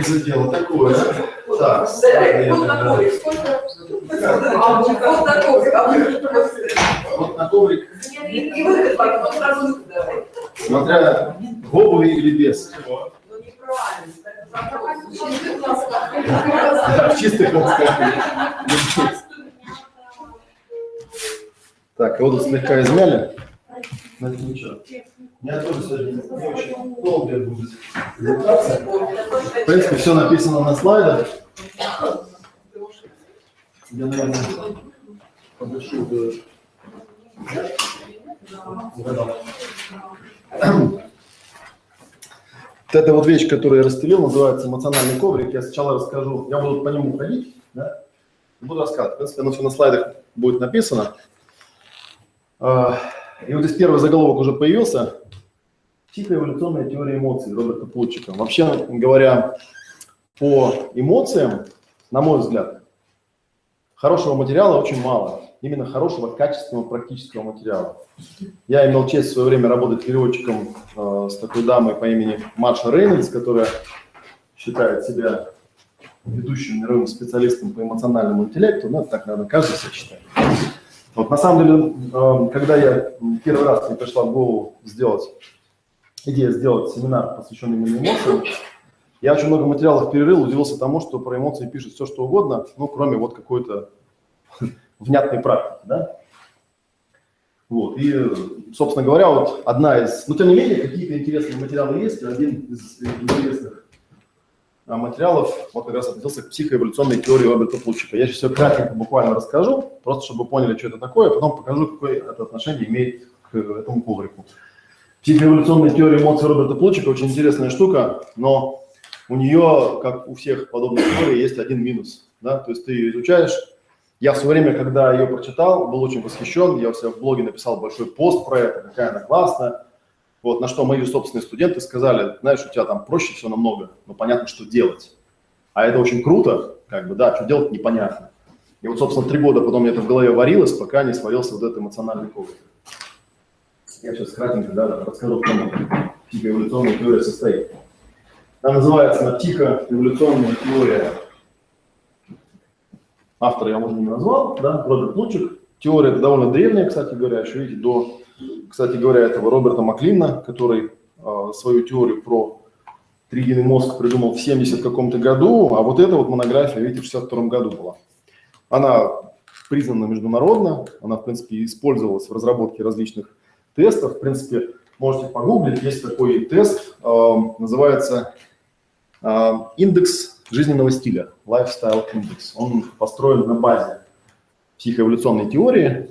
дело такое. Так, Вот на коврик, сколько? А вот на коврик, а вы вот на коврик, И выход, потом сразу давай. смотря в обуви или без. Ну, неправильно. в чистых носках. Так, тут слегка измяли. Ничего. У меня тоже сегодня не очень долгая будет презентация. В принципе, все написано на слайдах. Я, наверное, подышу до... Вот эта вот вещь, которую я расстелил, называется эмоциональный коврик. Я сначала расскажу, я буду по нему ходить, да, буду рассказывать. В принципе, оно все на слайдах будет написано. И вот здесь первый заголовок уже появился. Психоэволюционная теория эмоций Роберта Плутчика. Вообще говоря, по эмоциям, на мой взгляд, хорошего материала очень мало. Именно хорошего, качественного, практического материала. Я имел честь в свое время работать переводчиком э, с такой дамой по имени Маша Рейнольдс, которая считает себя ведущим мировым специалистом по эмоциональному интеллекту. Ну, так, наверное, каждый себя считает. Вот на самом деле, э, когда я первый раз мне пришла в голову сделать, идея сделать семинар, посвященный именно эмоциям, я очень много материалов перерыл, удивился тому, что про эмоции пишет все, что угодно, ну, кроме вот какой-то внятной практики, да. Вот, и, собственно говоря, вот одна из, ну, тем не менее, какие-то интересные материалы есть, один из интересных материалов вот как раз относился к психоэволюционной теории Роберта Плутчика. Я сейчас все кратенько буквально расскажу, просто чтобы вы поняли, что это такое, а потом покажу, какое это отношение имеет к этому коврику. Психоэволюционная теория эмоций Роберта Плутчика очень интересная штука, но у нее, как у всех подобных теорий, есть один минус. Да? То есть ты ее изучаешь. Я в свое время, когда ее прочитал, был очень восхищен. Я у себя в блоге написал большой пост про это, какая она классная. Вот, на что мои собственные студенты сказали, знаешь, у тебя там проще все намного, но понятно, что делать. А это очень круто, как бы, да, что делать непонятно. И вот, собственно, три года потом мне это в голове варилось, пока не свалился вот этот эмоциональный коврик. Я сейчас кратенько да, расскажу, в чем психоэволюционная теория состоит. Она называется она психоэволюционная теория. Автора я уже не назвал, да, Роберт Лучик. Теория довольно древняя, кстати говоря, еще видите, до, кстати говоря, этого Роберта Маклина, который э, свою теорию про триединый мозг придумал в 70 каком-то году, а вот эта вот монография, видите, в 62 году была. Она признана международно, она, в принципе, использовалась в разработке различных тестов. В принципе, можете погуглить, есть такой тест, э, называется э, индекс жизненного стиля, Lifestyle Index. Он построен на базе психоэволюционной теории.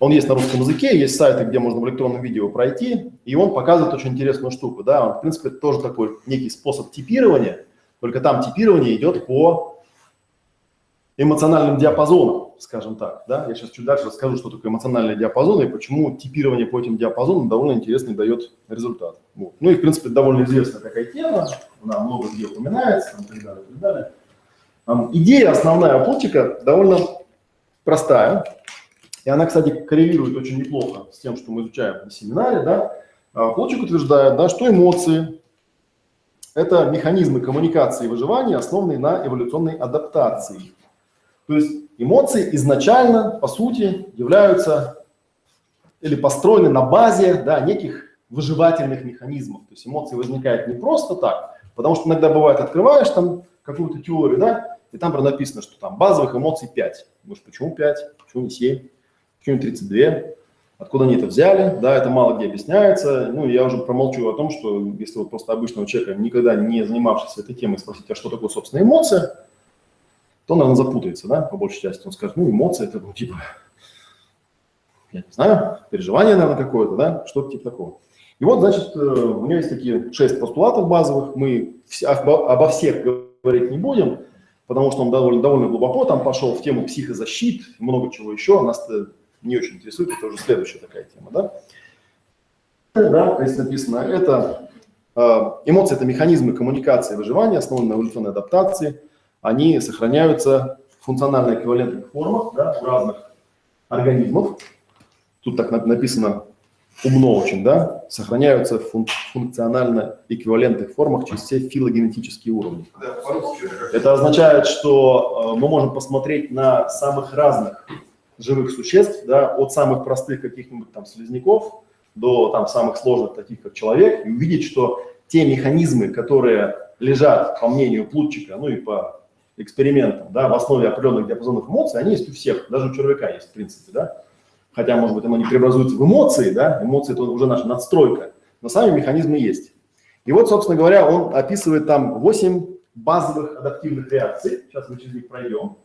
Он есть на русском языке, есть сайты, где можно в электронном видео пройти, и он показывает очень интересную штуку. Да? Он, в принципе, тоже такой некий способ типирования, только там типирование идет по эмоциональным диапазонам, скажем так. Да? Я сейчас чуть дальше расскажу, что такое эмоциональный диапазон и почему типирование по этим диапазонам довольно интересный дает результат. Вот. Ну и, в принципе, довольно известная такая тема, она много где упоминается, и так далее, и так далее. Идея основная Плотчика довольно простая, и она, кстати, коррелирует очень неплохо с тем, что мы изучаем на семинаре. Да? Плотчик утверждает, да, что эмоции – это механизмы коммуникации и выживания, основанные на эволюционной адаптации. То есть эмоции изначально, по сути, являются или построены на базе да, неких выживательных механизмов. То есть эмоции возникают не просто так, потому что иногда бывает, открываешь там какую-то теорию, да, и там написано, что там базовых эмоций 5. Думаешь, почему 5? Почему не 7? Почему не 32? Откуда они это взяли? Да, это мало где объясняется. Ну, я уже промолчу о том, что если вот просто обычного человека, никогда не занимавшегося этой темой, спросить, а что такое, собственно, эмоция, то, наверное, запутается, да, по большей части. Он скажет, ну, эмоции это, ну, типа, я не знаю, переживание, наверное, какое-то, да, что-то типа такого. И вот, значит, у него есть такие шесть постулатов базовых, мы обо всех говорить не будем, потому что он довольно, довольно глубоко там пошел в тему психозащит, много чего еще, нас это не очень интересует, это уже следующая такая тема, да. Да, здесь написано, это эмоции – это механизмы коммуникации и выживания, основанные на эволюционной адаптации, они сохраняются в функционально эквивалентных формах да, у разных организмов. Тут так написано умно очень, да, сохраняются в фун- функционально эквивалентных формах через все филогенетические уровни. Да, Это означает, что э, мы можем посмотреть на самых разных живых существ, да, от самых простых каких-нибудь там слизняков до там самых сложных, таких как человек, и увидеть, что те механизмы, которые лежат, по мнению Плутчика, ну и по экспериментам, да, в основе определенных диапазонов эмоций, они есть у всех, даже у червяка есть, в принципе, да. Хотя, может быть, оно не преобразуется в эмоции, да, эмоции это уже наша надстройка, но сами механизмы есть. И вот, собственно говоря, он описывает там 8 базовых адаптивных реакций, сейчас мы через них пройдем,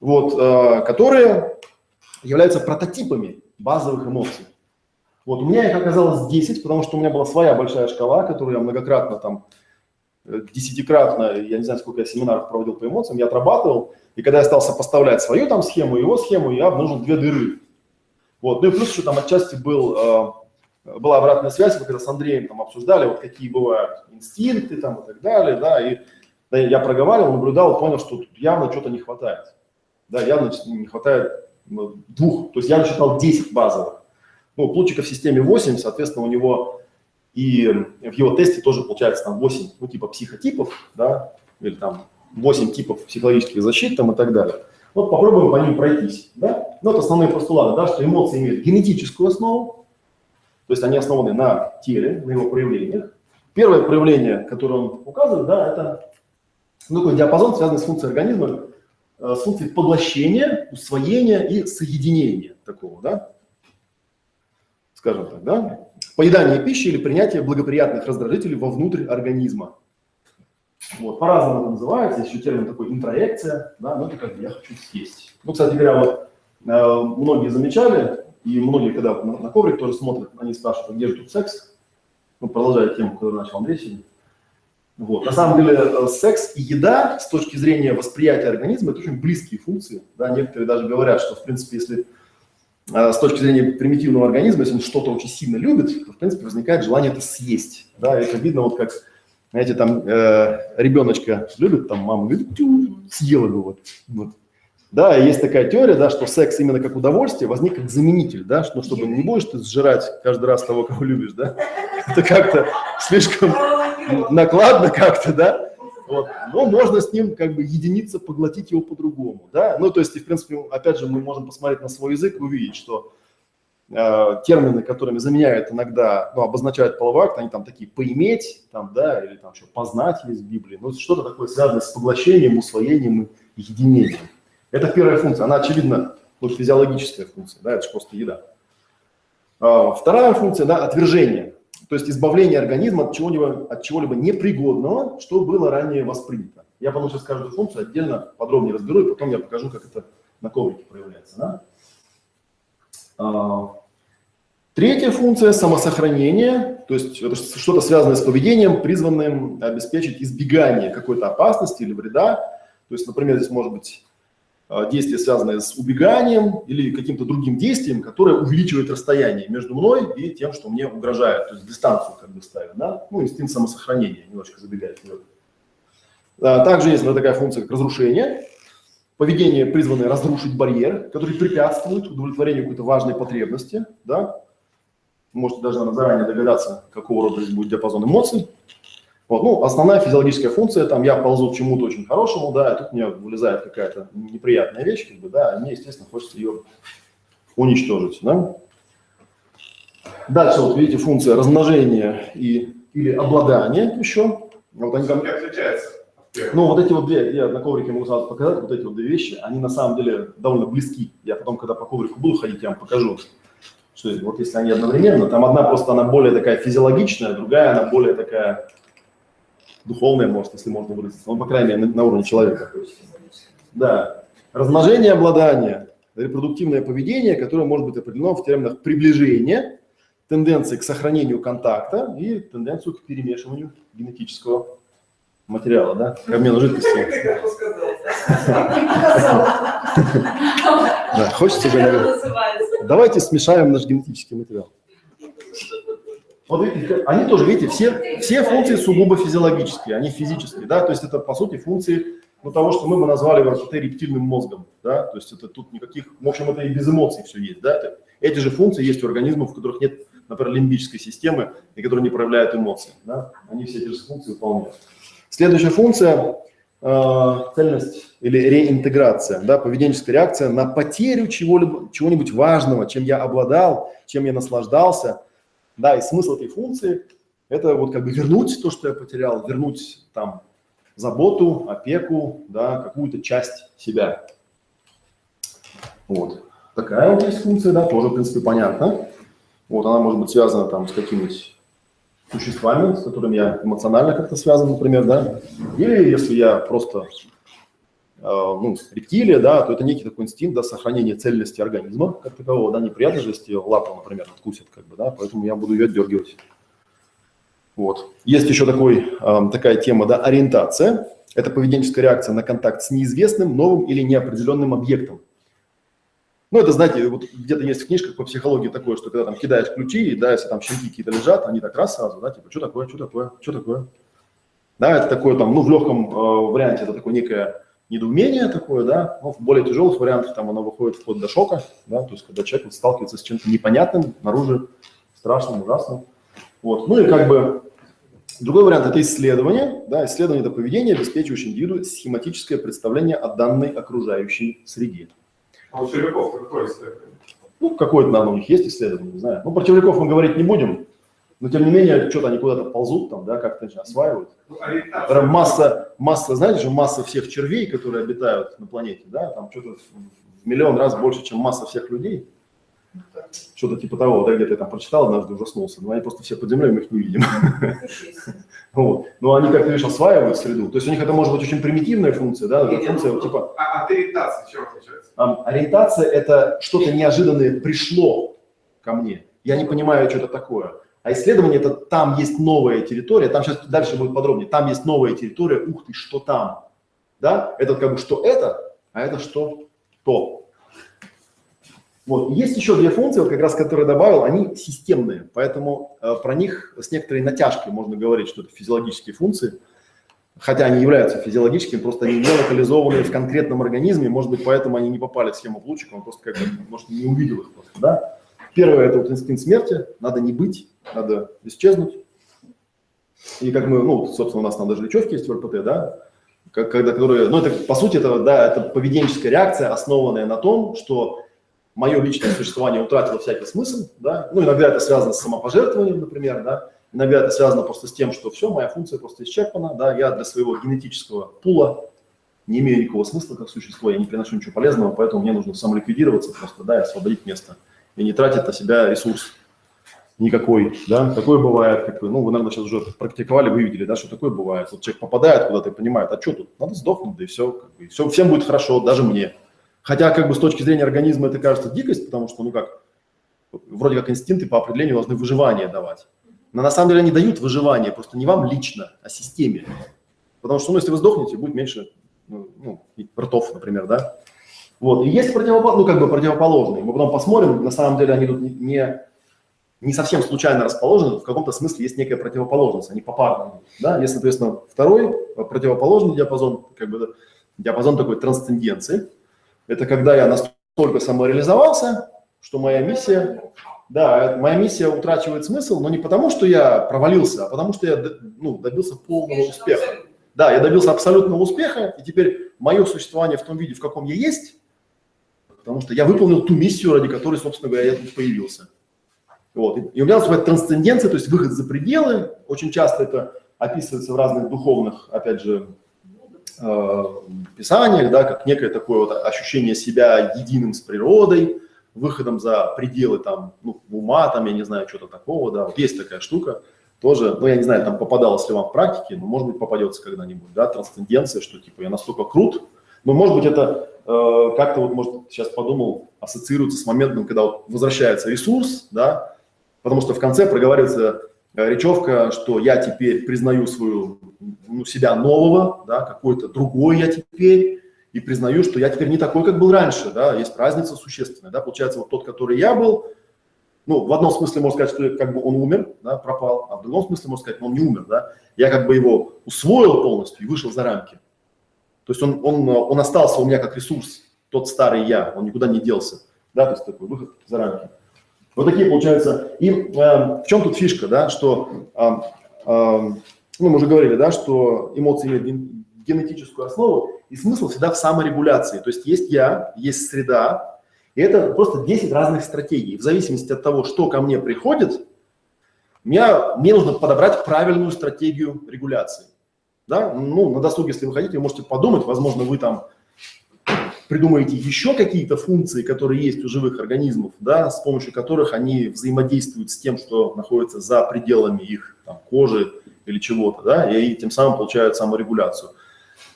вот, э, которые являются прототипами базовых эмоций. Вот, у меня их оказалось 10, потому что у меня была своя большая шкала, которую я многократно там, э, десятикратно, я не знаю, сколько я семинаров проводил по эмоциям, я отрабатывал, и когда я стал сопоставлять свою там схему, его схему, я обнаружил две дыры. Вот, ну и плюс еще там отчасти был, э, была обратная связь, мы когда с Андреем там обсуждали, вот какие бывают инстинкты там и так далее, да, и да, я проговаривал, наблюдал, понял, что тут явно что-то не хватает. Да, явно не хватает ну, двух, то есть я насчитал 10 базовых. Ну, Плутчика в системе 8, соответственно, у него и в его тесте тоже получается там 8, ну, типа психотипов, да, или там 8 типов психологических защит там и так далее. Вот попробуем по ним пройтись, да. Ну, это основные постулаты, да, что эмоции имеют генетическую основу, то есть они основаны на теле, на его проявлениях. Первое проявление, которое он указывает, да, это ну, такой диапазон, связанный с функцией организма, э, с функцией поглощения, усвоения и соединения такого, да, скажем так, да, поедание пищи или принятие благоприятных раздражителей вовнутрь организма. Вот, по-разному это называется, еще термин такой интроекция, да, ну это как бы я хочу съесть. Ну, кстати говоря, вот э, многие замечали, и многие, когда на, на коврик тоже смотрят, они спрашивают, «А где же тут секс? Ну, продолжая тему, которую начал Андрей сегодня. Вот. На самом деле э, секс и еда с точки зрения восприятия организма это очень близкие функции. Да? Некоторые даже говорят, что в принципе, если э, с точки зрения примитивного организма, если он что-то очень сильно любит, то в принципе возникает желание это съесть. Да? Это видно вот как, знаете, там э, ребеночка любит, там мама говорит, «Тю, съела его. Вот. Вот. Да, есть такая теория, да, что секс именно как удовольствие возник как заменитель, да, что, ну, чтобы не будешь ты сжирать каждый раз того, кого любишь, да, это как-то слишком накладно как-то, да, вот. но можно с ним как бы единиться, поглотить его по-другому, да, ну, то есть, и, в принципе, опять же, мы можем посмотреть на свой язык и увидеть, что э, термины, которыми заменяют иногда, ну, обозначают половой акт, они там такие «поиметь», там, да, или там что, «познать» есть в Библии, ну, что-то такое связанное с поглощением, усвоением и единением. Это первая функция, она, очевидно, ну, физиологическая функция, да, это же просто еда. А, вторая функция, да, отвержение, то есть избавление организма от чего-либо, от чего-либо непригодного, что было ранее воспринято. Я потом сейчас каждую функцию отдельно подробнее разберу, и потом я покажу, как это на коврике проявляется. Да? А, Третья функция – самосохранение, то есть это что-то связанное с поведением, призванным обеспечить избегание какой-то опасности или вреда. То есть, например, здесь может быть а, действие, связанное с убеганием или каким-то другим действием, которое увеличивает расстояние между мной и тем, что мне угрожает, то есть дистанцию как бы ставит, да? ну, инстинкт самосохранения, немножечко забегает. А, Также есть например, такая функция, как разрушение. Поведение, призванное разрушить барьер, который препятствует удовлетворению какой-то важной потребности, да? Можете даже наверное, заранее догадаться, какого рода здесь будет диапазон эмоций. Вот, ну, основная физиологическая функция, там, я ползу к чему-то очень хорошему, да, и тут мне вылезает какая-то неприятная вещь, как бы, да, и мне, естественно, хочется ее уничтожить, да. Дальше, вот видите, функция размножения и, или обладания еще. Вот они Как отличается? Ну, вот эти вот две, я на коврике могу сразу показать, вот эти вот две вещи, они на самом деле довольно близки. Я потом, когда по коврику буду ходить, я вам покажу, что. Вот если они одновременно, там одна просто, она более такая физиологичная, другая, она более такая духовная, может, если можно выразиться, ну, по крайней мере, на, на уровне человека. Да. Размножение обладания, репродуктивное поведение, которое может быть определено в терминах приближения, тенденции к сохранению контакта и тенденцию к перемешиванию генетического материала, да, к обмену сказал. Да, хочется наверное, давайте смешаем наш генетический материал. Вот видите, они тоже, видите, все, все функции сугубо физиологические, они физические, да, то есть это, по сути, функции ну, того, что мы бы назвали в РПТ рептильным мозгом, да, то есть это тут никаких, в общем, это и без эмоций все есть, да, Эти же функции есть у организмов, у которых нет, например, лимбической системы и которые не проявляют эмоции. Да? Они все эти же функции выполняют. Следующая функция э, цельность или реинтеграция, да, поведенческая реакция на потерю чего-либо, чего-нибудь важного, чем я обладал, чем я наслаждался. Да, и смысл этой функции – это вот как бы вернуть то, что я потерял, вернуть там заботу, опеку, да, какую-то часть себя. Вот. Такая вот есть функция, да, тоже, в принципе, понятно. Вот она может быть связана там с какими-нибудь существами, с которыми я эмоционально как-то связан, например, да. Или если я просто э, ну, рептилия, да, то это некий такой инстинкт, да, сохранения цельности организма как такового, да, неприятно же, если лапу, например, откусит, как бы, да, поэтому я буду ее дергивать. Вот. Есть еще такой, э, такая тема, да, ориентация. Это поведенческая реакция на контакт с неизвестным, новым или неопределенным объектом. Ну, это, знаете, вот где-то есть в книжках по психологии такое, что когда там кидаешь ключи, да, если там щенки какие-то лежат, они так раз сразу, да, типа, что такое, что такое, что такое. Да, это такое там, ну, в легком э, варианте это такое некое недоумение такое, да, но в более тяжелых вариантах там оно выходит вплоть до шока, да, то есть когда человек вот сталкивается с чем-то непонятным, снаружи страшным, ужасным. Вот, ну и как бы Другой вариант – это исследование. Да, исследование – это поведение, обеспечивающее индивиду схематическое представление о данной окружающей среде. А у червяков какое исследование? Ну, какое-то, наверное, у них есть исследование, не знаю. Ну, про червяков мы говорить не будем, но тем не менее, что-то они куда-то ползут там, да, как-то осваивают. Ну. Прям масса, масса, знаете же, масса всех червей, которые обитают на планете, да, там что-то в миллион раз больше, чем масса всех людей. Что-то типа того, да, где-то я там прочитал, однажды ужаснулся. Но они просто все под землей, мы их не видим. Вот. Но они как-то, видишь, осваивают среду. То есть у них это может быть очень примитивная функция, да, не, функция ну, типа А от ориентации чем отличается? Ам, Ориентация – это что-то неожиданное пришло ко мне. Я не понимаю, что это такое. А исследование – это там есть новая территория, там сейчас дальше будет подробнее, там есть новая территория, ух ты, что там. Да? Это как бы что это, а это что то. Вот. Есть еще две функции, вот как раз которые добавил, они системные, поэтому э, про них с некоторой натяжкой можно говорить, что это физиологические функции, хотя они являются физиологическими, просто они не локализованы в конкретном организме, может быть, поэтому они не попали в схему лучика, он просто как бы, может, не увидел их просто, да. Первое – это вот инстинкт смерти, надо не быть, надо исчезнуть. И как мы, ну, собственно, у нас там даже лечевки есть в РПТ, да, как- когда, которые, ну, это, по сути, это, да, это поведенческая реакция, основанная на том, что мое личное существование утратило всякий смысл, да, ну, иногда это связано с самопожертвованием, например, да, иногда это связано просто с тем, что все, моя функция просто исчерпана, да, я для своего генетического пула не имею никакого смысла как существо, я не приношу ничего полезного, поэтому мне нужно самоликвидироваться просто, да, и освободить место, и не тратить на себя ресурс никакой, да, такое бывает, как ну, вы, наверное, сейчас уже практиковали, вы видели, да, что такое бывает, вот человек попадает куда-то и понимает, а что тут, надо сдохнуть, да и все, как бы, все, всем будет хорошо, даже мне, Хотя, как бы с точки зрения организма это кажется дикость, потому что, ну как, вроде как инстинкты по определению должны выживание давать. Но на самом деле они дают выживание, просто не вам лично, а системе. Потому что, ну, если вы сдохнете, будет меньше ну, ну, ртов, например, да. Вот. И есть противопол... ну, как бы противоположные. Мы потом посмотрим, на самом деле они тут не, не совсем случайно расположены, в каком-то смысле есть некая противоположность, они попарно. Да? Есть, соответственно, второй противоположный диапазон, как бы диапазон такой трансценденции – это когда я настолько самореализовался, что моя миссия, да, моя миссия утрачивает смысл, но не потому, что я провалился, а потому, что я ну, добился полного успеха. Да, я добился абсолютного успеха, и теперь мое существование в том виде, в каком я есть, потому что я выполнил ту миссию, ради которой, собственно говоря, я тут появился. Вот. И у меня наступает трансценденция, то есть выход за пределы. Очень часто это описывается в разных духовных, опять же, э, писаниях, да, как некое такое вот ощущение себя единым с природой, выходом за пределы там, ну, ума, там, я не знаю, что-то такого, да, вот есть такая штука, тоже, ну, я не знаю, там попадалось ли вам в практике, но, может быть, попадется когда-нибудь, да, трансценденция, что, типа, я настолько крут, но, может быть, это э, как-то вот, может, сейчас подумал, ассоциируется с моментом, когда вот возвращается ресурс, да, потому что в конце проговаривается речевка, что я теперь признаю свою, ну, себя нового, да, какой-то другой я теперь, и признаю, что я теперь не такой, как был раньше, да, есть разница существенная, да, получается, вот тот, который я был, ну, в одном смысле можно сказать, что как бы он умер, да, пропал, а в другом смысле можно сказать, он не умер, да, я как бы его усвоил полностью и вышел за рамки. То есть он, он, он остался у меня как ресурс, тот старый я, он никуда не делся, да, то есть такой выход за рамки. Вот такие получаются. И э, в чем тут фишка, да, что, э, э, ну, мы уже говорили, да, что эмоции имеют ген- генетическую основу, и смысл всегда в саморегуляции. То есть есть я, есть среда, и это просто 10 разных стратегий. В зависимости от того, что ко мне приходит, меня, мне нужно подобрать правильную стратегию регуляции. Да? Ну, на досуге, если вы хотите, вы можете подумать, возможно, вы там придумаете еще какие-то функции, которые есть у живых организмов, да, с помощью которых они взаимодействуют с тем, что находится за пределами их там, кожи или чего-то, да, и тем самым получают саморегуляцию.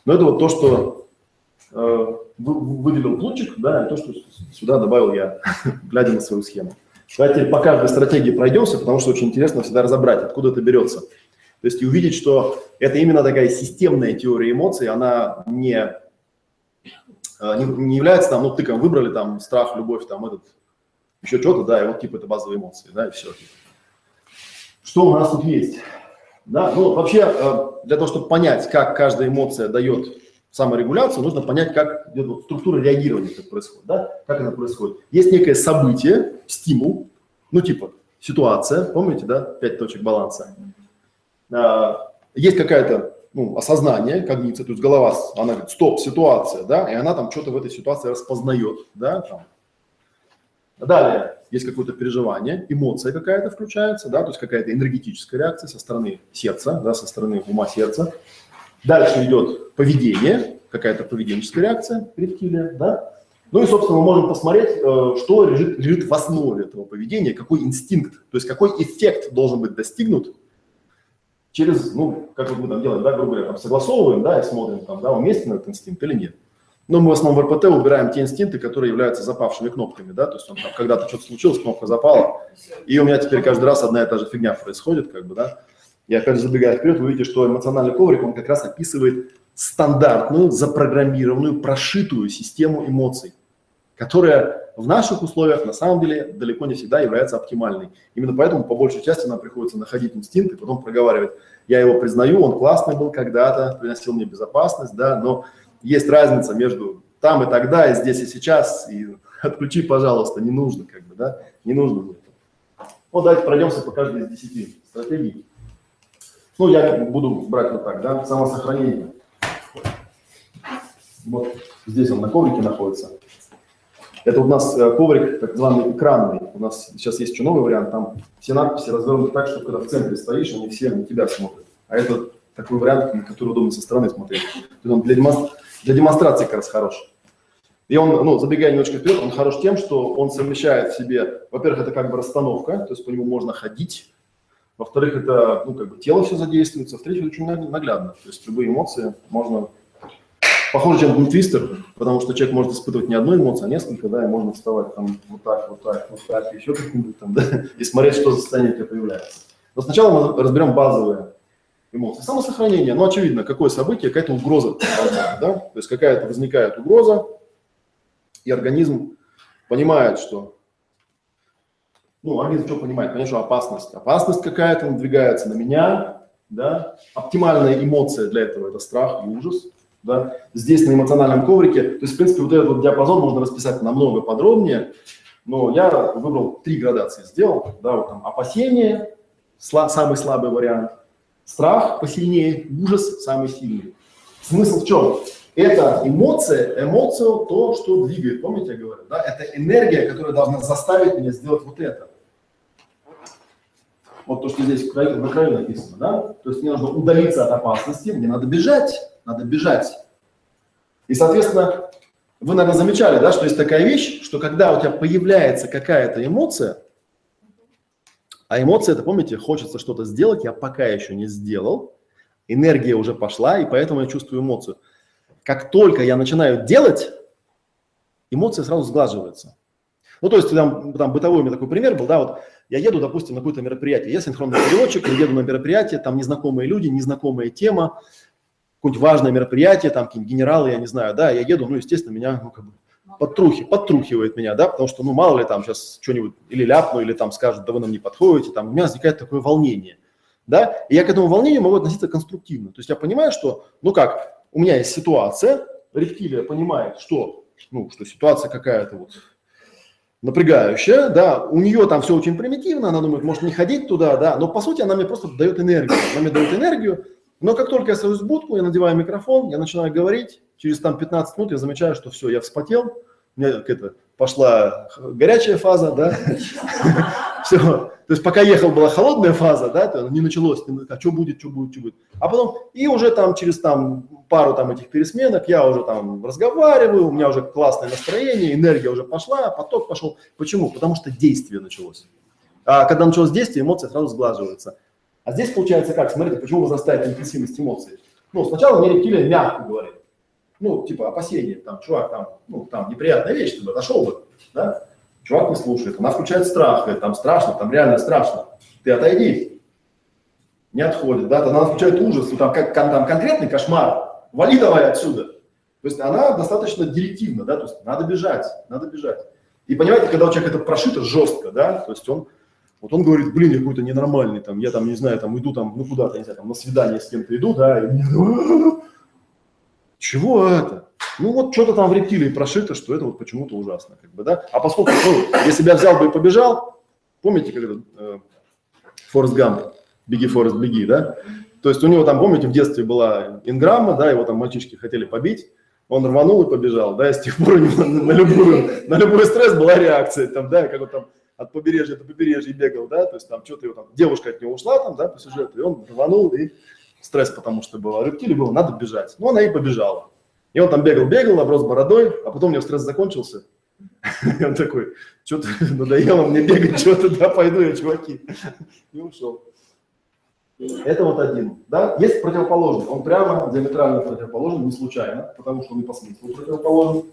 Но это вот то, что э, выделил Плутчик, да, и то, что сюда добавил я, глядя на свою схему. Давайте по каждой стратегии пройдемся, потому что очень интересно всегда разобрать, откуда это берется. То есть и увидеть, что это именно такая системная теория эмоций, она не не, не является там, ну, тыком выбрали там страх, любовь, там этот, еще что-то, да, и вот типа это базовые эмоции, да, и все. Что у нас тут есть? Да, ну, вообще, э, для того, чтобы понять, как каждая эмоция дает саморегуляцию, нужно понять, как идет структура реагирования как происходит, да, как она происходит. Есть некое событие, стимул, ну, типа ситуация, помните, да, пять точек баланса. А, есть какая-то ну, осознание, когниция, то есть голова, она говорит, стоп, ситуация, да, и она там что-то в этой ситуации распознает, да, там. Далее есть какое-то переживание, эмоция какая-то включается, да, то есть какая-то энергетическая реакция со стороны сердца, да, со стороны ума сердца. Дальше идет поведение, какая-то поведенческая реакция, рептилия, да. Ну и, собственно, мы можем посмотреть, э, что лежит, лежит в основе этого поведения, какой инстинкт, то есть какой эффект должен быть достигнут через, ну, как вот мы там делаем, да, грубо говоря, там согласовываем, да, и смотрим, там, да, уместен этот инстинкт или нет. Но мы в основном в РПТ убираем те инстинкты, которые являются запавшими кнопками, да, то есть он, там, когда-то что-то случилось, кнопка запала, и у меня теперь каждый раз одна и та же фигня происходит, как бы, да. Я опять же забегая вперед, вы видите, что эмоциональный коврик, он как раз описывает стандартную, запрограммированную, прошитую систему эмоций, которая в наших условиях на самом деле далеко не всегда является оптимальной. Именно поэтому по большей части нам приходится находить инстинкт и потом проговаривать. Я его признаю, он классный был когда-то, приносил мне безопасность, да, но есть разница между там и тогда, и здесь и сейчас, и отключи, пожалуйста, не нужно, как бы, да, не нужно мне это. Ну, давайте пройдемся по каждой из десяти стратегий. Ну, я буду брать вот так, да, самосохранение. Вот здесь он на коврике находится. Это у нас э, коврик так называемый экранный. У нас сейчас есть еще новый вариант, там все надписи развернуты так, что когда в центре стоишь, они все на тебя смотрят. А это такой вариант, на который удобно со стороны смотреть. Он для, демонстр... для демонстрации как раз хорош. И он, ну, забегая немножко вперед, он хорош тем, что он совмещает в себе, во-первых, это как бы расстановка, то есть по нему можно ходить, во-вторых, это, ну, как бы тело все задействуется, в-третьих, очень наглядно, то есть любые эмоции можно похоже, чем твистер, потому что человек может испытывать не одну эмоцию, а несколько, да, и можно вставать там вот так, вот так, вот так, еще как-нибудь там, да, и смотреть, что за состояние у тебя появляется. Но сначала мы разберем базовые эмоции. Самосохранение, ну, очевидно, какое событие, какая-то угроза, да, то есть какая-то возникает угроза, и организм понимает, что ну, организм что понимает? Что опасность. Опасность какая-то надвигается на меня, да. Оптимальная эмоция для этого – это страх и ужас. Да? Здесь на эмоциональном коврике, то есть, в принципе, вот этот вот диапазон можно расписать намного подробнее, но я выбрал три градации, сделал, да, вот там опасение, сла, самый слабый вариант, страх посильнее, ужас самый сильный. Смысл в чем? Это эмоция, эмоция то, что двигает, помните, я говорю, да? Это энергия, которая должна заставить меня сделать вот это. Вот то, что здесь на краю написано, да? То есть мне нужно удалиться от опасности, мне надо бежать надо бежать. И, соответственно, вы, наверное, замечали, да, что есть такая вещь, что когда у тебя появляется какая-то эмоция, а эмоция, это, помните, хочется что-то сделать, я пока еще не сделал, энергия уже пошла, и поэтому я чувствую эмоцию. Как только я начинаю делать, эмоция сразу сглаживается. Ну, то есть, там, там бытовой у меня такой пример был, да, вот я еду, допустим, на какое-то мероприятие, я синхронный переводчик, я еду на мероприятие, там незнакомые люди, незнакомая тема, какое-нибудь важное мероприятие, там какие-нибудь генералы, я не знаю, да, я еду, ну, естественно, меня, ну, как бы, подтрухи, подтрухивает меня, да, потому что, ну, мало ли там сейчас что-нибудь или ляпну, или там скажут, да вы нам не подходите, там у меня возникает такое волнение, да, и я к этому волнению могу относиться конструктивно, то есть я понимаю, что, ну как, у меня есть ситуация, рептилия понимает, что, ну, что ситуация какая-то вот напрягающая, да, у нее там все очень примитивно, она думает, может не ходить туда, да, но по сути она мне просто дает энергию, она мне дает энергию, но как только я сажусь в будку, я надеваю микрофон, я начинаю говорить, через там 15 минут я замечаю, что все, я вспотел, у меня это, пошла горячая фаза, да, все, то есть пока ехал была холодная фаза, да, не началось, а что будет, что будет, что будет, а потом и уже там через там пару там этих пересменок я уже там разговариваю, у меня уже классное настроение, энергия уже пошла, поток пошел. Почему? Потому что действие началось. А когда началось действие, эмоции сразу сглаживаются. А здесь получается как? Смотрите, почему возрастает интенсивность эмоций. Ну, сначала мне рептилия мягко говорит. Ну, типа опасения, там, чувак, там, ну, там неприятная вещь, ты бы отошел бы, да? Чувак не слушает, она включает страх, говорит, там страшно, там реально страшно. Ты отойди. Не отходит, да, она включает ужас, там, как, там конкретный кошмар, вали давай отсюда. То есть она достаточно директивна, да, то есть надо бежать, надо бежать. И понимаете, когда у человека это прошито жестко, да, то есть он вот он говорит, блин, я какой-то ненормальный, там, я там, не знаю, там, иду там, ну, куда-то, не знаю, там, на свидание с кем-то иду, да, и мне, чего это? Ну, вот что-то там в рептилии прошито, что это вот почему-то ужасно, как бы, да. А поскольку, ну, если бы я взял бы и побежал, помните, как это, Форест Гамп, беги, Форест, беги, да? То есть у него там, помните, в детстве была инграмма, да, его там мальчишки хотели побить, он рванул и побежал, да, и с тех пор у него на, на, любую, на любой стресс была реакция, там, да, как он там от побережья до побережья бегал, да, то есть там что-то его там, девушка от него ушла там, да, по сюжету, и он рванул, и стресс потому что был, а рептилии было, надо бежать, ну, она и побежала. И он там бегал, бегал, оброс бородой, а потом у него стресс закончился, и он такой, что-то надоело мне бегать, что-то, да, пойду я, чуваки, и ушел. Это вот один. Да? Есть противоположный. Он прямо диаметрально противоположен, не случайно, потому что он и по смыслу противоположен.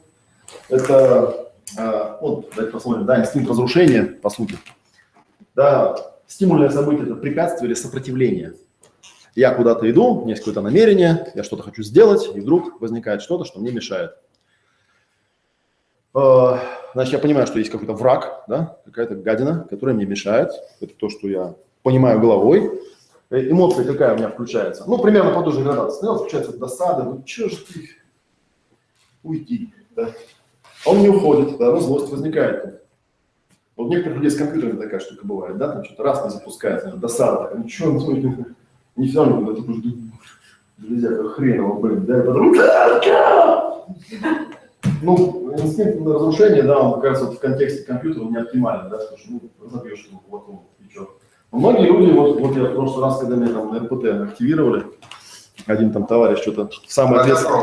Это, вот, давайте посмотрим, да, инстинкт разрушения, по сути. Да, стимульное событие – это препятствие или сопротивление. Я куда-то иду, у меня есть какое-то намерение, я что-то хочу сделать, и вдруг возникает что-то, что мне мешает. Э, значит, я понимаю, что есть какой-то враг, да, какая-то гадина, которая мне мешает. Это то, что я понимаю головой, Э, эмоция какая у меня включается. Ну, примерно по той же градации. Сначала включается досада, ну что же ты, уйди. Да? Он не уходит, да, но злость возникает. Вот у некоторых людей с компьютерами такая штука бывает, да, там что-то раз не запускается, досада, такая, ну что, ну, не, не все равно, ты железяка хреново, блин, да, и потом, ну, инстинкт разрушения, да, он, кажется, вот в контексте компьютера не оптимальный, да, потому что, ну, разобьешь его кулаком, и что. Многие люди, вот, вот я в прошлый раз, когда меня там на РПТ активировали, один там товарищ что-то в самый ответственный...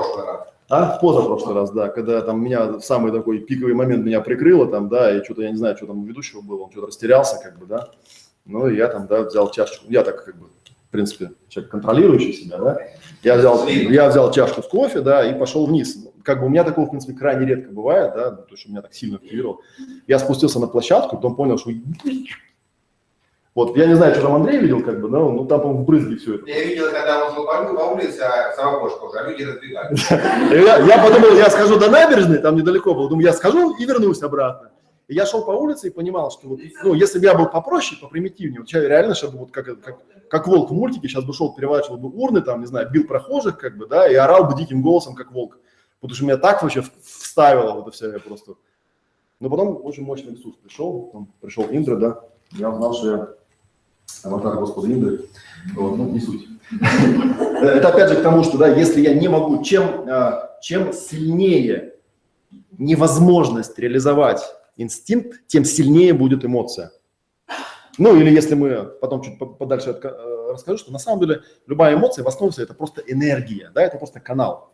А, в позапрошлый раз, да, когда там меня в самый такой пиковый момент меня прикрыло там, да, и что-то, я не знаю, что там у ведущего было, он что-то растерялся, как бы, да, ну, и я там, да, взял чашечку, я так, как бы, в принципе, человек контролирующий себя, да, я взял, я взял чашку с кофе, да, и пошел вниз. Как бы у меня такого, в принципе, крайне редко бывает, да, то, что меня так сильно активировал. Я спустился на площадку, потом понял, что вот, я не знаю, что там Андрей видел, как бы, но ну, там, по-моему, в брызге все это. Я видел, когда он шел по улице, а сама кошка уже, а люди разбегались. Я, подумал, я схожу до набережной, там недалеко было, думаю, я схожу и вернусь обратно. И я шел по улице и понимал, что вот, ну, если бы я был попроще, попримитивнее, вот я реально сейчас бы вот как, как, как волк в мультике, сейчас бы шел, переворачивал бы урны, там, не знаю, бил прохожих, как бы, да, и орал бы диким голосом, как волк. Потому что меня так вообще вставило вот это все, я просто... Но потом очень мощный ресурс пришел, там пришел Индра, да, я узнал, что я аватар Господа Индры, вот, ну, не суть. Это опять же к тому, что, да, если я не могу, чем, а, чем сильнее невозможность реализовать инстинкт, тем сильнее будет эмоция. Ну, или если мы потом чуть подальше э, расскажу, что на самом деле любая эмоция в основе это просто энергия, да, это просто канал.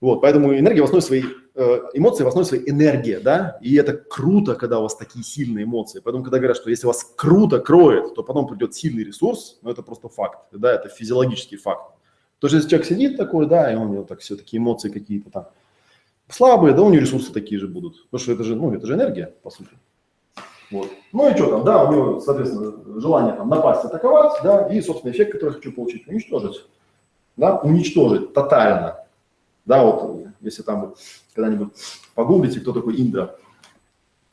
Вот, поэтому энергия в основе своей, э, эмоции в основе своей энергия, да, и это круто, когда у вас такие сильные эмоции. Поэтому, когда говорят, что если вас круто кроет, то потом придет сильный ресурс, ну, это просто факт, да, это физиологический факт. То есть, если человек сидит такой, да, и он у него так все такие эмоции какие-то там слабые, да, у него ресурсы такие же будут. Потому что это же, ну, это же энергия, по сути. Вот. Ну и что там, да, у него, соответственно, желание там напасть, атаковать, да, и, собственно, эффект, который я хочу получить, уничтожить. Да, уничтожить тотально. Да, вот если там когда-нибудь погуглите, кто такой Индра.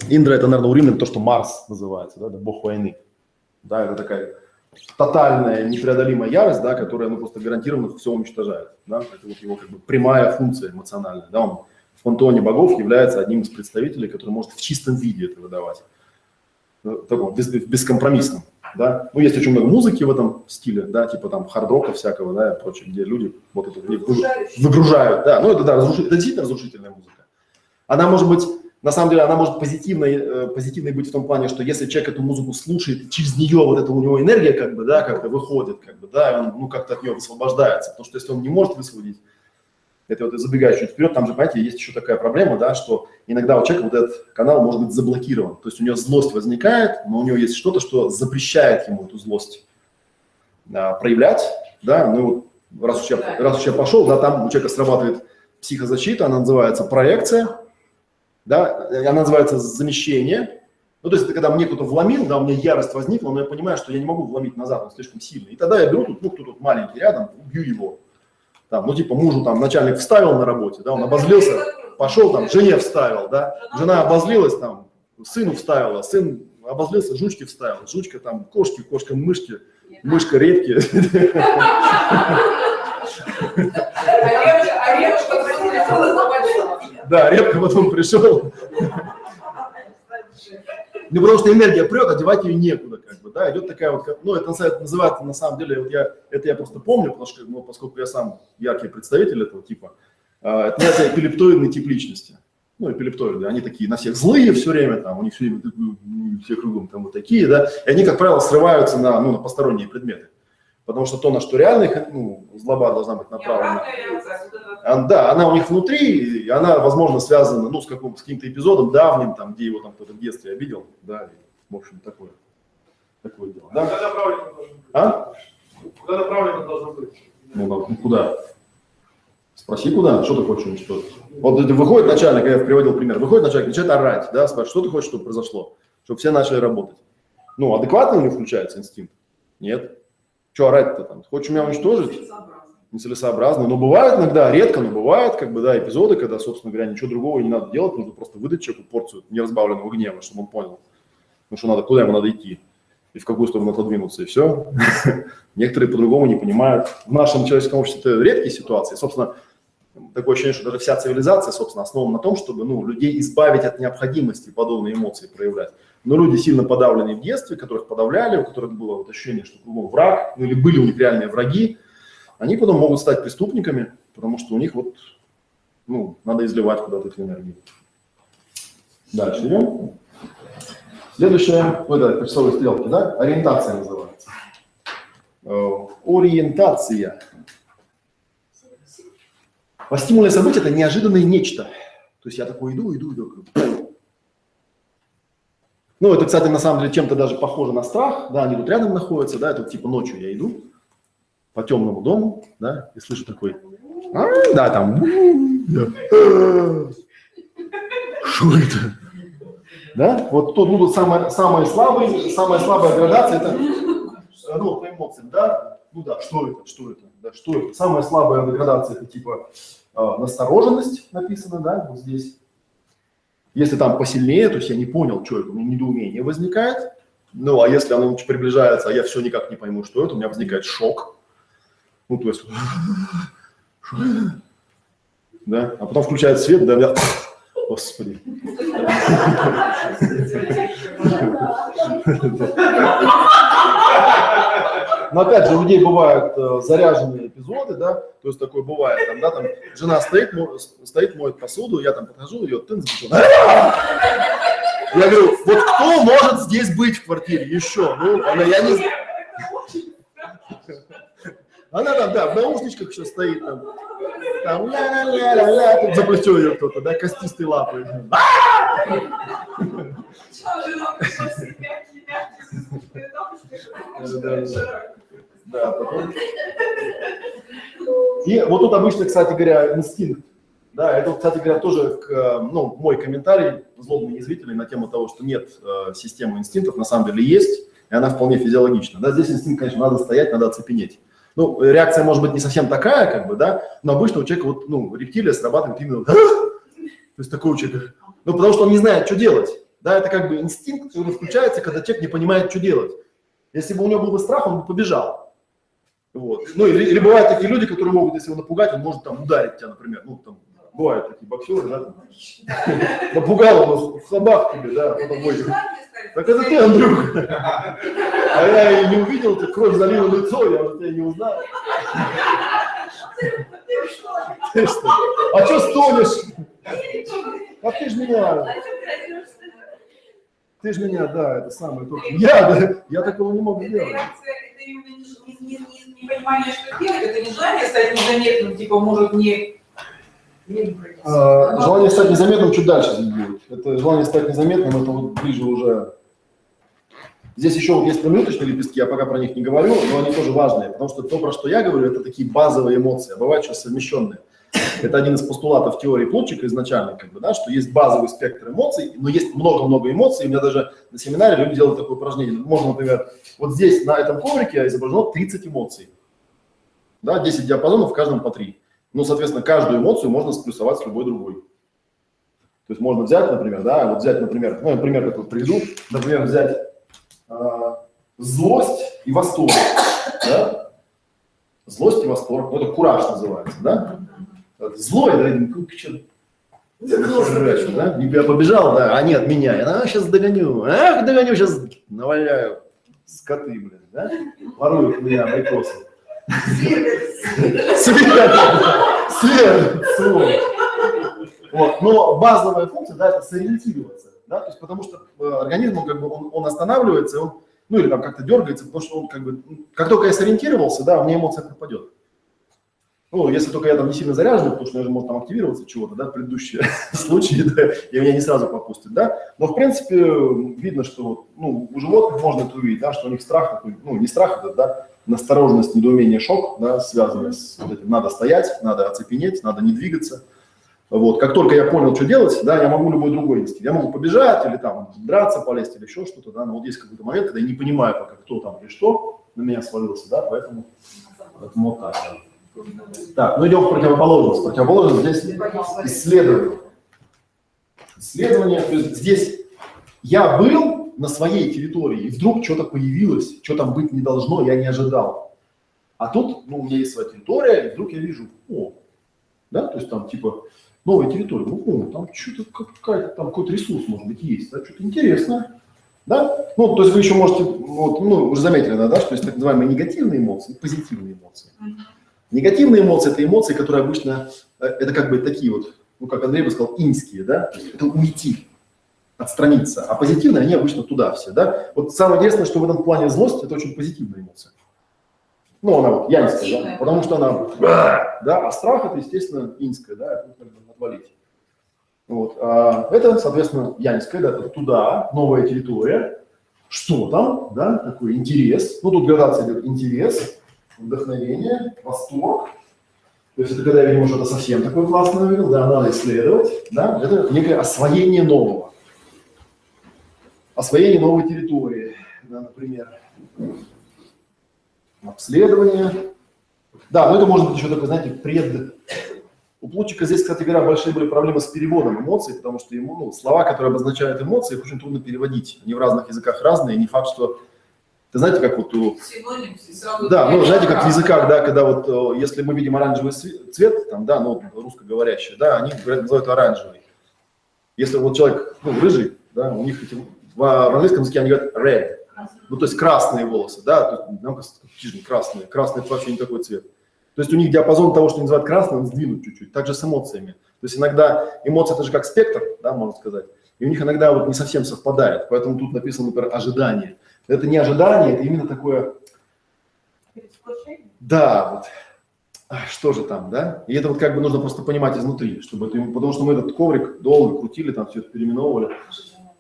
Индра это, наверное, у римлян то, что Марс называется, да, да, бог войны. Да, это такая тотальная, непреодолимая ярость, да, которая ну, просто гарантированно все уничтожает. Да? Это вот его как бы прямая функция эмоциональная. Да? Он в пантеоне богов является одним из представителей, который может в чистом виде это выдавать. Ну, Таком, без, бескомпромиссном. Да? Ну, есть очень много музыки в этом стиле, да, типа там хард-рока всякого, да, и прочее, где люди вот это вы- выгружают, да, ну это да, разруши- это действительно разрушительная музыка. Она может быть, на самом деле, она может позитивной, э, позитивной быть в том плане, что если человек эту музыку слушает, через нее вот это у него энергия как бы, да, как-то выходит, как бы, да, и он, ну, как-то от нее высвобождается, потому что если он не может высвободить, это вот я забегаю чуть вперед, там же, понимаете, есть еще такая проблема, да, что иногда у человека вот этот канал может быть заблокирован, то есть у него злость возникает, но у него есть что-то, что запрещает ему эту злость а, проявлять, да, ну, раз уж, я, раз уж я пошел, да, там у человека срабатывает психозащита, она называется проекция, да, она называется замещение, ну, то есть это когда мне кто-то вломил, да, у меня ярость возникла, но я понимаю, что я не могу вломить назад, он слишком сильный, и тогда я беру тут, ну, кто тут маленький рядом, убью его, там, ну, типа мужу там начальник вставил на работе, да, он обозлился, пошел там, жене вставил, да, жена обозлилась там, сыну вставила, сын обозлился, жучке вставил, жучка там, кошки, кошка мышки, мышка редки. Речка просила Да, редко потом пришел. Ну, потому что энергия прет, а девать ее некуда, бы, да, идет такая вот, ну, это называется, на самом деле, вот я, это я просто помню, потому что, ну, поскольку я сам яркий представитель этого типа, а, это называется эпилептоидный тип личности. Ну, эпилептоиды, они такие на всех злые все время, там, у них все время ну, все кругом там вот такие, да, и они, как правило, срываются на, ну, на посторонние предметы. Потому что то, на что реально их, ну, злоба должна быть направлена, а, Да, она у них внутри, и она, возможно, связана, ну, с, каким, с каким-то эпизодом давним, там, где его там кто-то в детстве обидел, да, и, в общем, такое, такое дело, да? Куда направлено должно быть? А? Куда направлено должно быть? Ну, ну, куда? Спроси, куда, что ты хочешь уничтожить? Вот это выходит начальник, я приводил пример, выходит начальник, начинает орать, да, спрашивает, что ты хочешь, чтобы произошло? Чтобы все начали работать. Ну, адекватно у него включается инстинкт? Нет. Что орать-то там? Хочешь меня уничтожить? нецелесообразно. Но бывает иногда, редко, но бывает, как бы, да, эпизоды, когда, собственно говоря, ничего другого не надо делать, нужно просто выдать человеку порцию неразбавленного гнева, чтобы он понял, ну, что надо, куда ему надо идти и в какую сторону отодвинуться, и все. Некоторые по-другому не понимают. В нашем человеческом обществе это редкие ситуации. Собственно, такое ощущение, что даже вся цивилизация, собственно, основана на том, чтобы, ну, людей избавить от необходимости подобные эмоции проявлять. Но люди сильно подавленные в детстве, которых подавляли, у которых было вот ощущение, что кругом враг, ну, или были у них реальные враги, они потом могут стать преступниками, потому что у них вот, ну, надо изливать куда-то эту энергию. Дальше идем. Следующее, ой, да, часовые стрелки, да, ориентация называется. Э, Ориентация. Стимуле события это неожиданное нечто. То есть я такой иду, иду, иду. Ну, это, кстати, на самом деле чем-то даже похоже на страх, да, они тут рядом находятся, да, это вот типа ночью я иду по темному дому, да, и слышу такой, «А, да, там, «А, что это? Да, вот тут будут самые, самые слабые, самая слабая градация, это, ну, по эмоциям, да, ну да, что это, что это, да, что это. Самая слабая градация, это типа э, настороженность написано, да, вот здесь. Если там посильнее, то есть я не понял, что это, у меня недоумение возникает. Ну, а если оно приближается, а я все никак не пойму, что это, у меня возникает шок. Ну, то есть, да, а потом включает свет, да, я, господи. Но опять же, у людей бывают э, заряженные эпизоды, да, то есть такое бывает, там, да, там жена стоит, мо- стоит, моет посуду, я там подхожу, ее тын, я говорю, вот кто может здесь быть в квартире еще? Ну, она, я не. Она там, да, в наушничках еще стоит, там, там ля-ля-ля-ля-ля, тут за плечо ее кто-то, да, костистые лапы. Да, потом- И вот тут обычно, кстати говоря, инстинкт. Да, это, кстати говоря, тоже к, ну, мой комментарий, злобный язвительный, на тему того, что нет э, системы инстинктов, на самом деле есть, и она вполне физиологична. Да, здесь инстинкт, конечно, надо стоять, надо оцепенеть. Ну, реакция может быть не совсем такая, как бы, да, но обычно у человека вот, ну, рептилия срабатывает именно, то есть такой у человека, ну, потому что он не знает, что делать. Да, это как бы инстинкт, который включается, когда человек не понимает, что делать. Если бы у него был бы страх, он бы побежал. Вот. Ну, или, или бывают такие люди, которые могут, если его напугать, он может там ударить тебя, например, ну, там, Бывают такие боксеры, да? Напугал он в собак тебе, да, Так это ты, Андрюха. А я и не увидел, ты кровь залила лицо, я уже тебя не узнал. Ты что? А что стонешь? А ты ж меня, ты ж меня, да, это самое. только- Я, да, я такого не Это делать. не, не, не, не, непонимание, что делать, это не желание стать незаметным, типа, может, не... А, Желание стать незаметным чуть дальше здесь будет. Это желание стать незаметным, это вот ближе уже. Здесь еще вот есть промежуточные лепестки, я пока про них не говорю, но они тоже важные, потому что то, про что я говорю, это такие базовые эмоции, а бывают еще совмещенные. Это один из постулатов теории Плутчика изначально, как бы, да, что есть базовый спектр эмоций, но есть много-много эмоций. У меня даже на семинаре люди делают такое упражнение. Можно, например, вот здесь на этом коврике изображено 30 эмоций. Да, 10 диапазонов, в каждом по 3. Ну, соответственно, каждую эмоцию можно сплюсовать с любой другой. То есть можно взять, например, да, вот взять, например, ну, я пример такой приведу, например, взять а, злость и восторг, да? Злость и восторг, ну, это кураж называется, да? Злой, да, ну, Хорошо, да? Я побежал, да, они от меня. Я сейчас догоню. Ах, догоню, сейчас наваляю. Скоты, блин, да? Воруют меня майкосы. Свет, свет, свой. Вот. Но базовая функция, да, это сориентироваться, да, то есть потому что э, организм, он как бы, он, он останавливается, он, ну или там как-то дергается, потому что он как бы, как только я сориентировался, да, мне эмоция пропадет. Ну, если только я там не сильно заряжен, потому что я же может там активироваться чего-то, да, предыдущие случаи, да, и меня не сразу попустит, да. Но, в принципе, видно, что ну, у животных можно это увидеть, да, что у них страх ну, не страх, это, да, настороженность, недоумение, шок, да, связанный с вот этим, надо стоять, надо оцепенеть, надо не двигаться. Вот, как только я понял, что делать, да, я могу любой другой инстинкт. Я могу побежать или там драться, полезть или еще что-то, да, но вот есть какой-то момент, когда я не понимаю пока, кто там или что на меня свалился, да, поэтому, поэтому вот так. да. Так, ну идем в противоположность. Противоположность здесь исследование. Исследование, то есть здесь я был на своей территории, и вдруг что-то появилось, что там быть не должно, я не ожидал. А тут, ну, у меня есть своя территория, и вдруг я вижу, о, да, то есть там типа новая территория, ну, о, там что-то какая-то, там какой-то ресурс, может быть, есть, да, что-то интересное, да, ну, то есть вы еще можете, вот, ну, уже заметили, да, да, что есть так называемые негативные эмоции, позитивные эмоции. Негативные эмоции – это эмоции, которые обычно, э, это как бы такие вот, ну, как Андрей бы сказал, инские, да, это уйти, отстраниться. А позитивные, они обычно туда все, да. Вот самое интересное, что в этом плане злость – это очень позитивная эмоция. Ну, она вот янская, да, потому что она, да, а страх – это, естественно, инская, да, отвалить. Вот. А это, соответственно, янская, да, это туда, новая территория. Что там, да, такой интерес. Ну, тут градация идет интерес, вдохновение, восторг. То есть это когда я видимо, что-то совсем такое классное увидел, да, надо исследовать, да, это некое освоение нового. Освоение новой территории, да, например. Обследование. Да, но это может быть еще такой, знаете, пред... У Плутчика здесь, кстати говоря, большие были проблемы с переводом эмоций, потому что ему ну, слова, которые обозначают эмоции, их очень трудно переводить. Они в разных языках разные, не факт, что... Ты знаете, как вот у да, ну, знаете, как в языках, да, когда вот, э, если мы видим оранжевый цвет, там, да, ну, русскоговорящие, да, они говорят, называют оранжевый. Если вот человек, ну, рыжий, да, у них эти, в, в английском языке они говорят red, ну, то есть красные волосы, да, то есть, нам кажется, красные, красный это вообще не такой цвет. То есть у них диапазон того, что они называют красным, сдвинут чуть-чуть, так же с эмоциями. То есть иногда эмоции это же как спектр, да, можно сказать, и у них иногда вот не совсем совпадает, поэтому тут написано, например, ожидание. Это не ожидание, это именно такое, да, вот, а, что же там, да? И это вот как бы нужно просто понимать изнутри, чтобы это, потому что мы этот коврик долго крутили, там все это переименовывали.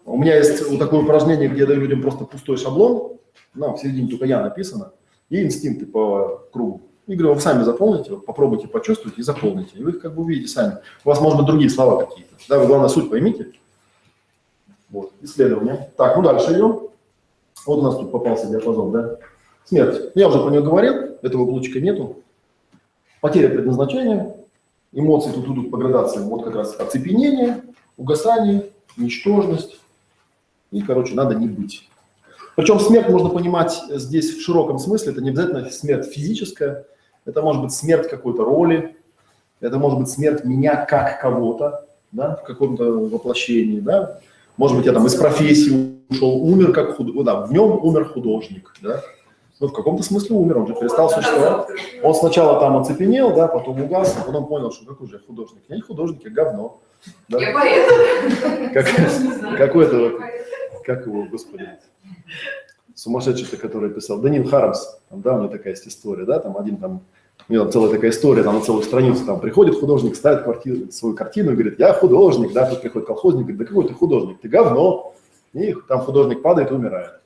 У меня есть вот такое упражнение, где я даю людям просто пустой шаблон, ну, в середине только я написано, и инстинкты по кругу. И говорю, вы сами заполните, попробуйте почувствовать и заполните. И вы их как бы увидите сами. У вас, может быть, другие слова какие-то. Да, вы, главное, суть поймите. Вот, исследование. Так, ну дальше идем. Вот у нас тут попался диапазон, да? Смерть. Я уже про нее говорил, этого блочка нету. Потеря предназначения, эмоции тут идут по градациям. Вот как раз оцепенение, угасание, ничтожность. И, короче, надо не быть. Причем смерть можно понимать здесь в широком смысле. Это не обязательно смерть физическая. Это может быть смерть какой-то роли, Это может быть смерть меня как кого-то, да, в каком-то воплощении, да. Может быть, я там из профессии ушел, умер как художник, да, в нем умер художник, да. Ну, в каком-то смысле умер, он же перестал существовать. Он сначала там оцепенел, да, потом угас, а потом понял, что какой же я художник. Я не художник, я говно. Да? Я поэт. Как, какой это, вот, как его, господи, сумасшедший-то, который писал, Данил Харамс, там, да, у него такая есть история, да, там один там, у него там целая такая история, там на целую страницу, там приходит художник, ставит квартиру, свою картину и говорит, я художник, да, тут приходит колхозник, говорит, да какой ты художник, ты говно, и там художник падает и умирает.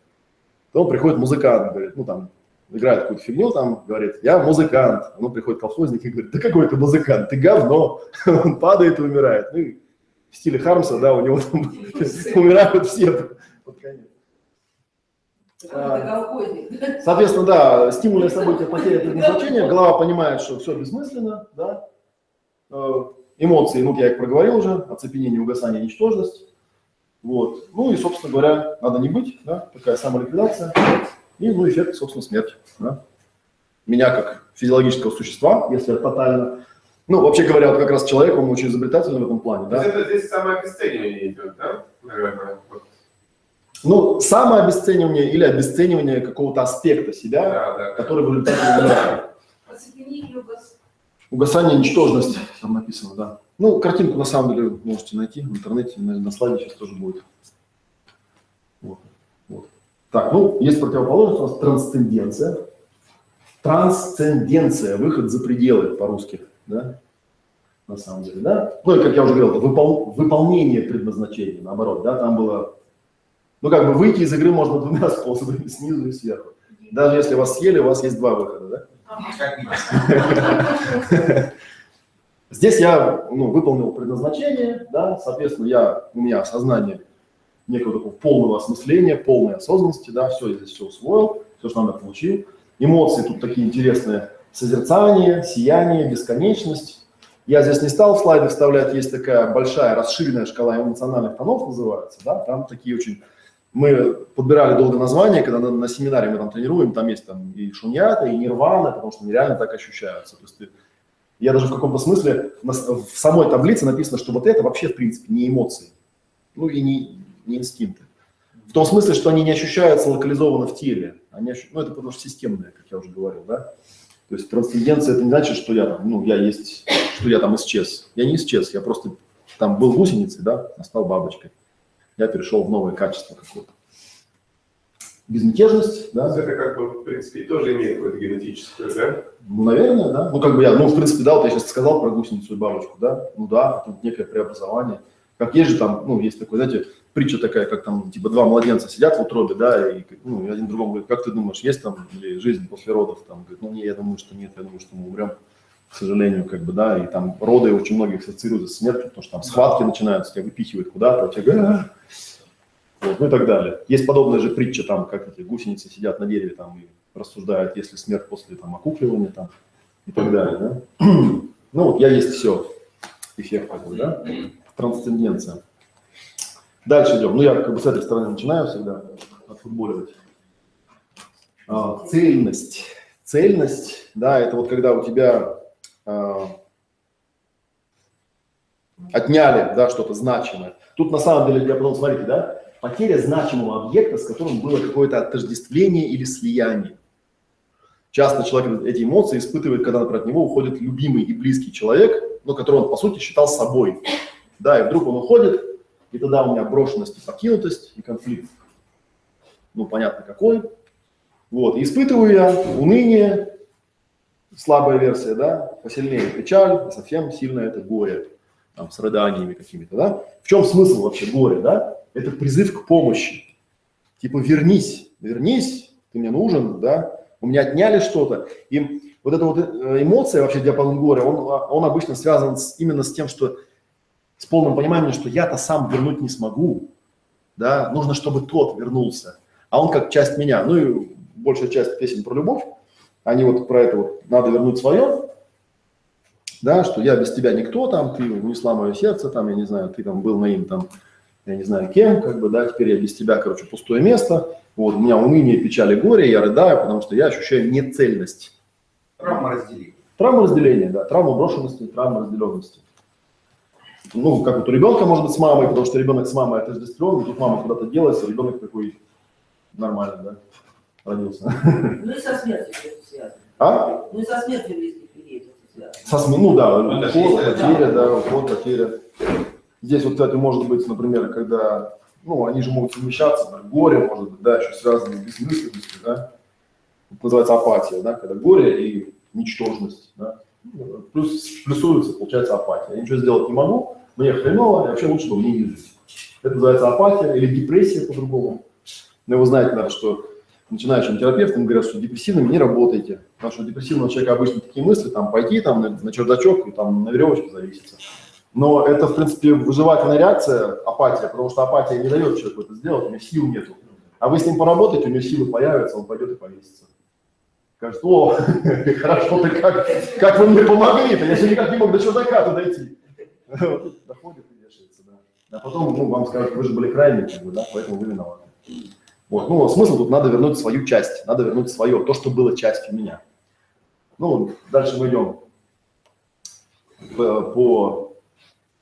Потом приходит музыкант, говорит, ну там, играет какую-то фигню, там, говорит, я музыкант. Ну, приходит колхозник и говорит, да какой ты музыкант, ты говно. Он падает и умирает. Ну, и в стиле Хармса, да, у него там умирают все. Под конец. Соответственно, да, стимульное событие потеря предназначения, голова понимает, что все бессмысленно, да, Э, эмоции, ну, я их проговорил уже, оцепенение, угасание, ничтожность, вот, ну и, собственно говоря, надо не быть, да, такая самоликвидация, и, ну, эффект, собственно, смерть, да. Меня как физиологического существа, если тотально, ну, вообще говоря, вот как раз человек, он очень изобретательный в этом плане, То есть да. это здесь самое обесценивание идет, да? Наверное. Вот. Ну, самообесценивание или обесценивание какого-то аспекта себя, Да, да. который в результате. Угасание, ничтожность, там написано, да. Ну, картинку на самом деле можете найти в интернете, на, на слайде сейчас тоже будет. Вот, вот. Так, ну, есть противоположность у нас трансценденция. Трансценденция, выход за пределы по-русски, да, на самом деле, да. Ну, и как я уже говорил, это выпол- выполнение предназначения, наоборот, да, там было, ну, как бы выйти из игры можно двумя способами, снизу и сверху. Даже если вас съели, у вас есть два выхода, да. Здесь я ну, выполнил предназначение, да, соответственно, я, у меня осознание некого такого полного осмысления, полной осознанности, да, все, я здесь все усвоил, все, что надо, получил. Эмоции тут такие интересные, созерцание, сияние, бесконечность. Я здесь не стал слайды вставлять, есть такая большая расширенная шкала эмоциональных тонов называется, да, там такие очень мы подбирали долго названия, когда на, на семинаре мы там тренируем, там есть там и шуньята, и нирвана, потому что они реально так ощущаются. То есть ты- я даже в каком-то смысле в самой таблице написано, что вот это вообще в принципе не эмоции, ну и не, не инстинкты. В том смысле, что они не ощущаются локализованно в теле. Они ощу- Ну, это потому что системное, как я уже говорил, да. То есть трансценденция это не значит, что я там, ну, я есть, что я там исчез. Я не исчез, я просто там был гусеницей, да, а стал бабочкой я перешел в новое качество какое-то. Безмятежность, да, это как бы, в принципе, тоже имеет какое-то генетическое, да? ну, наверное, да. Ну, как бы я, ну, в принципе, да, вот я сейчас сказал про гусеницу и бабочку, да, ну да, это вот некое преобразование. Как есть же там, ну, есть такой, знаете, притча такая, как там, типа, два младенца сидят в утробе, да, и, ну, один другому говорит, как ты думаешь, есть там или жизнь после родов? Там, говорит, ну, не, я думаю, что нет, я думаю, что мы умрем, к сожалению, как бы, да, и там роды очень многих ассоциируются с смертью, потому что там схватки начинаются, тебя выпихивают куда-то, тебя говорят, вот, ну и так далее. Есть подобная же притча, там, как эти гусеницы сидят на дереве там и рассуждают, есть ли смерть после там окукливания там и так далее, да. Ну вот я есть все, эффект такой, да, трансценденция. Дальше идем. Ну я как бы с этой стороны начинаю всегда отфутболивать. А, цельность. Цельность, да, это вот когда у тебя отняли, да, что-то значимое. Тут на самом деле, я потом, смотрите, да, потеря значимого объекта, с которым было какое-то отождествление или слияние. Часто человек эти эмоции испытывает, когда, например, от него уходит любимый и близкий человек, но которого он, по сути, считал собой. Да, и вдруг он уходит, и тогда у меня брошенность и покинутость, и конфликт. Ну, понятно, какой. Вот, и испытываю я уныние, слабая версия, да, посильнее печаль, и совсем сильное это горе, там, с рыданиями какими-то, да. В чем смысл вообще горя, да? Это призыв к помощи. Типа вернись, вернись, ты мне нужен, да, у меня отняли что-то. И вот эта вот э, эмоция, вообще диапазон горя, он, он обычно связан с, именно с тем, что с полным пониманием, что я-то сам вернуть не смогу, да, нужно, чтобы тот вернулся, а он как часть меня. Ну и большая часть песен про любовь, они вот про это вот, надо вернуть свое, да, что я без тебя никто, там, ты унесла мое сердце, там, я не знаю, ты там был моим, там, я не знаю кем, как бы, да, теперь я без тебя, короче, пустое место, вот, у меня уныние, печаль и горе, я рыдаю, потому что я ощущаю нецельность. Травма разделили. Травма разделения, да, травма брошенности, травма разделенности. Ну, как вот у ребенка может быть с мамой, потому что ребенок с мамой отождествлен, тут мама куда-то делась, а ребенок такой нормальный, да, родился. Ну и со смертью это связано. А? Ну и со смертью близких людей это связано. Со СМИ, ну да, Ну, уход, есть, да. потеря, да, уход, потеря. Здесь вот, кстати, может быть, например, когда, ну, они же могут совмещаться, да, горе, может быть, да, еще связано с бессмысленностью, да, это называется апатия, да, когда горе и ничтожность, да, Ну, плюс плюсуется, получается апатия. Я ничего сделать не могу, мне хреново, и вообще лучше бы мне не жить. Это называется апатия или депрессия по-другому. Но вы знаете, наверное, что начинающим терапевтам говорят, что депрессивными не работайте. Потому что у депрессивного человека обычно такие мысли, там, пойти там, на, на чердачок и там на веревочке зависится. Но это, в принципе, выживательная реакция, апатия, потому что апатия не дает человеку это сделать, у него сил нету. А вы с ним поработаете, у него силы появятся, он пойдет и повесится. Скажет, о, хорошо ты как, как вы мне помогли-то, я же никак не мог до чердака-то дойти. Доходит и вешается, да. А потом ну, вам скажут, вы же были бы, да, поэтому вы виноваты. Вот, ну, смысл тут надо вернуть свою часть, надо вернуть свое, то, что было частью меня. Ну, дальше мы идем по, по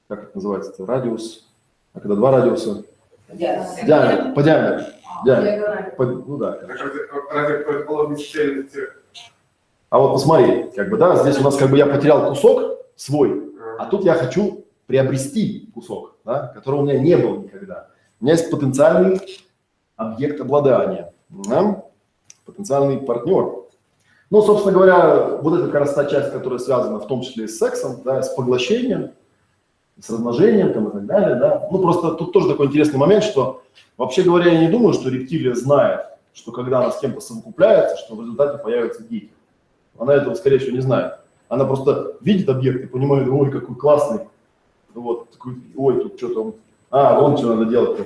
как это называется, радиус, а когда два радиуса, Диагноз. диаметр, по диаметру, диаметр, Диагональ. по- ну да. А вот посмотри, как бы, да, здесь у нас как бы я потерял кусок свой, а тут я хочу приобрести кусок, да, которого у меня не было никогда. У меня есть потенциальный объект обладания, да, потенциальный партнер. Ну, собственно говоря, вот это как раз та часть, которая связана в том числе и с сексом, да, с поглощением, с размножением там, и так далее. Да. Ну, просто тут тоже такой интересный момент, что, вообще говоря, я не думаю, что рептилия знает, что когда она с кем-то совокупляется, что в результате появятся дети. Она этого, скорее всего, не знает. Она просто видит объект и понимает, ой, какой классный. Вот, такой, ой, тут что-то, он- а, вон что надо делать.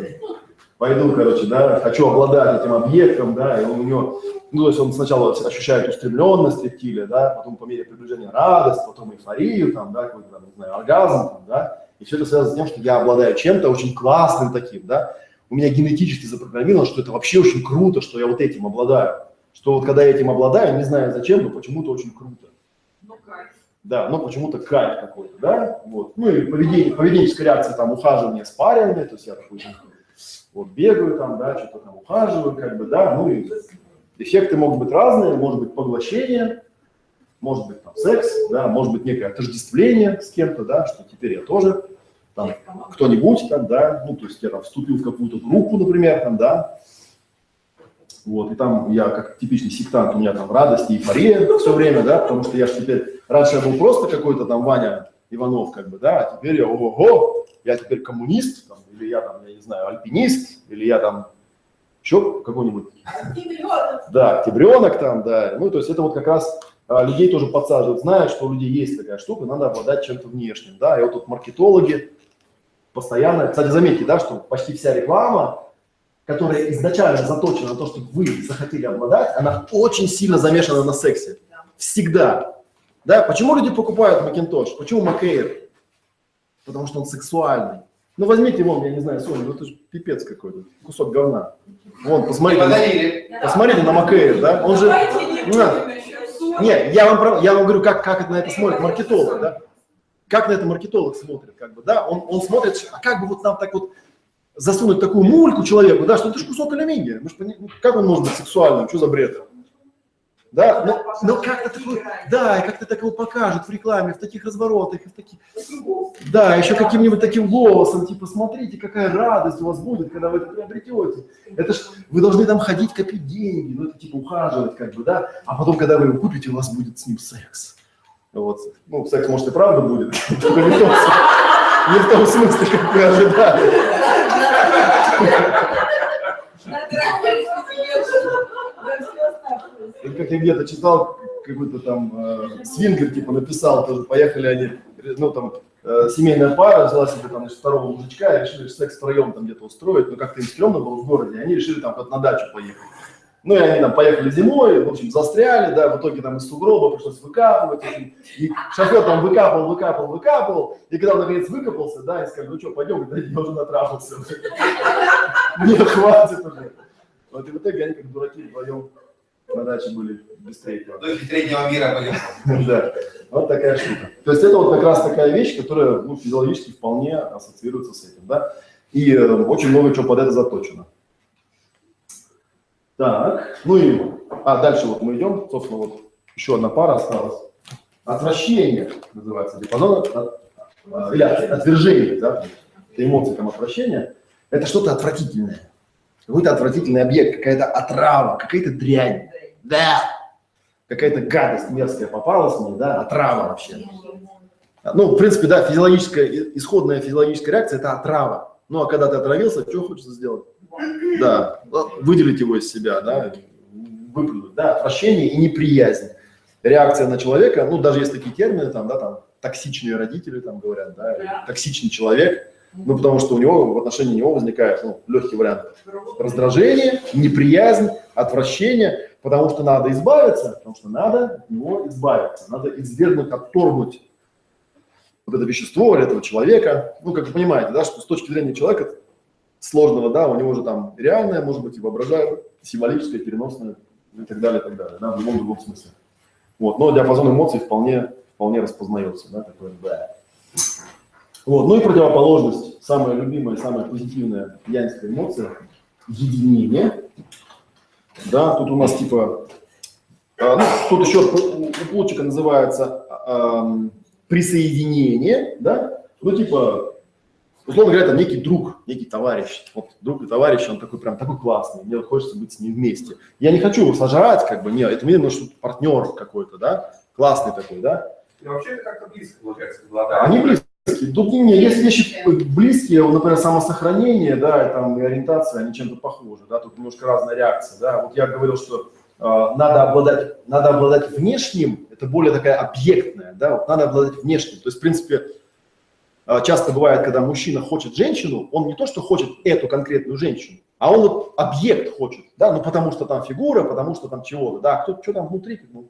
Пойду, короче, да, хочу обладать этим объектом, да, и у него, ну, то есть он сначала ощущает устремленность рептилия, да, потом по мере приближения радость, потом эйфорию, там, да, какой-то, там, не знаю, оргазм, там, да, и все это связано с тем, что я обладаю чем-то очень классным таким, да, у меня генетически запрограммировано, что это вообще очень круто, что я вот этим обладаю, что вот когда я этим обладаю, не знаю зачем, но почему-то очень круто. Ну, кайф. Да, но почему-то кайф какой-то, да, вот. Ну и поведение, поведенческая реакция, там, ухаживание, спаривание, то есть я такой, вот, бегаю там, да, что-то там ухаживаю, как бы, да, ну и эффекты могут быть разные, может быть поглощение, может быть там секс, да, может быть некое отождествление с кем-то, да, что теперь я тоже там кто-нибудь там, да, ну, то есть я там вступил в какую-то группу, например, там, да, вот, и там я как типичный сектант, у меня там радость и эйфория все время, да, потому что я же теперь, раньше я был просто какой-то там Ваня Иванов, как бы, да, а теперь я, ого, я теперь коммунист, там, или я там, я не знаю, альпинист, или я там еще какой-нибудь, да, октябренок там, да, ну, то есть это вот как раз а, людей тоже подсаживают, знают, что у людей есть такая штука, надо обладать чем-то внешним, да, и вот тут маркетологи постоянно, кстати, заметьте, да, что почти вся реклама, которая изначально заточена на то, чтобы вы захотели обладать, она очень сильно замешана на сексе. Всегда. Да, почему люди покупают Macintosh? Почему Macair? Потому что он сексуальный. Ну, возьмите вон, я не знаю, Соня, ну это же пипец какой-то, кусок говна. Вон, посмотрите, на- посмотрите на Macair, да, он же... Не Ну. Нет, я вам, я вам говорю, как, как это на это смотрит маркетолог, да? Как на это маркетолог смотрит, как бы, да? Он, он смотрит, а как бы вот нам так вот засунуть такую мульку человеку, да, что это же кусок алюминия. Мы ж пони- ну, как он может быть сексуальным? Что за бред? Да, но, но как-то такой, да, и как-то так его покажут в рекламе, в таких разворотах, и в таких, да, еще каким-нибудь таким голосом, типа, смотрите, какая радость у вас будет, когда вы это приобретете. Это ж вы должны там ходить, копить деньги, ну, это типа ухаживать, как бы, да, а потом, когда вы его купите, у вас будет с ним секс. Вот. Ну, секс, может, и правда будет, только не в том смысле, как вы ожидали. Как я где-то читал, какой-то там э, свингер, типа, написал, тоже поехали они, ну, там, э, семейная пара взяла себе там значит, второго мужичка и решили секс втроем там где-то устроить, но как-то им стрёмно было в городе, и они решили там куда-то на дачу поехать. Ну, и они там поехали зимой, в общем, застряли, да, в итоге там из сугроба пришлось выкапывать, и шофер там выкапывал, выкапывал, выкапывал, и когда он наконец выкопался, да, и сказал, ну что, пойдем, да, я уже натрахался. Мне хватит уже. Вот и в итоге они как дураки вдвоем на даче были без третьего. Духи среднего мира были. Да, вот такая штука. То есть это вот как раз такая вещь, которая ну, физиологически вполне ассоциируется с этим, да. И э, очень много чего под это заточено. Так, ну и, а дальше вот мы идем, собственно, вот еще одна пара осталась. Отвращение называется диапазон, от- а, или от- отвержение, да, это эмоции там отвращения. Это что-то отвратительное. Какой-то отвратительный объект, какая-то отрава, какая-то дрянь. Да, какая-то гадость мерзкая попалась мне, да, отрава вообще. Ну, в принципе, да, физиологическая, исходная физиологическая реакция – это отрава. Ну, а когда ты отравился, что хочется сделать? Да, выделить его из себя, да, выплюнуть, да, отвращение и неприязнь. Реакция на человека, ну, даже есть такие термины, там, да, там, токсичные родители, там, говорят, Да. токсичный человек, ну, потому что у него, в отношении него возникает, ну, легкий вариант раздражение, неприязнь, отвращение, потому что надо избавиться, потому что надо от него избавиться, надо извергнуть, отторгнуть вот это вещество или этого человека. Ну, как вы понимаете, да, что с точки зрения человека сложного, да, у него же там реальное, может быть, и воображаемое, символическое, переносное и так далее, и так далее, да, в любом другом смысле. Вот, но диапазон эмоций вполне, вполне распознается, да, такое, да. Вот, ну и противоположность, самая любимая, самая позитивная янская эмоция – единение. Да, тут у нас типа, а, ну, тут еще у Плутчика называется ам, присоединение, да, ну типа, условно говоря, там некий друг, некий товарищ, вот друг и товарищ, он такой прям такой классный, мне вот хочется быть с ним вместе. Я не хочу его сажать, как бы, нет, это именно что партнер какой-то, да, классный такой, да, И вообще это как-то близко получается. Влада. они близкие. Тут не, не, есть вещи близкие, например, самосохранение, да, и там и ориентация, они чем-то похожи, да, тут немножко разная реакция, да. Вот я говорил, что э, надо обладать, надо обладать внешним, это более такая объектная, да, вот надо обладать внешним. То есть, в принципе, э, часто бывает, когда мужчина хочет женщину, он не то, что хочет эту конкретную женщину, а он вот объект хочет, да, ну потому что там фигура, потому что там чего-то, да, кто что там внутри, как бы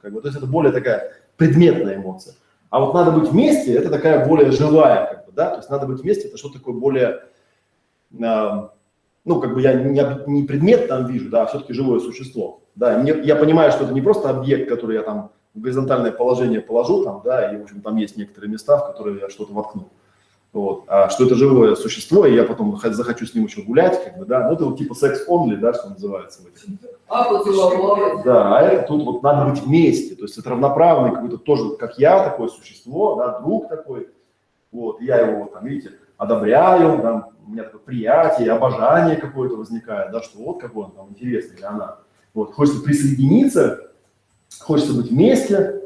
как бы, то есть это более такая предметная эмоция. А вот надо быть вместе, это такая более живая, как бы, да, то есть надо быть вместе, это что-то такое более, э, ну, как бы я не, не предмет там вижу, да, а все-таки живое существо, да, мне, я понимаю, что это не просто объект, который я там в горизонтальное положение положу там, да, и, в общем, там есть некоторые места, в которые я что-то воткну, вот, а что это живое существо, и я потом захочу с ним еще гулять, как бы, да, ну, это вот типа секс-онли, да, что называется в этих. А поцеловалась. да, а это тут вот надо быть вместе, то есть это равноправный какой-то тоже, как я, такое существо, да, друг такой, вот, я его там, видите, одобряю, там, у меня такое приятие, обожание какое-то возникает, да, что вот какой он там интересный или она, вот, хочется присоединиться, хочется быть вместе,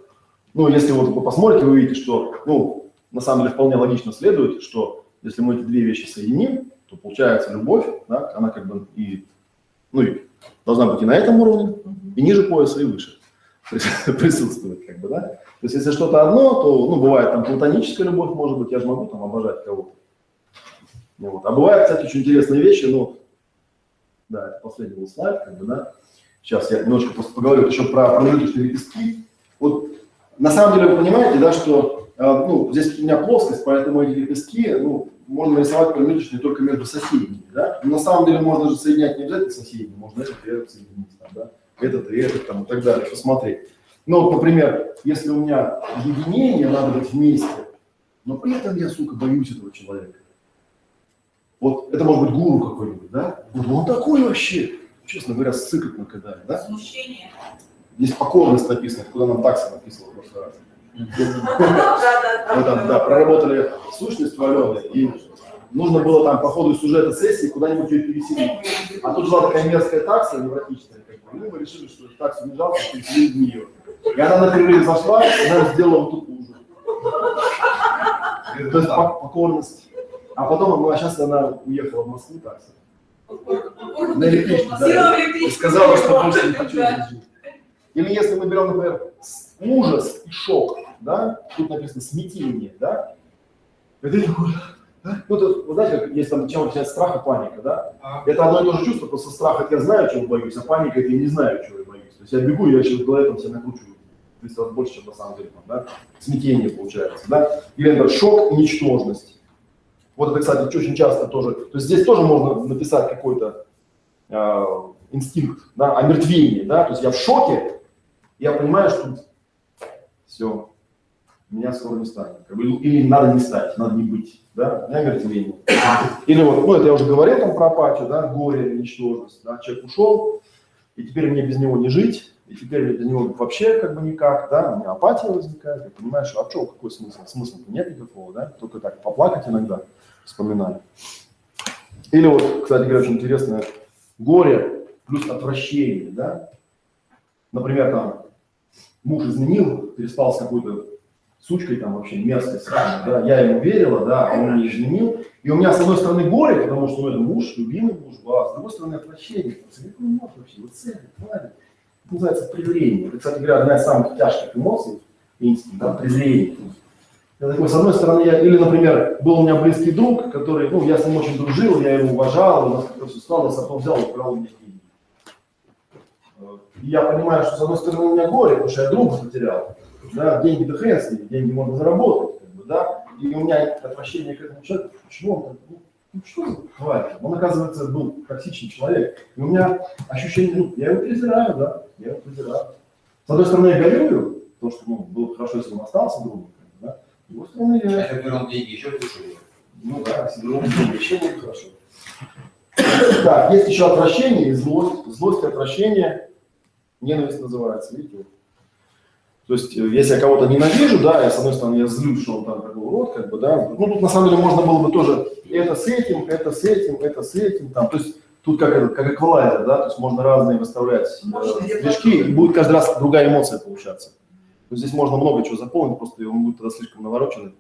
ну, если вот вы посмотрите, вы увидите, что, ну, на самом деле вполне логично следует, что если мы эти две вещи соединим, то получается любовь, да, она как бы и, ну, и должна быть и на этом уровне, и ниже пояса, и выше присутствует, как бы, да. То есть, если что-то одно, то, ну, бывает там платоническая любовь, может быть, я же могу там обожать кого-то. Ну, вот. А бывают, кстати, очень интересные вещи, ну, да, это последний был слайд, как бы, да. Сейчас я немножко просто поговорю еще про промежуточные лепестки. Вот, на самом деле, вы понимаете, да, что, ну, здесь у меня плоскость, поэтому эти лепестки, ну, можно нарисовать промежуточные только между соседними, да. Но на самом деле можно же соединять не обязательно соседними, можно этот и этот соединить, там, да этот и этот там, и так далее, посмотреть. Ну, вот, например, если у меня единение, надо быть вместе, но при этом я, сука, боюсь этого человека. Вот это может быть гуру какой-нибудь, да? Ну, он такой вообще, честно говоря, сыкотно на кидает, да? Смущение. Здесь покорность написана, куда нам такса написано в прошлый раз. Мы там, да, проработали сущность Алены, и нужно было там по ходу сюжета сессии куда-нибудь ее переселить. А тут была такая мерзкая такса, невротичная, как бы. Ну, мы решили, что таксу не жалко, переселили в нее. И она на перерыв зашла, и нам сделала вот тут ужин. То есть пок- покорность. А потом, ну, а сейчас она уехала в Москву такса. На электричке, да. И электричку. сказала, что больше не хочу. Или если мы берем, например, ужас и шок, да, тут написано смятение, да, и ты такой, да? ну, то, вы знаете, как есть там, чем отличается страх и паника, да? А, Это одно и то же чувство, просто страх это я знаю, чего боюсь, а паника это я не знаю, чего я боюсь. То есть я бегу, я еще в голове там себя накручиваю. То есть раз больше, чем на самом деле, там, да? Смятение получается, да? Или, например, шок и ничтожность. Вот это, кстати, очень часто тоже. То есть здесь тоже можно написать какой-то, э, инстинкт, да, омертвение, да, то есть я в шоке, я понимаю, что все, меня скоро не станет, бы, или надо не стать, надо не быть, да, у меня омертвение. Или вот, ну это я уже говорил там про апатию, да, горе, ничтожность, да, человек ушел, и теперь мне без него не жить, и теперь без него вообще как бы никак, да, у меня апатия возникает, я понимаю, что а что, какой смысл? Смысла нет никакого, да, только так поплакать иногда, вспоминаю. Или вот, кстати говоря, очень интересное, горе плюс отвращение, да. Например, там, муж изменил, переспал с какой-то сучкой там вообще мерзкой, сраной, да, я ему верила, да, а он мне изменил. И у меня с одной стороны горе, потому что ну, это муж, любимый муж, а с другой стороны отвращение. Какой муж вообще, вот цель, тварь. Это называется презрение. Это, кстати говоря, одна из самых тяжких эмоций, инстинкт, да, презрение. Я такой, с одной стороны, я, или, например, был у меня близкий друг, который, ну, я с ним очень дружил, я его уважал, у нас как-то все складывалось, а потом взял и украл меня деньги. Э, И я понимаю, что, с одной стороны, у меня горе, потому что я друга потерял. Да, деньги-то хрен с ними, деньги можно заработать, как бы, да. И у меня отвращение к этому человеку, почему он ну, ну, что за тварь? Он, оказывается, был токсичный человек. И у меня ощущение, ну, я его презираю, да, я его презираю. С одной стороны, я горюю, потому что, ну, было бы хорошо, если он остался другом, да. С другой стороны, А я если бы он деньги еще дешевле. ну да, если другому еще будет хорошо. Так, есть еще отвращение и злость. Злость и отвращение, ненависть называется, видите? То есть, э, если я кого-то ненавижу, да, я, с одной стороны, я злюсь, что он там такой урод, как бы, да, ну, тут, на самом деле, можно было бы тоже это с этим, это с этим, это с этим, там, то есть, тут как, как эквалайзер, да, то есть, можно разные выставлять Можно э, движки, и будет каждый раз другая эмоция получаться. То есть, здесь можно много чего заполнить, просто он будет тогда слишком навороченный.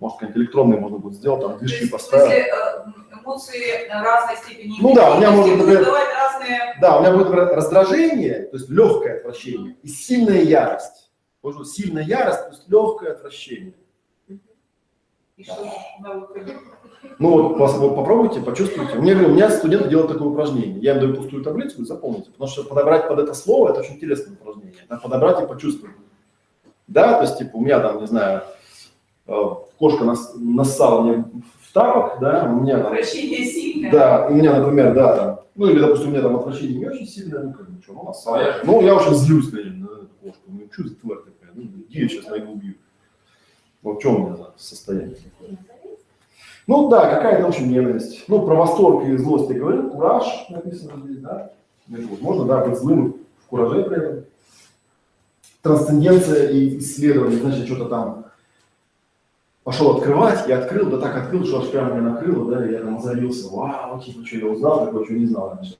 Может, какие-нибудь электронные можно будет сделать, там, движки есть, поставить. смысле, э, эмоции разной степени Ну да, у меня может, давать разные... Да, у меня будет раздражение, то есть легкое отвращение, и сильная ярость. Может быть, сильная ярость, то есть легкое отвращение. И что на выходе? Ну вот, вот попробуйте, почувствуйте. У меня, у меня студенты делают такое упражнение. Я им даю пустую таблицу и заполните. Потому что подобрать под это слово, это очень интересное упражнение. Да, подобрать и почувствовать. Да, то есть, типа, у меня там, не знаю, э, кошка нас, нассала мне в тапок, да, у меня там Обращение сильное. Да, у меня, например, да, там, ну или, допустим, у меня там отвращение не очень сильное, ну как что, ну, нассал. Ну, я очень злюсь, конечно, на эту кошку. Ну, что за тварь такая? Иди, я сейчас найду убью. Вот в чем у меня состояние такое? Ну да, какая-то, общем, ненависть. Ну, про восторг и злость я говорил, кураж написано здесь, да. Можно, да, быть злым в кураже при этом. Трансценденция и исследование, значит, что-то там пошел открывать, я открыл, да так открыл, что аж прямо меня накрыло, да, и я там озарился, вау, типа, что я узнал, такое, что не знал раньше.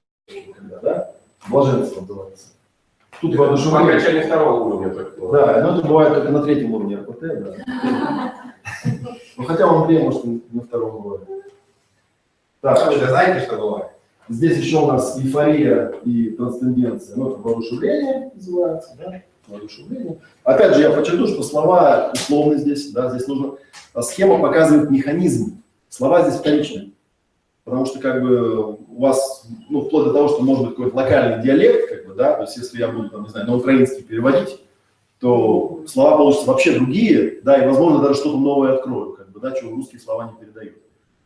Когда, да? Блаженство называется. Тут По воодушевление. окончании второго уровня только. Да, но это бывает только на третьем уровне РПТ, да. Ну, хотя он время, может, и на втором бывает. Так, Вы знаете, что бывает? здесь еще у нас эйфория и трансценденция. Ну, это воодушевление называется, да? Воодушевление. Опять же, я подчеркну, что слова условны здесь, да, здесь нужно... а Схема показывает механизм. Слова здесь вторичны. Потому что, как бы, у вас, ну, вплоть до того, что может быть какой-то локальный диалект, как бы, да, то есть если я буду, там, не знаю, на украинский переводить, то слова получатся вообще другие, да, и, возможно, даже что-то новое открою, как бы, да, чего русские слова не передают.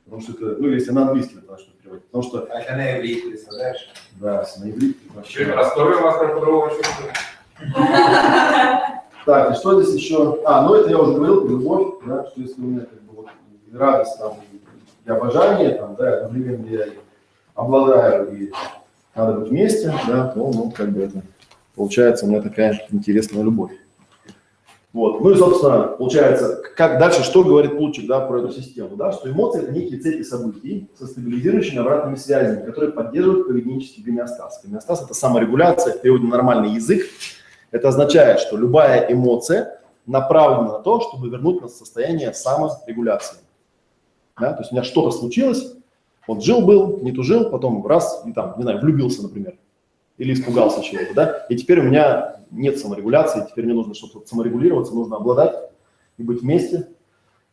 Потому что это, ну, если на английский это что переводить. Потому что, А это на иврите, представляешь? да, если на иврите, то вообще... Чуть расстрою вас как по-другому. Так, и что здесь еще? А, ну это я уже говорил, любовь, да, что если у меня как бы вот радость там, и обожание, там, да, одновременно я обладаю и надо быть вместе, да, то, ну, как бы это, получается у меня такая интересная любовь. Вот. Ну и, собственно, получается, как дальше, что говорит Плутчик, да, про эту систему, да, что эмоции – это некие цепи событий со стабилизирующими обратными связями, которые поддерживают поведенческий гомеостаз. Гомеостаз – это саморегуляция, в переводе нормальный язык, это означает, что любая эмоция направлена на то, чтобы вернуть нас в состояние саморегуляции. Да? То есть у меня что-то случилось, вот жил-был, не тужил, потом раз, и там, не знаю, влюбился, например, или испугался чего-то, да, и теперь у меня нет саморегуляции, теперь мне нужно что-то саморегулироваться, нужно обладать и быть вместе,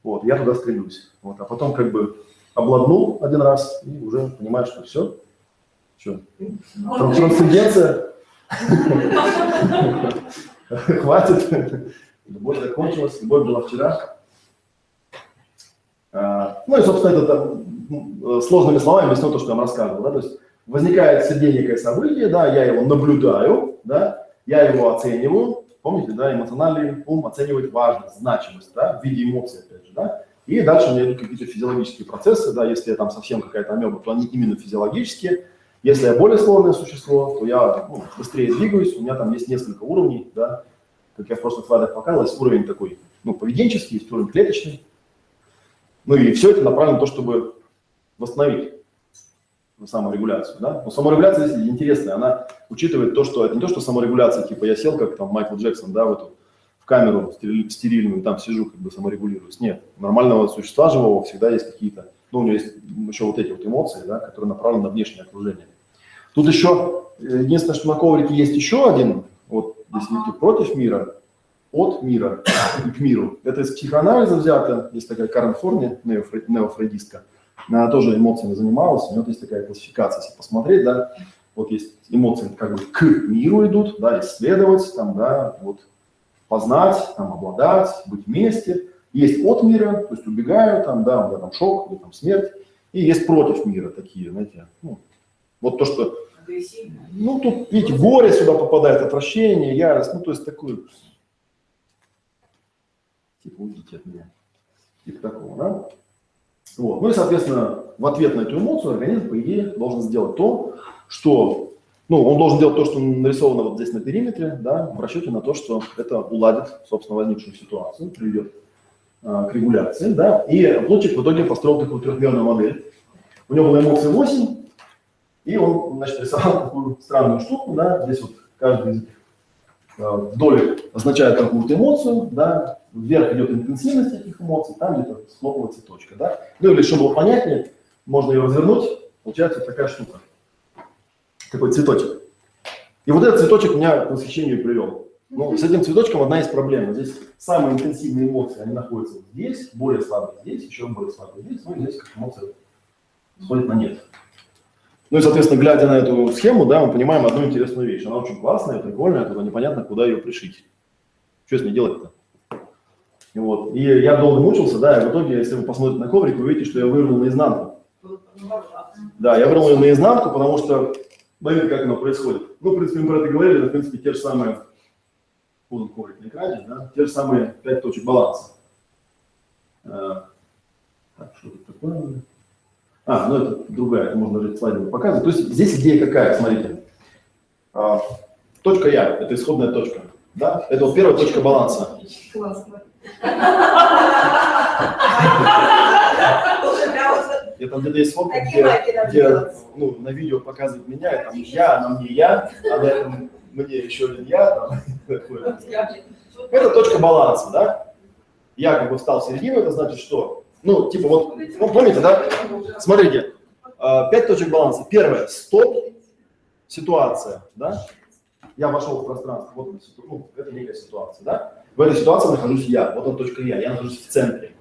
вот, я туда стремлюсь, вот, а потом как бы обладнул один раз и уже понимаю, что все, что, Тран- трансценденция, Хватит. Любовь закончилась, любовь была вчера. А, Ну и, собственно, это там, м, сложными словами объясню то, что я вам рассказывал. Да? То есть возникает в некое событие, да, я его наблюдаю, да, я его оцениваю, помните, да, эмоциональный ум оценивает важность, значимость, да, в виде эмоций, опять же, да, и дальше у меня идут какие-то физиологические процессы, да, если я там совсем какая-то амеба, то они именно физиологические, если я более сложное существо, то я ну, быстрее двигаюсь, у меня там есть несколько уровней, да, как я в прошлых слайдах показывал, есть уровень такой, ну, поведенческий, есть уровень клеточный, ну и все это направлено на то, чтобы восстановить саморегуляцию, да. Но саморегуляция здесь интересная, она учитывает то, что это не то, что саморегуляция, типа я сел, как там Майкл Джексон, да, в эту в камеру стериль- стерильную, там сижу, как бы саморегулируюсь. Нет, у нормального существа живого всегда есть какие-то, ну, у него есть еще вот эти вот эмоции, да, которые направлены на внешнее окружение. Тут еще, э, единственное, что на коврике есть еще один, вот здесь видите, против мира, от мира и к миру. Это из психоанализа взято, есть такая Карен неофре- неофрейдистка, она тоже эмоциями занималась, у нее есть такая классификация, если посмотреть, да, вот есть эмоции как бы к миру идут, да, исследовать, там, да, вот, познать, там, обладать, быть вместе. Есть от мира, то есть убегаю, там, да, у меня там шок или там смерть. И есть против мира такие, знаете, ну, вот то, что, ну, тут, видите, горе сюда попадает, отвращение, ярость, ну, то есть такую, типа, уйдите от меня, типа такого, да? Вот. Ну и, соответственно, в ответ на эту эмоцию организм, по идее, должен сделать то, что, ну, он должен делать то, что нарисовано вот здесь на периметре, да, в расчете на то, что это уладит, собственно, возникшую ситуацию, приведет а, к регуляции, да, и Плотчик в итоге построил такую трехмерную модель. У него была эмоция 8, и он, значит, рисовал такую странную штуку, да, здесь вот каждый из этих э, долек означает какую-то эмоцию, да, вверх идет интенсивность этих эмоций, там где-то схлопывается точка, да. Ну или чтобы было понятнее, можно ее развернуть, получается такая штука, такой цветочек. И вот этот цветочек меня к восхищению привел. Ну, с этим цветочком одна из проблем. Здесь самые интенсивные эмоции, они находятся здесь, более слабые здесь, еще более слабые здесь, ну и здесь как эмоция сходит на нет. Ну и, соответственно, глядя на эту схему, да, мы понимаем одну интересную вещь. Она очень классная, прикольная, только непонятно, куда ее пришить. Что с ней делать-то? Вот. И я долго мучился, да, и в итоге, если вы посмотрите на коврик, вы увидите, что я вывернул наизнанку. Да, я вывернул ее наизнанку, потому что, смотрите, как оно происходит. Ну, в принципе, мы про это говорили, это, в принципе, те же самые, вот коврик на экране, да, те же самые пять точек баланса. Э, Так, что тут такое? А, ну это другая, это можно даже слайдами показывать. То есть здесь идея какая, смотрите. А, точка Я, это исходная точка. Да? Это вот первая точка баланса. Классно. Я там где-то есть Такие где, где ну, на видео показывает меня, там я, на мне я, а на этом мне еще один я. Там. Это точка баланса, да? Я как бы встал в середину, это значит что? Ну, типа вот, ну, помните, да? Смотрите, а, пять точек баланса. Первое, стоп, ситуация, да? Я вошел в пространство, вот она, ну, это некая ситуация, да? В этой ситуации нахожусь я, вот он точка я, я нахожусь в центре.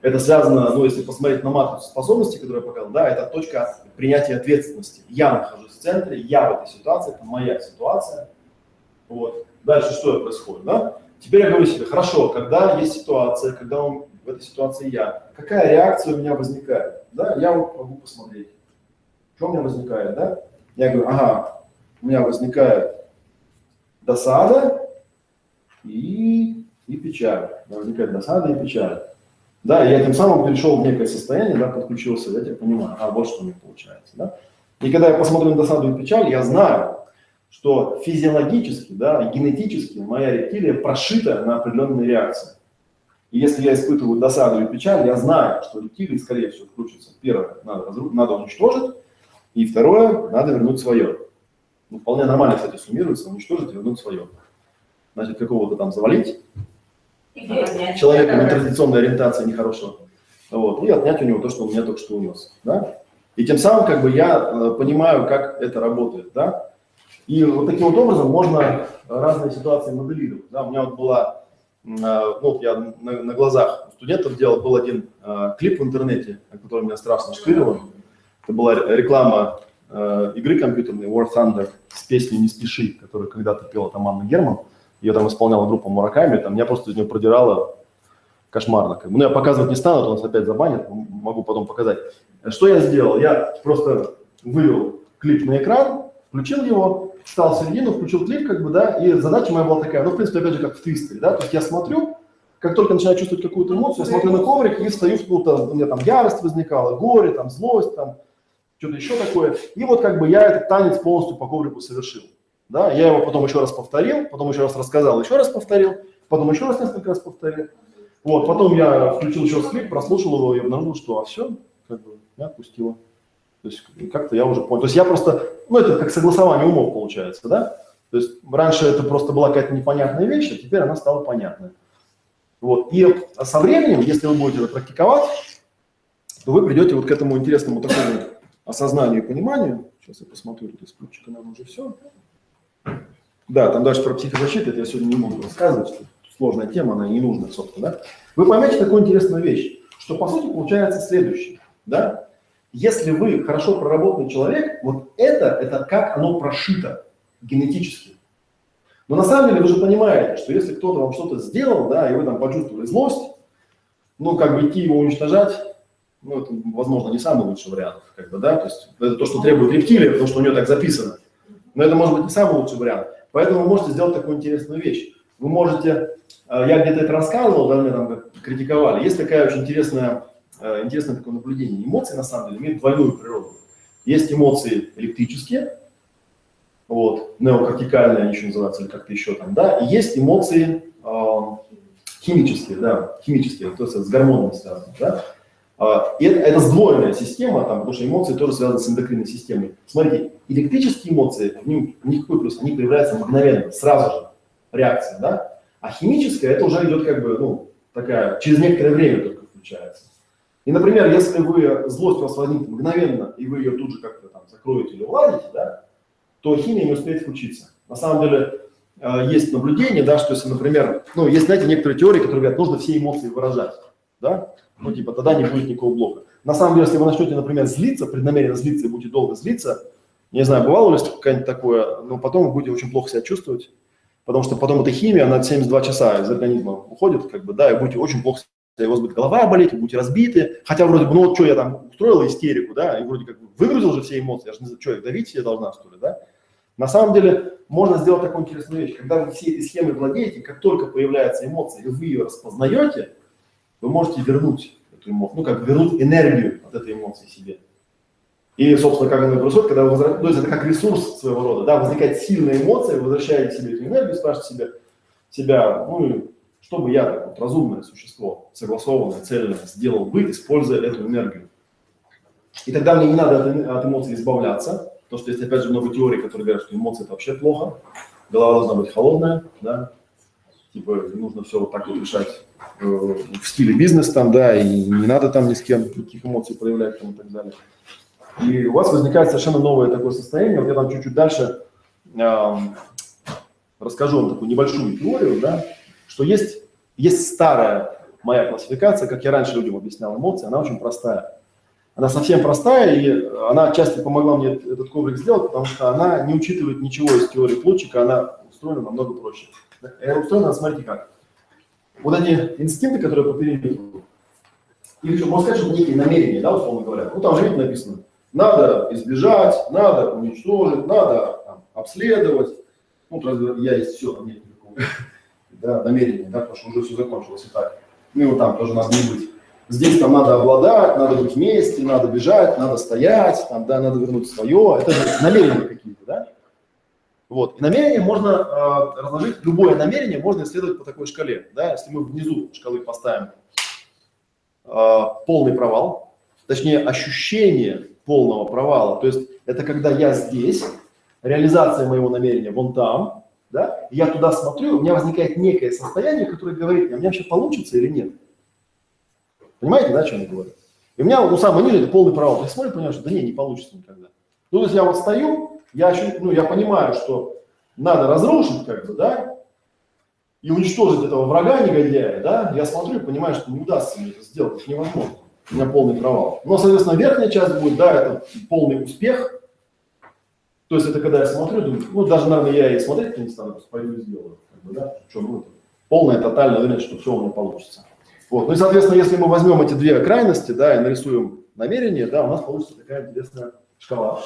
Это связано, ну, если посмотреть на матрицу способностей, которую я показал, да, это точка принятия ответственности. Я нахожусь в центре, я в этой ситуации, это моя ситуация. Вот. Дальше что происходит, да? Теперь я говорю себе, хорошо, когда есть ситуация, когда он, в этой ситуации я, какая реакция у меня возникает? Да, я вот могу посмотреть. Что у меня возникает, да? Я говорю, ага, у меня возникает досада и, и печаль. Да, возникает досада и печаль. Да, я тем самым перешел в некое состояние, да, подключился, я теперь понимаю, а вот что у меня получается, да. И когда я посмотрю на досаду и печаль, я знаю, что физиологически, да, генетически моя рептилия прошита на определенные реакции. И если я испытываю досаду и печаль, я знаю, что рептилии, скорее всего, включатся. Первое, надо, разру- надо уничтожить, и второе, надо вернуть свое. Ну, вполне нормально, кстати, суммируется, уничтожить и вернуть свое. Значит, какого-то там завалить, человека нетрадиционной ориентации нехорошего, вот, и отнять у него то, что он меня только что унес, да. И тем самым, как бы, я э, понимаю, как это работает, да. И вот таким вот образом можно разные ситуации моделировать, да. У меня вот была, э, ну, вот я на, на глазах у студентов делал, был один э, клип в интернете, который меня страшно штырило. Это была ре- реклама игры компьютерной War Thunder с песней «Не спеши», которую когда-то пела там Анна Герман. Ее там исполняла группа Мураками, там меня просто из нее продирало кошмарно. Как бы. Ну, я показывать не стану, то нас опять забанят, могу потом показать. Что я сделал? Я просто вывел клип на экран, включил его, встал в середину, включил клип, как бы, да, и задача моя была такая, ну, в принципе, опять же, как в твистере, да, то есть я смотрю, как только начинаю чувствовать какую-то эмоцию, я смотрю на коврик и встаю, ну, там, у меня там ярость возникала, горе, там, злость, там, что-то еще такое. И вот как бы я этот танец полностью по коврику совершил. Да, я его потом еще раз повторил, потом еще раз рассказал, еще раз повторил, потом еще раз несколько раз повторил. Вот, потом я включил еще клип, прослушал его и обнаружил, что а все, как бы, меня отпустило. То есть как-то я уже понял. То есть я просто, ну это как согласование умов получается, да? То есть раньше это просто была какая-то непонятная вещь, а теперь она стала понятной. Вот. И со временем, если вы будете это практиковать, то вы придете вот к этому интересному такому осознанию и пониманию. Сейчас я посмотрю, тут из ключика нам уже все. Да, там дальше про психозащиту, это я сегодня не буду рассказывать, что сложная тема, она не нужна, собственно, да. Вы поймете такую интересную вещь, что по сути получается следующее, да. Если вы хорошо проработанный человек, вот это, это как оно прошито генетически. Но на самом деле вы же понимаете, что если кто-то вам что-то сделал, да, и вы там почувствовали злость, ну, как бы идти его уничтожать, ну, это, возможно, не самый лучший вариант, как бы, да, то есть это то, что требует рептилия, потому что у нее так записано. Но это может быть не самый лучший вариант. Поэтому вы можете сделать такую интересную вещь. Вы можете, э, я где-то это рассказывал, да, меня там критиковали, есть такая очень интересная, э, интересное такое наблюдение. Эмоции, на самом деле, имеют двойную природу. Есть эмоции электрические, вот, неокортикальные они еще называются, или как-то еще там, да, и есть эмоции э, химические, да, химические, то есть с гормонами связаны, да. А, и это, это сдвоенная система, там, потому что эмоции тоже связаны с эндокринной системой. Смотрите, электрические эмоции, в них, в них какой плюс? Они проявляются мгновенно, сразу же, реакция, да? А химическая, это уже идет как бы, ну, такая, через некоторое время только включается. И, например, если вы, злость у вас возникнет мгновенно, и вы ее тут же как-то там закроете или уладите, да, то химия не успеет включиться. На самом деле, э, есть наблюдение, да, что если, например, ну, есть, знаете, некоторые теории, которые говорят, нужно все эмоции выражать, да, ну, типа, тогда не будет никакого блока. На самом деле, если вы начнете, например, злиться, преднамеренно злиться и будете долго злиться, не знаю, бывало ли какое-нибудь такое, но потом вы будете очень плохо себя чувствовать, потому что потом эта химия, она 72 часа из организма уходит, как бы, да, и будете очень плохо у вас будет голова болеть, вы будете разбиты, хотя вроде бы, ну вот что, я там устроила истерику, да, и вроде как выгрузил же все эмоции, я же не знаю, что, давить себе должна, что ли, да. На самом деле, можно сделать такую интересную вещь, когда вы всей этой схемой владеете, как только появляется эмоция, и вы ее распознаете, вы можете вернуть эту эмоцию, ну, как вернуть энергию от этой эмоции себе. И, собственно, как оно происходит, когда вы то есть это как ресурс своего рода, да, возникает сильная эмоция, вы возвращаете себе эту энергию, спрашиваете себя, себя, ну, что бы я, вот, разумное существо, согласованное, цельное, сделал бы, используя эту энергию. И тогда мне не надо от, от эмоций избавляться, потому что есть, опять же, много теорий, которые говорят, что эмоции – это вообще плохо, голова должна быть холодная, да, типа нужно все вот так вот решать э, в стиле бизнес там, да, и не надо там ни с кем никаких эмоций проявлять там и так далее. И у вас возникает совершенно новое такое состояние. Вот я там чуть-чуть дальше э, расскажу вам такую небольшую теорию, да, что есть, есть старая моя классификация, как я раньше людям объяснял эмоции, она очень простая. Она совсем простая, и она часто помогла мне этот коврик сделать, потому что она не учитывает ничего из теории Плотчика, она устроена намного проще. Э, устроена, смотрите как. Вот эти инстинкты, которые по периметру, или что, можно сказать, что некие намерения, да, условно говоря. Ну, там же видите написано, надо избежать, надо уничтожить, надо там, обследовать. Ну, разве я есть все, там нет никакого да, намерения, да, потому что уже все закончилось и так. Ну, вот там тоже надо не быть. Здесь там надо обладать, надо быть вместе, надо бежать, надо стоять, там, да, надо вернуть свое. Это же намерения какие-то, да? Вот. И намерение можно э, разложить, любое намерение можно исследовать по такой шкале. Да? Если мы внизу шкалы поставим э, полный провал, точнее ощущение полного провала, то есть это когда я здесь, реализация моего намерения вон там, да, я туда смотрю, у меня возникает некое состояние, которое говорит а у меня вообще получится или нет. Понимаете, да, о чем я говорю? И у меня у самого ниже это полный провал. Я смотрю, понимаю, что да не, не получится никогда. Ну, то есть я вот стою, я, ну, я понимаю, что надо разрушить, как бы, да, и уничтожить этого врага, негодяя, да, я смотрю и понимаю, что не удастся мне это сделать, это невозможно. У меня полный провал. Но, соответственно, верхняя часть будет, да, это полный успех. То есть это когда я смотрю, думаю, ну, даже, наверное, я и смотреть не стану, пойду и сделаю. Как бы, да, что будет. Полная, тотальная уверенность, что все у меня получится. Вот. Ну и, соответственно, если мы возьмем эти две крайности, да, и нарисуем намерение, да, у нас получится такая интересная шкала.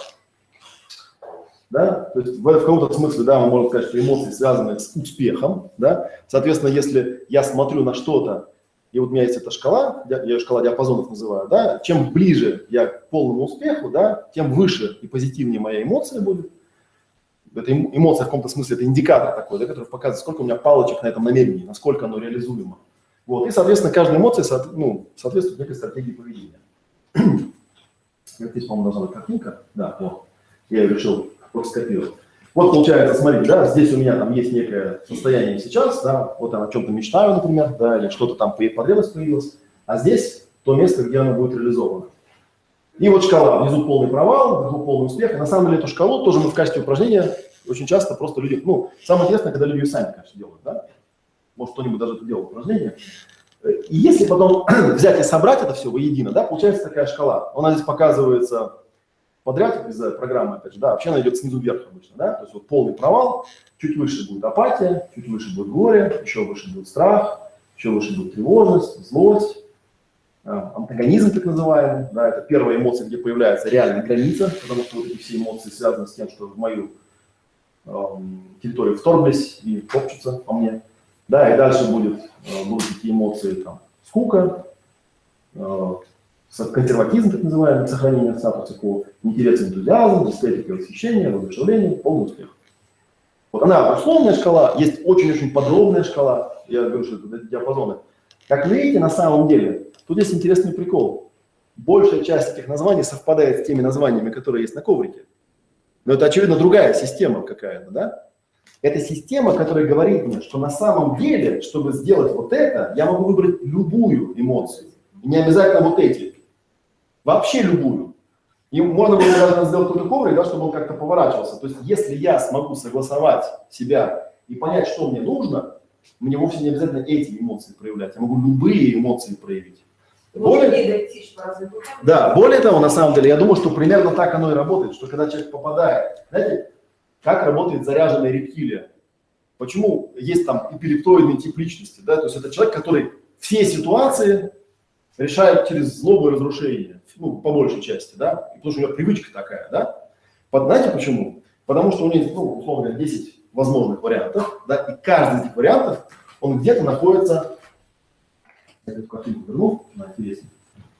Да? То есть в, в каком-то смысле, да, мы можем сказать, что эмоции связаны с успехом. Да? Соответственно, если я смотрю на что-то, и вот у меня есть эта шкала, я ее шкала диапазонов называю, да, чем ближе я к полному успеху, да, тем выше и позитивнее моя эмоция будет. Это эм- эмоция в каком-то смысле, это индикатор такой, да, который показывает, сколько у меня палочек на этом намерении, насколько оно реализуемо. Вот. И, соответственно, каждая эмоция соот- ну, соответствует некой стратегии поведения. Здесь, по-моему, должна быть картинка. Да, вот. Я ее решил скопировать. Вот получается, смотрите, да, здесь у меня там есть некое состояние сейчас, да, вот я о чем-то мечтаю, например, да, или что-то там по- потребность появилась, а здесь то место, где оно будет реализовано. И вот шкала, внизу полный провал, внизу полный успех. И на самом деле эту шкалу тоже мы в качестве упражнения очень часто просто люди, ну, самое интересное, когда люди сами, конечно, делают, да. Может, кто-нибудь даже это делал упражнение. И если потом взять и собрать это все воедино, да, получается такая шкала. Она здесь показывается подряд из программы, опять же, да, вообще она идет снизу вверх обычно, да, то есть вот полный провал, чуть выше будет апатия, чуть выше будет горе, еще выше будет страх, еще выше будет тревожность, злость, а, антагонизм так называемый, да, это первая эмоция, где появляется реальная граница, потому что вот эти все эмоции связаны с тем, что в мою эм, территорию вторглись и топчутся по мне, да, и дальше будет, э, будут такие эмоции, там, скука, э, консерватизм, так называемый, сохранение статуса кво, интерес, энтузиазм, эстетика, восхищение, воодушевление, полный успех. Вот она условная шкала, есть очень-очень подробная шкала, я говорю, что это диапазоны. Как видите, на самом деле, тут есть интересный прикол. Большая часть этих названий совпадает с теми названиями, которые есть на коврике. Но это, очевидно, другая система какая-то, да? Это система, которая говорит мне, что на самом деле, чтобы сделать вот это, я могу выбрать любую эмоцию. Не обязательно вот эти. Вообще любую. И можно было даже сделать такой коврик, да, чтобы он как-то поворачивался. То есть если я смогу согласовать себя и понять, что мне нужно, мне вовсе не обязательно эти эмоции проявлять. Я могу любые эмоции проявить. Более, да, более того, на самом деле, я думаю, что примерно так оно и работает, что когда человек попадает, знаете, как работает заряженная рептилия? Почему есть там эпилептоидный тип личности, да, то есть это человек, который все ситуации решает через злобу и разрушение, ну, по большей части, да, потому что у него привычка такая, да. Знаете почему? Потому что у него ну, условно говоря, 10 возможных вариантов, да, и каждый из этих вариантов, он где-то находится, я эту картинку верну, она интереснее,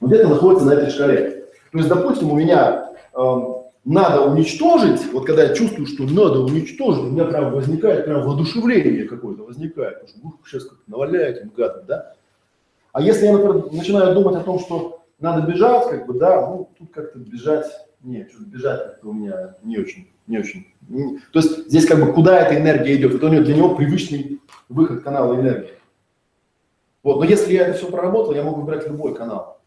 он где-то находится на этой шкале. То есть, допустим, у меня эм, надо уничтожить, вот когда я чувствую, что надо уничтожить, у меня прям возникает прям воодушевление какое-то возникает, потому что ух, сейчас как наваляют им гадом, да. А если я, например, начинаю думать о том, что надо бежать, как бы, да, ну, тут как-то бежать, нет, что-то бежать как-то у меня не очень, не очень. Не- То есть здесь как бы куда эта энергия идет, это у него, для него привычный выход канала энергии. Вот, но если я это все проработал, я могу выбирать любой канал.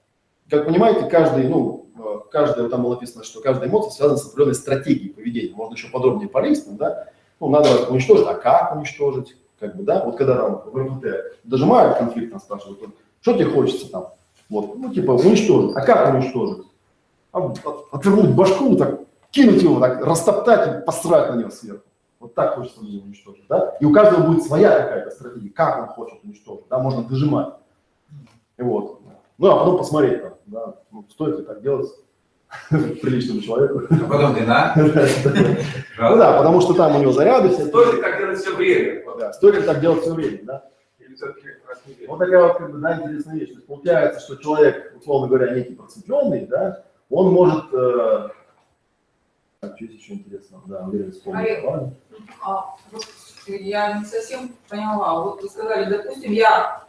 Как понимаете, каждый, ну, э, каждая, там было написано, что каждая эмоция связана с определенной стратегией поведения. Можно еще подробнее там, да. Ну, надо уничтожить, а как уничтожить? Как бы, да, вот когда там в РПТ дожимают конфликт, там спрашивают, что тебе хочется там? Вот, ну, типа, уничтожить. А как уничтожить? А, от- отвернуть башку, так, кинуть его, так, растоптать и посрать на него сверху. Вот так хочется мне уничтожить, да? И у каждого будет своя какая-то стратегия, как он хочет уничтожить, да, можно дожимать. И вот. Ну, а потом посмотреть, там, да, ну, стоит ли так делать приличному человеку. А потом ты на. Ну да, потому что там у него заряды. Стоит ли так делать все время? Да, стоит ли так делать все время, да? Все-таки? Вот такая вот, как бы, да, интересная вещь. То есть получается, что человек, условно говоря, некий просветленный, да, он может... Э... Так, что есть еще интересного? Да, уверен, вспомнил. А, вот я не совсем поняла. Вот вы сказали, допустим, я,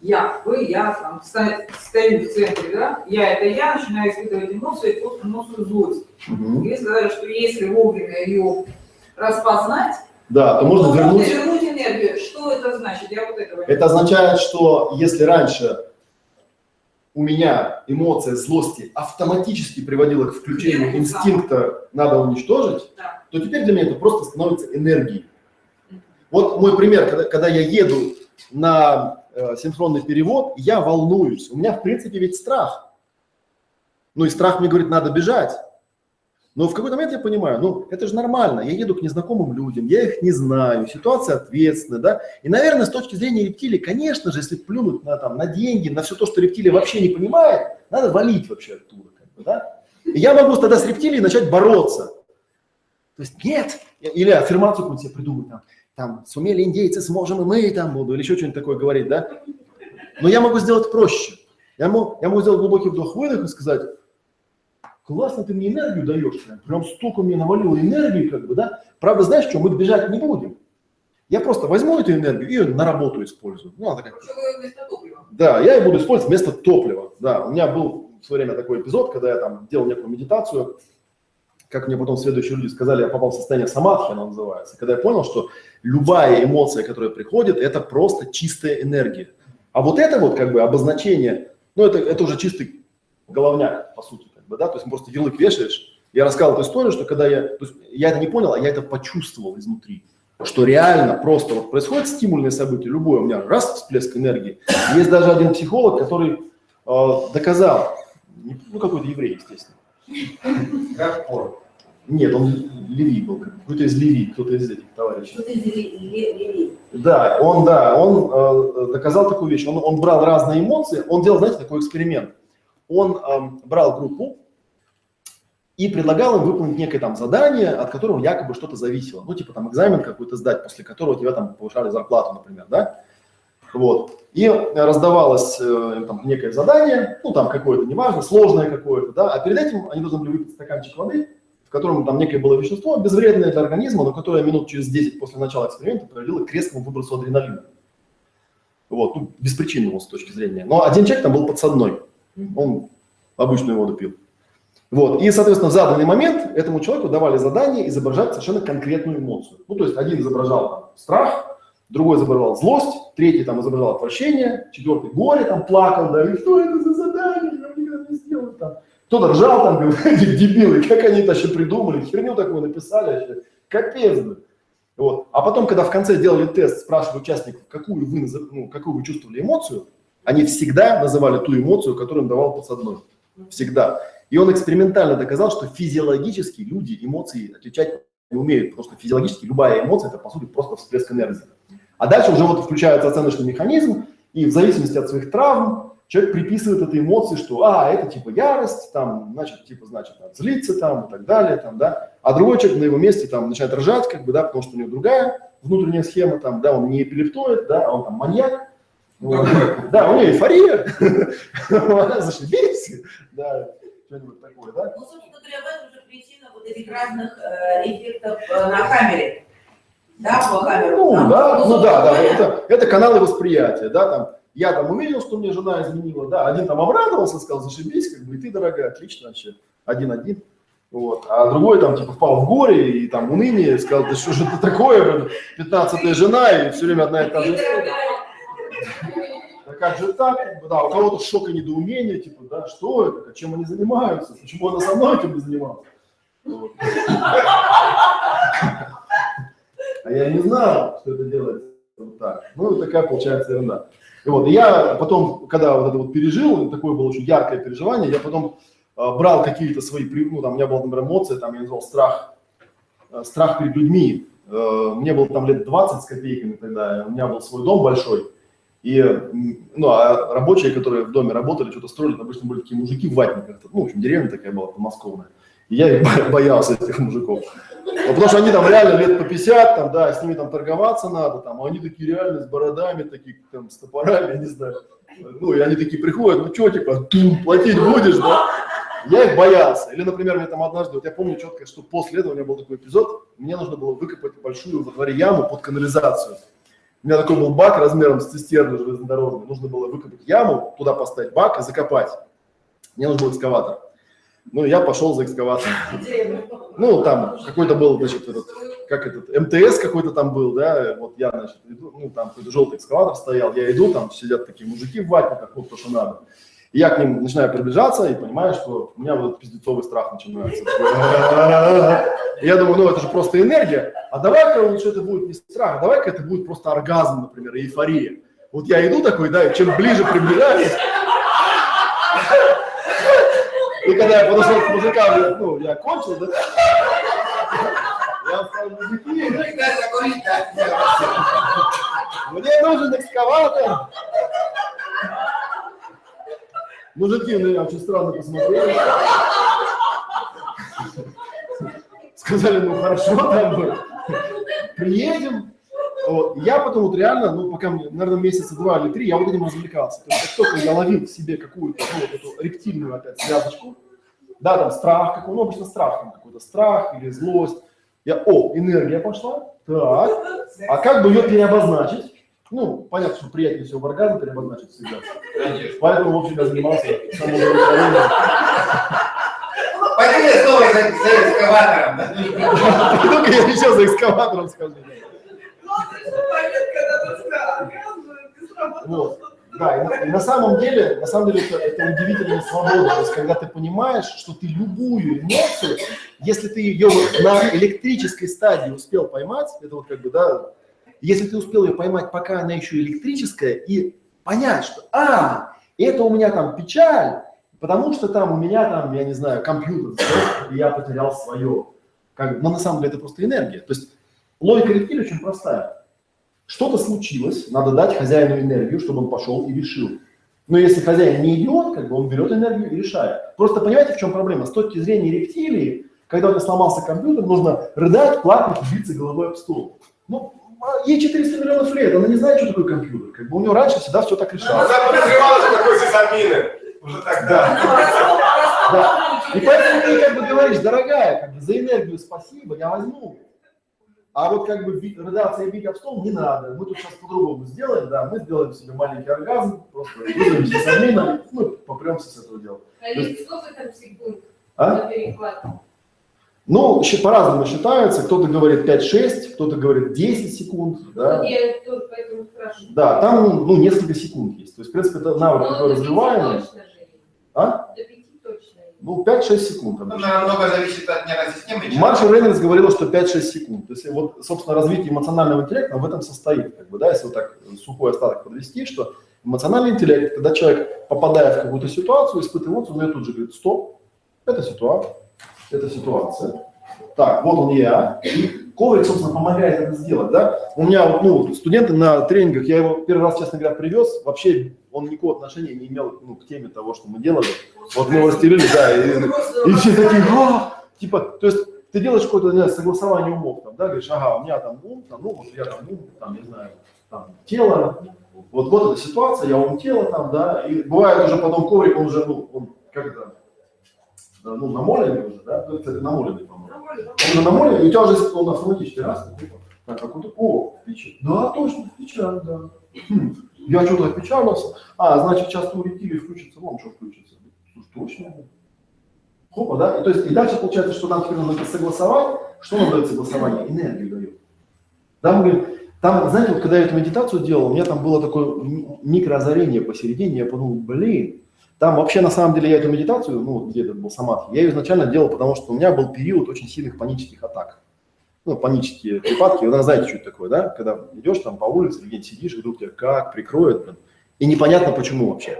я, вы, я там стою в центре, да? Я это я, начинаю испытывать эмоции, просто эмоцию злость. Мгм. И вы сказали, что если вовремя ее распознать, Да, то можно то вернуть... вернуть энергию. Что это значит? Я вот этого Это означает, что если раньше у меня эмоция злости автоматически приводила к включению Первым инстинкта «надо уничтожить», Да. то теперь для меня это просто становится энергией. Вот мой пример, когда, когда я еду на э, синхронный перевод, я волнуюсь. У меня, в принципе, ведь страх. Ну и страх мне говорит, надо бежать. Но в какой-то момент я понимаю, ну это же нормально, я еду к незнакомым людям, я их не знаю, ситуация ответственная, да. И, наверное, с точки зрения рептилии, конечно же, если плюнуть на, там, на деньги, на все то, что рептилия вообще не понимает, надо валить вообще оттуда, как бы, да. И я могу тогда с рептилией начать бороться. То есть нет. Или аффирмацию какую-то себе придумать, там, там, сумели индейцы, сможем и мы там буду, или еще что-нибудь такое говорить, да? Но я могу сделать проще. Я могу, я могу сделать глубокий вдох-выдох и сказать, классно ты мне энергию даешь, прям, прям столько мне навалило энергии, как бы, да? Правда, знаешь что, мы бежать не будем. Я просто возьму эту энергию и ее на работу использую. Ну, она такая, да, я ее буду использовать вместо топлива. Да, у меня был в свое время такой эпизод, когда я там делал некую медитацию, как мне потом следующие люди сказали, я попал в состояние самадхи, оно называется, когда я понял, что любая эмоция, которая приходит, это просто чистая энергия. А вот это вот как бы обозначение, ну это, это уже чистый головняк, по сути, как бы, да, то есть просто ярлык вешаешь. Я рассказал эту историю, что когда я, то есть я это не понял, а я это почувствовал изнутри, что реально просто вот происходит стимульное событие, любое, у меня раз всплеск энергии. Есть даже один психолог, который э, доказал, ну какой-то еврей, естественно. Газпорт. Нет, он Леви был, кто-то из Леви, кто-то из этих товарищей. Что ты зелень? Да, он, да, он э, доказал такую вещь. Он, он брал разные эмоции, он делал, знаете, такой эксперимент. Он брал группу и предлагал им выполнить некое там задание, от которого якобы что-то зависело. Ну, типа там экзамен какой-то сдать, после которого тебя там повышали зарплату, например, да? Вот. И раздавалось э, там некое задание, ну, там какое-то, неважно, сложное какое-то, да, а перед этим они должны были выпить стаканчик воды, в котором там некое было вещество, безвредное для организма, но которое минут через 10 после начала эксперимента приводило к резкому выбросу адреналина. Вот, ну, беспричинному с точки зрения. Но один человек там был подсадной, он обычную воду пил. Вот, и, соответственно, в заданный момент этому человеку давали задание изображать совершенно конкретную эмоцию. Ну, то есть один изображал там, страх, другой изображал злость, третий там изображал отвращение, четвертый горе, там плакал, да, и что это за задание, я никогда не сделал там. Кто-то ржал там, говорил, эти дебилы, как они это вообще придумали, херню такую написали, вообще. капец, блин. Вот. А потом, когда в конце делали тест, спрашивали участников, какую вы, ну, какую вы чувствовали эмоцию, они всегда называли ту эмоцию, которую им давал подсадной. Всегда. И он экспериментально доказал, что физиологически люди эмоции отличать не умеют, потому что физиологически любая эмоция – это, по сути, просто всплеск энергии. А дальше уже вот включается оценочный механизм, и в зависимости от своих травм человек приписывает этой эмоции, что, а, это типа ярость, там, значит, типа, значит, там, злиться там и так далее, там, да. А другой человек на его месте там начинает ржать, как бы, да, потому что у него другая внутренняя схема, там, да, он не эпилептоид, да, а он там маньяк. Вот. Да, у него эйфория, зашибись, да, что-нибудь такое, да. Ну, собственно говоря, в этом же причина вот этих разных э, эффектов э, на камере. Да, по камеру. Ну, да, ну да, да, говоря, это, это каналы восприятия, да, там, я там увидел, что мне жена изменила, да, один там обрадовался, сказал, зашибись, как бы, и ты, дорогая, отлично вообще, один-один, вот, а другой там, типа, впал в горе и там уныние, сказал, да что же это такое, пятнадцатая жена, и все время одна и та же история. Да как же так, да, у кого-то шок и недоумение, типа, да, что это, чем они занимаются, почему она со мной этим не занималась. А я не знал, что это делается вот так. Ну, такая получается ерунда. И вот, и я потом, когда вот это вот пережил, такое было очень яркое переживание, я потом э, брал какие-то свои, ну, там, у меня была, например, эмоция, там, я назвал страх, э, страх перед людьми. Э, мне было там лет 20 с копейками тогда, у меня был свой дом большой, и, ну, а рабочие, которые в доме работали, что-то строили, обычно были такие мужики в ватниках, ну, в общем, деревня такая была подмосковная. И я их бо- боялся, этих мужиков. Ну, потому что они там реально лет по 50, там, да, с ними там торговаться надо, там, а они такие реально с бородами, такие, там, с топорами, я не знаю. Ну, и они такие приходят, ну, что, типа, тум, платить будешь, да? Я их боялся. Или, например, мне там однажды, вот я помню четко, что после этого у меня был такой эпизод, мне нужно было выкопать большую во дворе яму под канализацию. У меня такой был бак размером с цистерну железнодорожную. Нужно было выкопать яму, туда поставить бак и закопать. Мне нужен был экскаватор. Ну, я пошел за экскаватором. Ну, там какой-то был, значит, этот, как этот, МТС какой-то там был, да, вот я, значит, иду, ну, там какой-то желтый экскаватор стоял, я иду, там сидят такие мужики в ватниках, вот то, что надо. И я к ним начинаю приближаться и понимаю, что у меня вот пиздецовый страх начинается. Я думаю, ну это же просто энергия, а давай-ка лучше это будет не страх, а давай-ка это будет просто оргазм, например, эйфория. Вот я иду такой, да, и чем ближе приближаюсь, и когда я подошел к мужикам, ну, я кончил, да, мне нужен экскаватор. Мужики на меня очень странно посмотрели. сказали, ну хорошо, там мы приедем. Вот. Я потом вот реально, ну пока мне, наверное, месяца два или три, я вот этим развлекался. То есть как только я ловил в себе какую-то ну, вот эту рептильную опять связочку, да, там страх какой, ну обычно страх там какой-то, страх или злость, я, о, энергия пошла, так, а как бы ее переобозначить? Ну, понятно, что приятнее всего в оргазм переобозначить всегда. Конечно. Поэтому, в общем, я занимался самоудовлетворением. Пойди снова за, за экскаватором. Пойду-ка я еще за экскаватором скажу. Вот. Да, и на, и на самом деле, на самом деле это, это удивительная свобода. То есть, когда ты понимаешь, что ты любую эмоцию, если ты ее вот на электрической стадии успел поймать, это вот как бы, да, если ты успел ее поймать, пока она еще электрическая, и понять, что, а, это у меня там печаль, потому что там у меня там, я не знаю, компьютер, и я потерял свое. Как, но на самом деле это просто энергия. То есть логика рептилии очень простая. Что-то случилось, надо дать хозяину энергию, чтобы он пошел и решил. Но если хозяин не идет, как бы он берет энергию и решает. Просто понимаете, в чем проблема? С точки зрения рептилии, когда у тебя сломался компьютер, нужно рыдать, плакать, биться головой об стол. Ну, ей 400 миллионов лет, она не знает, что такое компьютер. Как бы у нее раньше всегда все так решалось. Она подозревала, что такое сисамины. Уже тогда. Да. И поэтому ты как бы говоришь, дорогая, как бы, за энергию спасибо, я возьму. А вот как бы бить, рыдаться и бить об стол не надо. Мы тут сейчас по-другому сделаем, да, мы сделаем себе маленький оргазм, просто вызовем сисамина, ну, попремся с этого дела. Количество сколько там секунд А? Ну, по-разному считаются. Кто-то говорит 5-6, кто-то говорит 10 секунд, да. Вот я тут поэтому спрашиваю. Да, там, ну, несколько секунд есть. То есть, в принципе, это навык, Ну, который развиваемый. А? До пяти точно. Ну, 5-6 секунд. Ну, много зависит от нервной системы. Маршал Рейнольдс говорила, что 5-6 секунд. То есть вот, собственно, развитие эмоционального интеллекта в этом состоит. Как бы, да, если вот так сухой остаток подвести, что эмоциональный интеллект, когда человек, попадая в какую-то ситуацию, испытывает эмоцию, он ее тут же говорит, стоп, это ситуация, это ситуация. Так, вот он я. И коврик, собственно, помогает это сделать, да. У меня вот, ну, студенты на тренингах, я его первый раз, честно говоря, привез, вообще он никакого отношения не имел ну, к теме того, что мы делали. Вот мы его расстелили, да, и, и все такие, «А!» типа, то есть ты делаешь какое-то, согласование умов, там, да, говоришь, ага, у меня там ум, там, ну, вот я там ум, там, не знаю, там, тело, вот, вот эта ситуация, я ум тело там, да, и бывает уже потом коврик, он уже, ну, он как это, да, ну, намоленный уже, да, ну, кстати, намоленный, по-моему. Он уже намоленный, и у тебя уже он автоматически раз, типа, так, какой-то, о, печаль, да, точно, печаль, да. Хм, я что-то опечалился, а, значит, сейчас у рептилии включится, вон что включится. Слушай, точно. Хопа, да? И, то есть, и дальше получается, что нам теперь надо согласовать. Что нам дает согласование? Энергию дает. Да, мы говорим, там, знаете, вот когда я эту медитацию делал, у меня там было такое микроозарение посередине, я подумал, блин, там вообще на самом деле я эту медитацию, ну, где этот был самат, я ее изначально делал, потому что у меня был период очень сильных панических атак. Ну, панические припадки, вы знаете, что это такое, да? Когда идешь там по улице, где-нибудь сидишь, вдруг тебя как прикроет, блин, и непонятно почему вообще.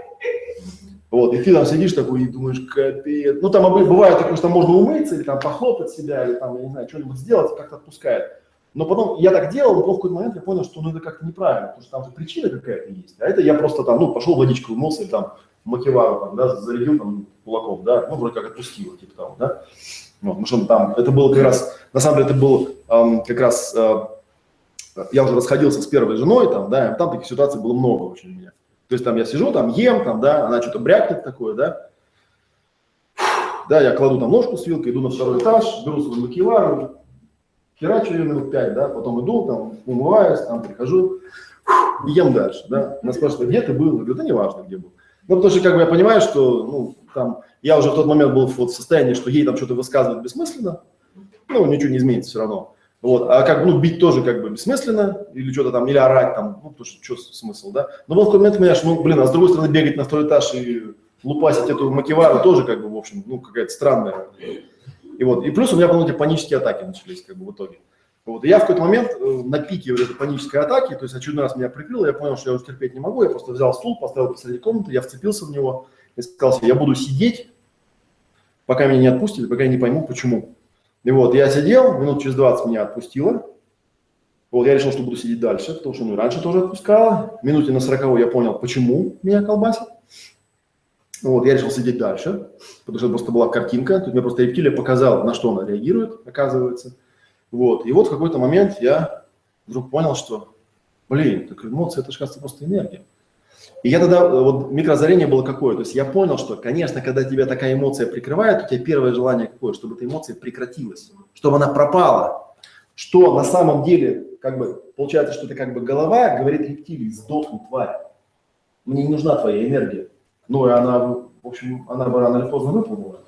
Вот, и ты там сидишь такой и думаешь, капец. Ну, там бывает такое, что можно умыться, или там похлопать себя, или там, я не знаю, что-нибудь сделать, как-то отпускает. Но потом я так делал, но в какой-то момент я понял, что ну, это как-то неправильно, потому что там же причина какая-то есть. А это я просто там, ну, пошел водичку умылся, или там макевару там, да, зарядил там кулаком, да, ну, вроде как отпустил, типа того, да. Вот, потому что там, это было как раз, на самом деле, это был эм, как раз, э, я уже расходился с первой женой, там, да, там таких ситуаций было много очень у меня. То есть там я сижу, там ем, там, да, она что-то брякнет такое, да. Да, я кладу там ложку с вилкой, иду на второй этаж, беру свой макевару, херачу ее минут пять, да, потом иду, там, умываюсь, там, прихожу ем дальше, да. Она спрашивает, где ты был? Я говорю, да неважно, где был. Ну, потому что, как бы, я понимаю, что, ну, там, я уже в тот момент был вот в состоянии, что ей там что-то высказывать бессмысленно, ну, ничего не изменится все равно. Вот, а как бы, ну, бить тоже как бы бессмысленно, или что-то там, или орать там, ну, потому что что смысл, да. Но в какой момент понимаешь, ну, блин, а с другой стороны бегать на второй этаж и лупасить эту макевару тоже как бы, в общем, ну, какая-то странная. И вот, и плюс у меня, эти панические атаки начались как бы в итоге. Вот, и я в какой-то момент э, на пике вот этой панической атаки, то есть очередной раз меня прикрыло, я понял, что я уже терпеть не могу, я просто взял стул, поставил посреди комнаты, я вцепился в него и сказал себе, я буду сидеть, пока меня не отпустят, пока я не пойму, почему. И вот, я сидел, минут через 20 меня отпустило. Вот, я решил, что буду сидеть дальше, потому что ну, раньше тоже отпускала. Минуте на 40 я понял, почему меня колбасит. Вот, я решил сидеть дальше, потому что просто была картинка. Тут мне просто рептилия показала, на что она реагирует, оказывается. Вот. И вот в какой-то момент я вдруг понял, что, блин, так эмоции, это же, кажется, просто энергия. И я тогда, э, вот микроозарение было какое, то есть я понял, что, конечно, когда тебя такая эмоция прикрывает, у тебя первое желание какое, чтобы эта эмоция прекратилась, чтобы она пропала. Что на самом деле, как бы, получается, что это как бы голова говорит рептилии, сдохни, тварь, мне не нужна твоя энергия. Ну и она, в общем, она бы рано или поздно выполнила.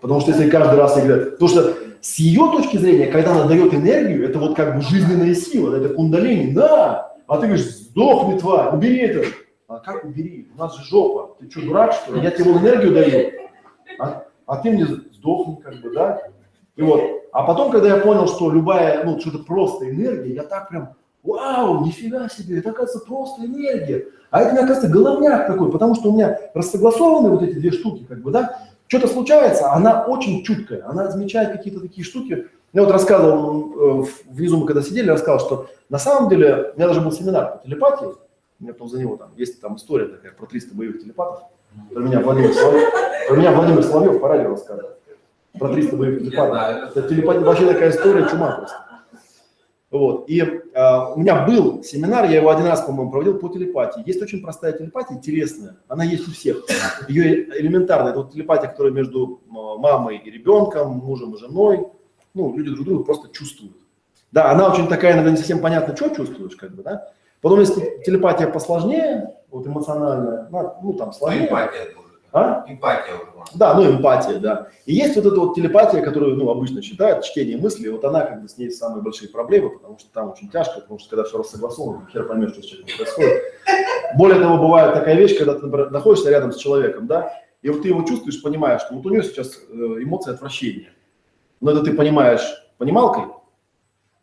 Потому что если каждый раз ей говорят, потому что с ее точки зрения, когда она дает энергию, это вот как бы жизненная сила, это кундалини, да, а ты говоришь, сдохни, тварь, убери это. А как убери? У нас же жопа. Ты что, дурак, что ли? Я тебе энергию даю, а, а ты мне сдохни, как бы, да? И вот. А потом, когда я понял, что любая, ну, что-то просто энергия, я так прям, вау, нифига себе, это, оказывается, просто энергия. А это, мне оказывается, головняк такой, потому что у меня рассогласованы вот эти две штуки, как бы, да? Что-то случается, она очень чуткая, она замечает какие-то такие штуки. Я вот рассказывал, э, внизу мы когда сидели, рассказал, что на самом деле, у меня даже был семинар по телепатии, у меня потом за него там есть там история такая про 300 боевых телепатов. Про меня Владимир Соловьев, про меня Владимир Соловьев по радио рассказывал. Про 300 боевых телепатов. Это телепатия, вообще такая история, чума просто. Вот. И а, у меня был семинар, я его один раз, по-моему, проводил по телепатии. Есть очень простая телепатия, телесная. Она есть у всех. Ее элементарная. Это вот телепатия, которая между а, мамой и ребенком, мужем и женой. Ну, люди друг друга просто чувствуют. Да, она очень такая, иногда не совсем понятно, что чувствуешь, как бы, да. Потом, если телепатия посложнее, вот эмоциональная, ну, там сложнее. Тоже. А? Эмпатия уже. Да, ну эмпатия, да. И есть вот эта вот телепатия, которую ну, обычно считают, чтение мыслей, вот она как бы с ней самые большие проблемы, потому что там очень тяжко, потому что когда все рассогласовано, хер поймешь, что с человеком происходит. Более того, бывает такая вещь, когда ты, например, находишься рядом с человеком, да, и вот ты его чувствуешь, понимаешь, что вот у него сейчас э, эмоция отвращения. Но это ты понимаешь понималкой,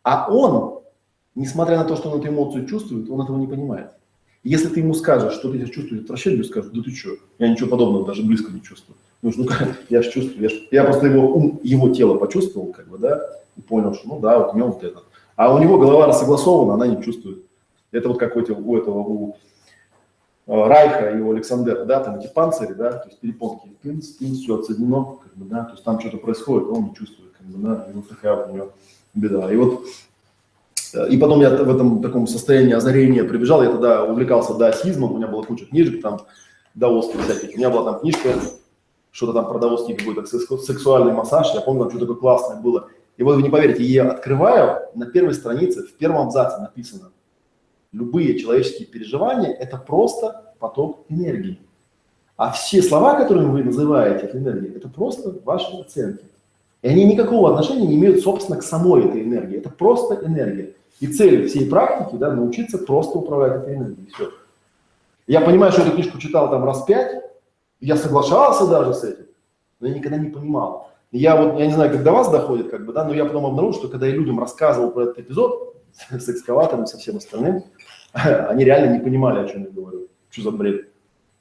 а он, несмотря на то, что он эту эмоцию чувствует, он этого не понимает. Если ты ему скажешь, что ты сейчас чувствуешь отвращение, он скажет, да ты что, я ничего подобного даже близко не чувствую. Ну, ну я же чувствую, я, ж- я просто его ум, его тело почувствовал, как бы, да, и понял, что, ну да, вот у него вот это. А у него голова рассогласована, она не чувствует. Это вот как у этого, у, этого, у э, Райха и у Александра, да, там эти панцири, да, то есть перепонки, тынц, тынц, все отсоединено, как бы, да, то есть там что-то происходит, он не чувствует, как бы, да, и вот такая вот у него беда. И вот И потом я в этом таком состоянии озарения прибежал, я тогда увлекался даосизмом, у меня была куча книжек там, даосских всяких. У меня была там книжка, что-то там про даосский какой-то сексу- сексуальный массаж, я помню, там что такое классное было. И вот вы не поверите, я открываю, на первой странице, в первом абзаце написано, любые человеческие переживания – это просто поток энергии. А все слова, которые вы называете этой энергией, это просто ваши оценки. И они никакого отношения не имеют, собственно, к самой этой энергии. Это просто энергия. И цель всей практики, да, научиться просто управлять этой энергией. Все. Я понимаю, что эту книжку читал там раз пять, я соглашался даже с этим, но я никогда не понимал. Я вот, я не знаю, как до вас доходит, как бы, да, но я потом обнаружил, что когда я людям рассказывал про этот эпизод с экскаватором и со всем остальным, они реально не понимали, о чем я говорю. Что за бред?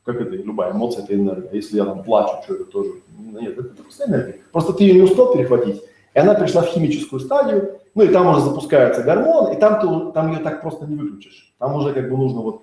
Как это? Любая эмоция – это энергия. А если я там плачу, что это тоже? Нет, это просто энергия. Просто ты ее не успел перехватить, и она пришла в химическую стадию, ну и там уже запускается гормон, и там, ты, там ее так просто не выключишь. Там уже как бы нужно вот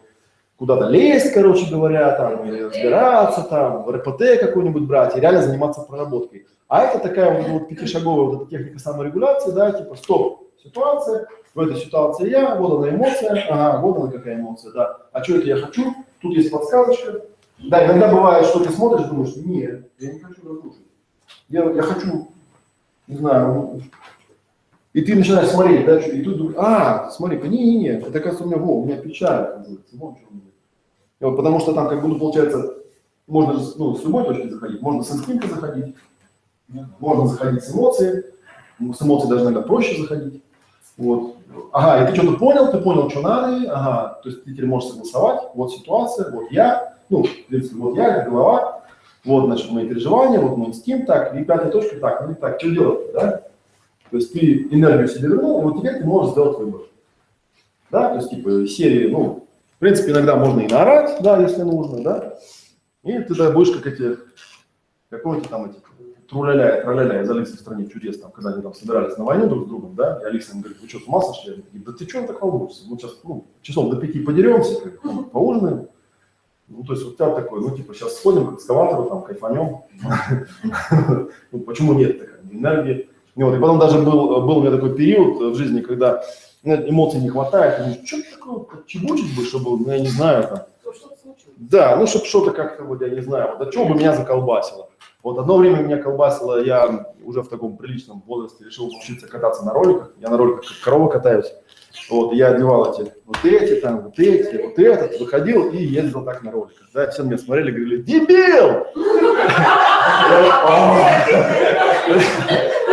куда-то лезть, короче говоря, там, и разбираться, там, РПТ какой-нибудь брать и реально заниматься проработкой. А это такая вот, вот пятишаговая вот эта техника саморегуляции, да, типа стоп, ситуация, в этой ситуации я, вот она эмоция, ага, вот она какая эмоция, да. А что это я хочу? Тут есть подсказочка. Да, иногда бывает, что ты смотришь, думаешь, нет, я не хочу разрушить. Я, я хочу, не знаю, и ты начинаешь смотреть, да, и тут думаешь, а, смотри-ка, не-не-не, это, кажется, у меня, во, у меня печаль, оказывается. И вот потому что там, как бы, ну, получается, можно ну, с любой точки заходить, можно с инстинкта заходить, можно заходить с эмоций, с эмоций даже иногда проще заходить, вот. Ага, и ты что-то понял, ты понял, что надо, ага, то есть ты теперь можешь согласовать, вот ситуация, вот я, ну, в принципе, вот я, как голова, вот, значит, мои переживания, вот мой инстинкт, так, и пятая точка, так, ну, так, что делать, да? То есть ты энергию себе вернул, и вот теперь ты можешь сделать выбор. Да, то есть типа серии, ну, в принципе, иногда можно и наорать, да, если нужно, да, и ты тогда будешь как эти, какой-то там эти, труляля, траляля из Алисы в стране чудес, там, когда они там собирались на войну друг с другом, да, и Алиса им говорит, вы что, с ума сошли? Они такие, да ты что так волнуешься? Мы сейчас, ну, часов до пяти подеремся, поужинаем, Ну, то есть вот так такой, ну, типа, сейчас сходим к экскаватору, там, кайфанем. Ну, почему нет такой энергии? Вот, и потом даже был, был у меня такой период в жизни, когда ну, эмоций не хватает, и что такое, чебучить бы, чтобы, ну, я не знаю, там, да, ну, чтобы что-то как-то, вот, я не знаю, вот от чего бы меня заколбасило. Вот одно время меня колбасило, я уже в таком приличном возрасте решил учиться кататься на роликах. Я на роликах как корова катаюсь. Вот, я одевал эти, вот эти, там, вот эти, вот этот, выходил и ездил так на роликах. Да, все меня смотрели, говорили, дебил!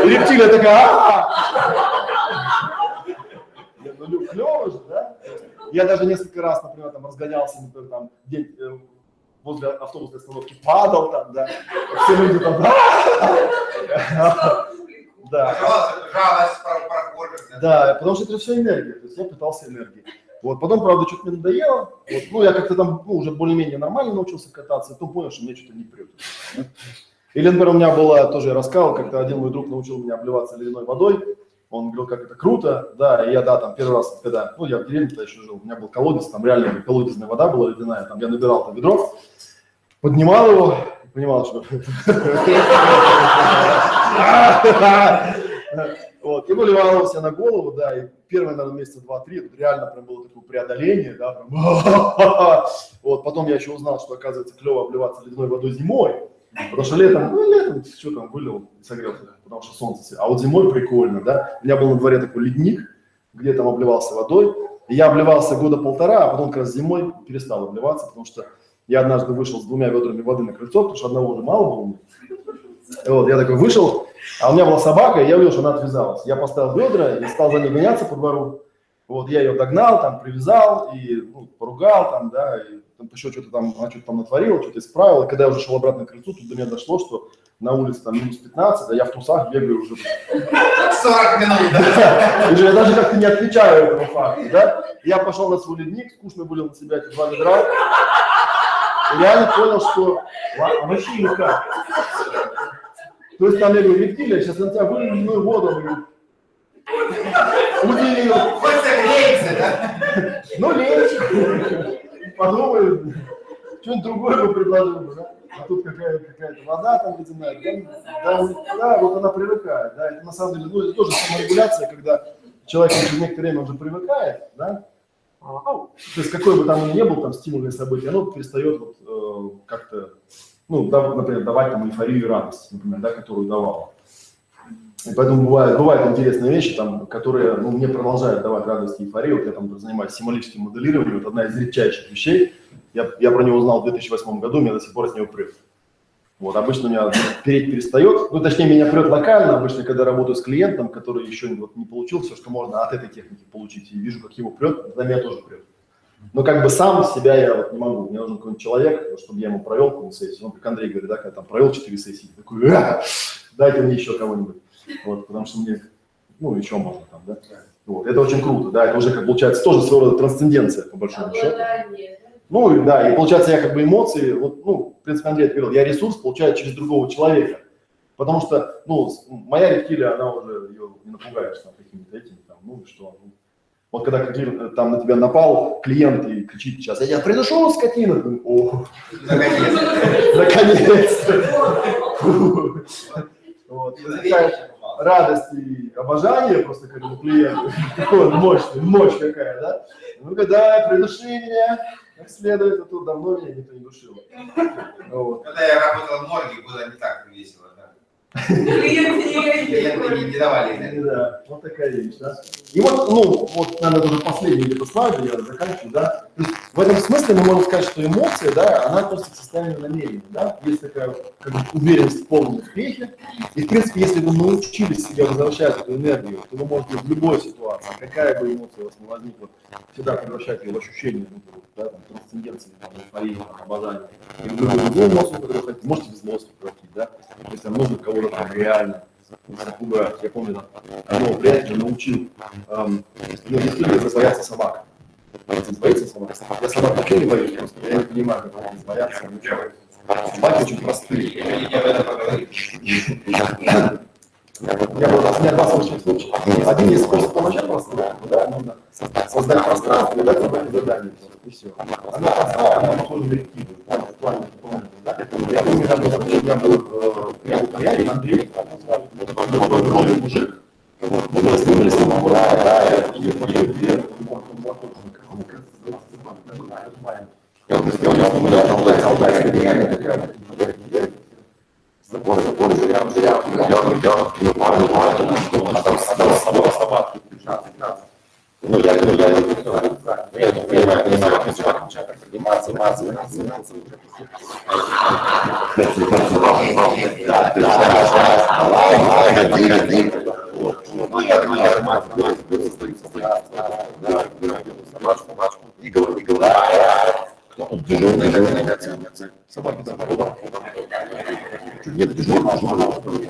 Рептилия такая, говорю, клево же, да? Я даже несколько раз, например, там разгонялся, например, там, э, возле автобусной остановки падал там, да. Все люди там. Да. Жалость, жалость про- прохожих. Да, потому что это все энергия, то есть я пытался энергией. Вот, потом, правда, что-то мне надоело, вот, ну, я как-то там, ну, уже более-менее нормально научился кататься, и то понял, что мне что-то не прет. Или, например, у меня была, тоже я рассказывал, как-то один мой друг научил меня обливаться ледяной водой, он говорил, как это круто, да, и я, да, там, первый раз, когда, ну, я в деревне тогда еще жил, у меня был колодец, там реально колодезная вода была ледяная, там, я набирал там ведро, поднимал его, понимал, что... Вот, выливал его себе на голову, да, и первые, наверное, месяца два-три, реально прям было такое преодоление, да, прям, вот, потом я еще узнал, что, оказывается, клево обливаться ледяной водой зимой, потому что летом, ну, летом, что там, вылил, согрелся, потому что солнце, а вот зимой прикольно, да, у меня был на дворе такой ледник, где там обливался водой, я обливался года полтора, а потом как раз зимой перестал обливаться, потому что я однажды вышел с двумя ведрами воды на крыльцо, потому что одного уже мало было. И Вот, я такой вышел, а у меня была собака, и я увидел, что она отвязалась. Я поставил ведра и стал за ней гоняться по двору. Вот, я ее догнал, там, привязал и ну, поругал, там, да, и там, еще что-то там, она что-то там натворила, что-то исправила. И когда я уже шел обратно к крыльцу, тут до меня дошло, что на улице там минус 15, а я в трусах бегаю уже. 40 минут, да? И же я даже как-то не отвечаю этому факту, да. Я пошел на свой ледник, скучно вылил на себя эти два ведра. Реально понял, что вообще никак. То есть там я говорю, рептилия, сейчас на тебя вылью ледяную воду. Он Удивил. Хоть согреется, да? Ну, лень. Подумаю, что-нибудь другое бы предложил бы, да? А тут какая-то какая вода там ледяная. Да, да, да, вот она привыкает, да. Это на самом деле, ну, это тоже саморегуляция, когда человек через некоторое время уже привыкает, да. То есть какой бы там ни был, там, стимульное событие, оно перестает вот, э, как-то, ну, например, давать там эйфорию и радость, например, да, которую давало. И поэтому бывают, бывают интересные вещи, там, которые ну, мне продолжают давать радость и эйфорию. Вот я там занимаюсь символическим моделированием. Это одна из редчайших вещей. Я, я про него узнал в 2008 году, меня до сих пор с него прет. Вот, обычно меня переть перестает, ну, точнее, меня прет локально, обычно, когда работаю с клиентом, который еще вот не получил все, что можно от этой техники получить, и вижу, как его прет, тогда меня тоже прет. Но как бы сам себя я вот не могу. Мне нужен какой-нибудь человек, чтобы я ему провел какую-нибудь сессию. Он, как Андрей говорит, да, когда там провел 4 сессии, такой, «А, дайте мне еще кого-нибудь. Вот, потому что мне, ну, еще можно там, да. Вот, это очень круто, да, это уже, как получается, тоже своего рода трансценденция, по большому счету. Ну, да, и получается, я как бы эмоции, вот, ну, принципе, Андрей говорил, я ресурс получаю через другого человека. Потому что, ну, моя рептилия, она уже, ее не напугаешь там какими-то этими, там, ну, что. ну. Вот когда какие- там на тебя напал клиент и кричит сейчас, я тебя придушу, скотина, о, Наконец-то. радость и обожание просто к этому клиенту. Мощный, мощь какая, да? Ну, когда придуши меня как следует, а тут давно меня никто не душил. Вот. Когда я работал в морге, было не так весело. Клиенты не не, не давали. да. Вот такая вещь, да. И вот, ну, вот, наверное, уже последний где-то слайд, я заканчиваю, да. То есть в этом смысле мы можем сказать, что эмоция, да, она относится к состоянию намерения, да. Есть такая как бы, уверенность в полном успехе. И, в принципе, если вы научились себе возвращать эту энергию, то вы можете в любой ситуации, какая бы эмоция у вас ни возникла, всегда превращать ее в ощущение, ну, да, там, трансценденции, там, эйфории, там, обожания. Или в любую другую эмоцию, которую вы хотите, можете в злость превратить, да. То есть там нужно кого-то там реально запугать. Я помню, там, одного приятеля научил, эм, ну, действительно бояться собак. Боится собак? Я собак вообще не боюсь, просто я не понимаю, как они боятся. Собаки очень простые. Не этом поговорить. У у меня два случая случая. Один есть способ помочь просто, да, нужно создать пространство дать задание задание. И все. Она простая, она похожа на реактивы. Там в плане выполнения, да. Я помню, как, допустим, я был, э, я в Каяре, Андрей, молодой мужик, мы были с ним, да, да, и пошли вверх, он там заходит, он как, он как, я вот сделал, я думаю, да, там, да, там, да, я такая, Закон, закон, зря, зря, я, я, я, парень, парень, что он там собака, собака, 15 раз. Ну, я, ну, я, я, не понимаю, не знаю, как собака начинает подниматься, подниматься, подниматься, Да, ты знаешь, один, один, ну, я, ну, я, мать, беру, стою, стою, да, беру собачку, собачку, и говорю, и говорю, дежурный, дежурный, собаки, собаки, нет, дежурный, дежурный,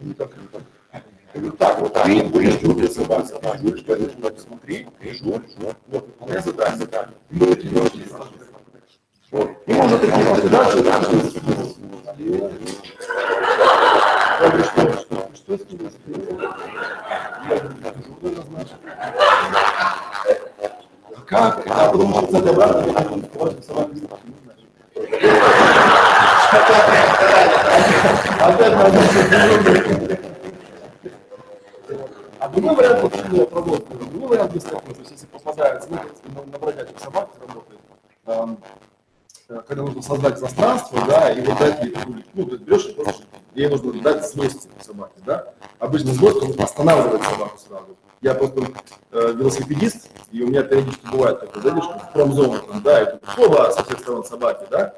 не так, не так. Я говорю, так, вот так, будешь дежурить собак, собак, будешь говорить, что смотри, дежурь, вот, вот, выполняй задание, задание. И вот, и вот, и может, ты можешь дальше, дальше. Я говорю, что, что, что с как? А, потому что, кстати, обратно, я Опять надо дежурный. А другой вариант вот именно работы, другой вариант бесплатно, то есть если попадается, ну, на, бродячих собак работает, э, когда нужно создать пространство, да, и вот дать ей, ну, ты берешь, просто ей нужно дать злость собаке, да. Обычно он останавливает собаку сразу. Я просто э, велосипедист, и у меня периодически бывает такое, зайдешь в промзону, там, да, и тут оба со всех сторон собаки, да.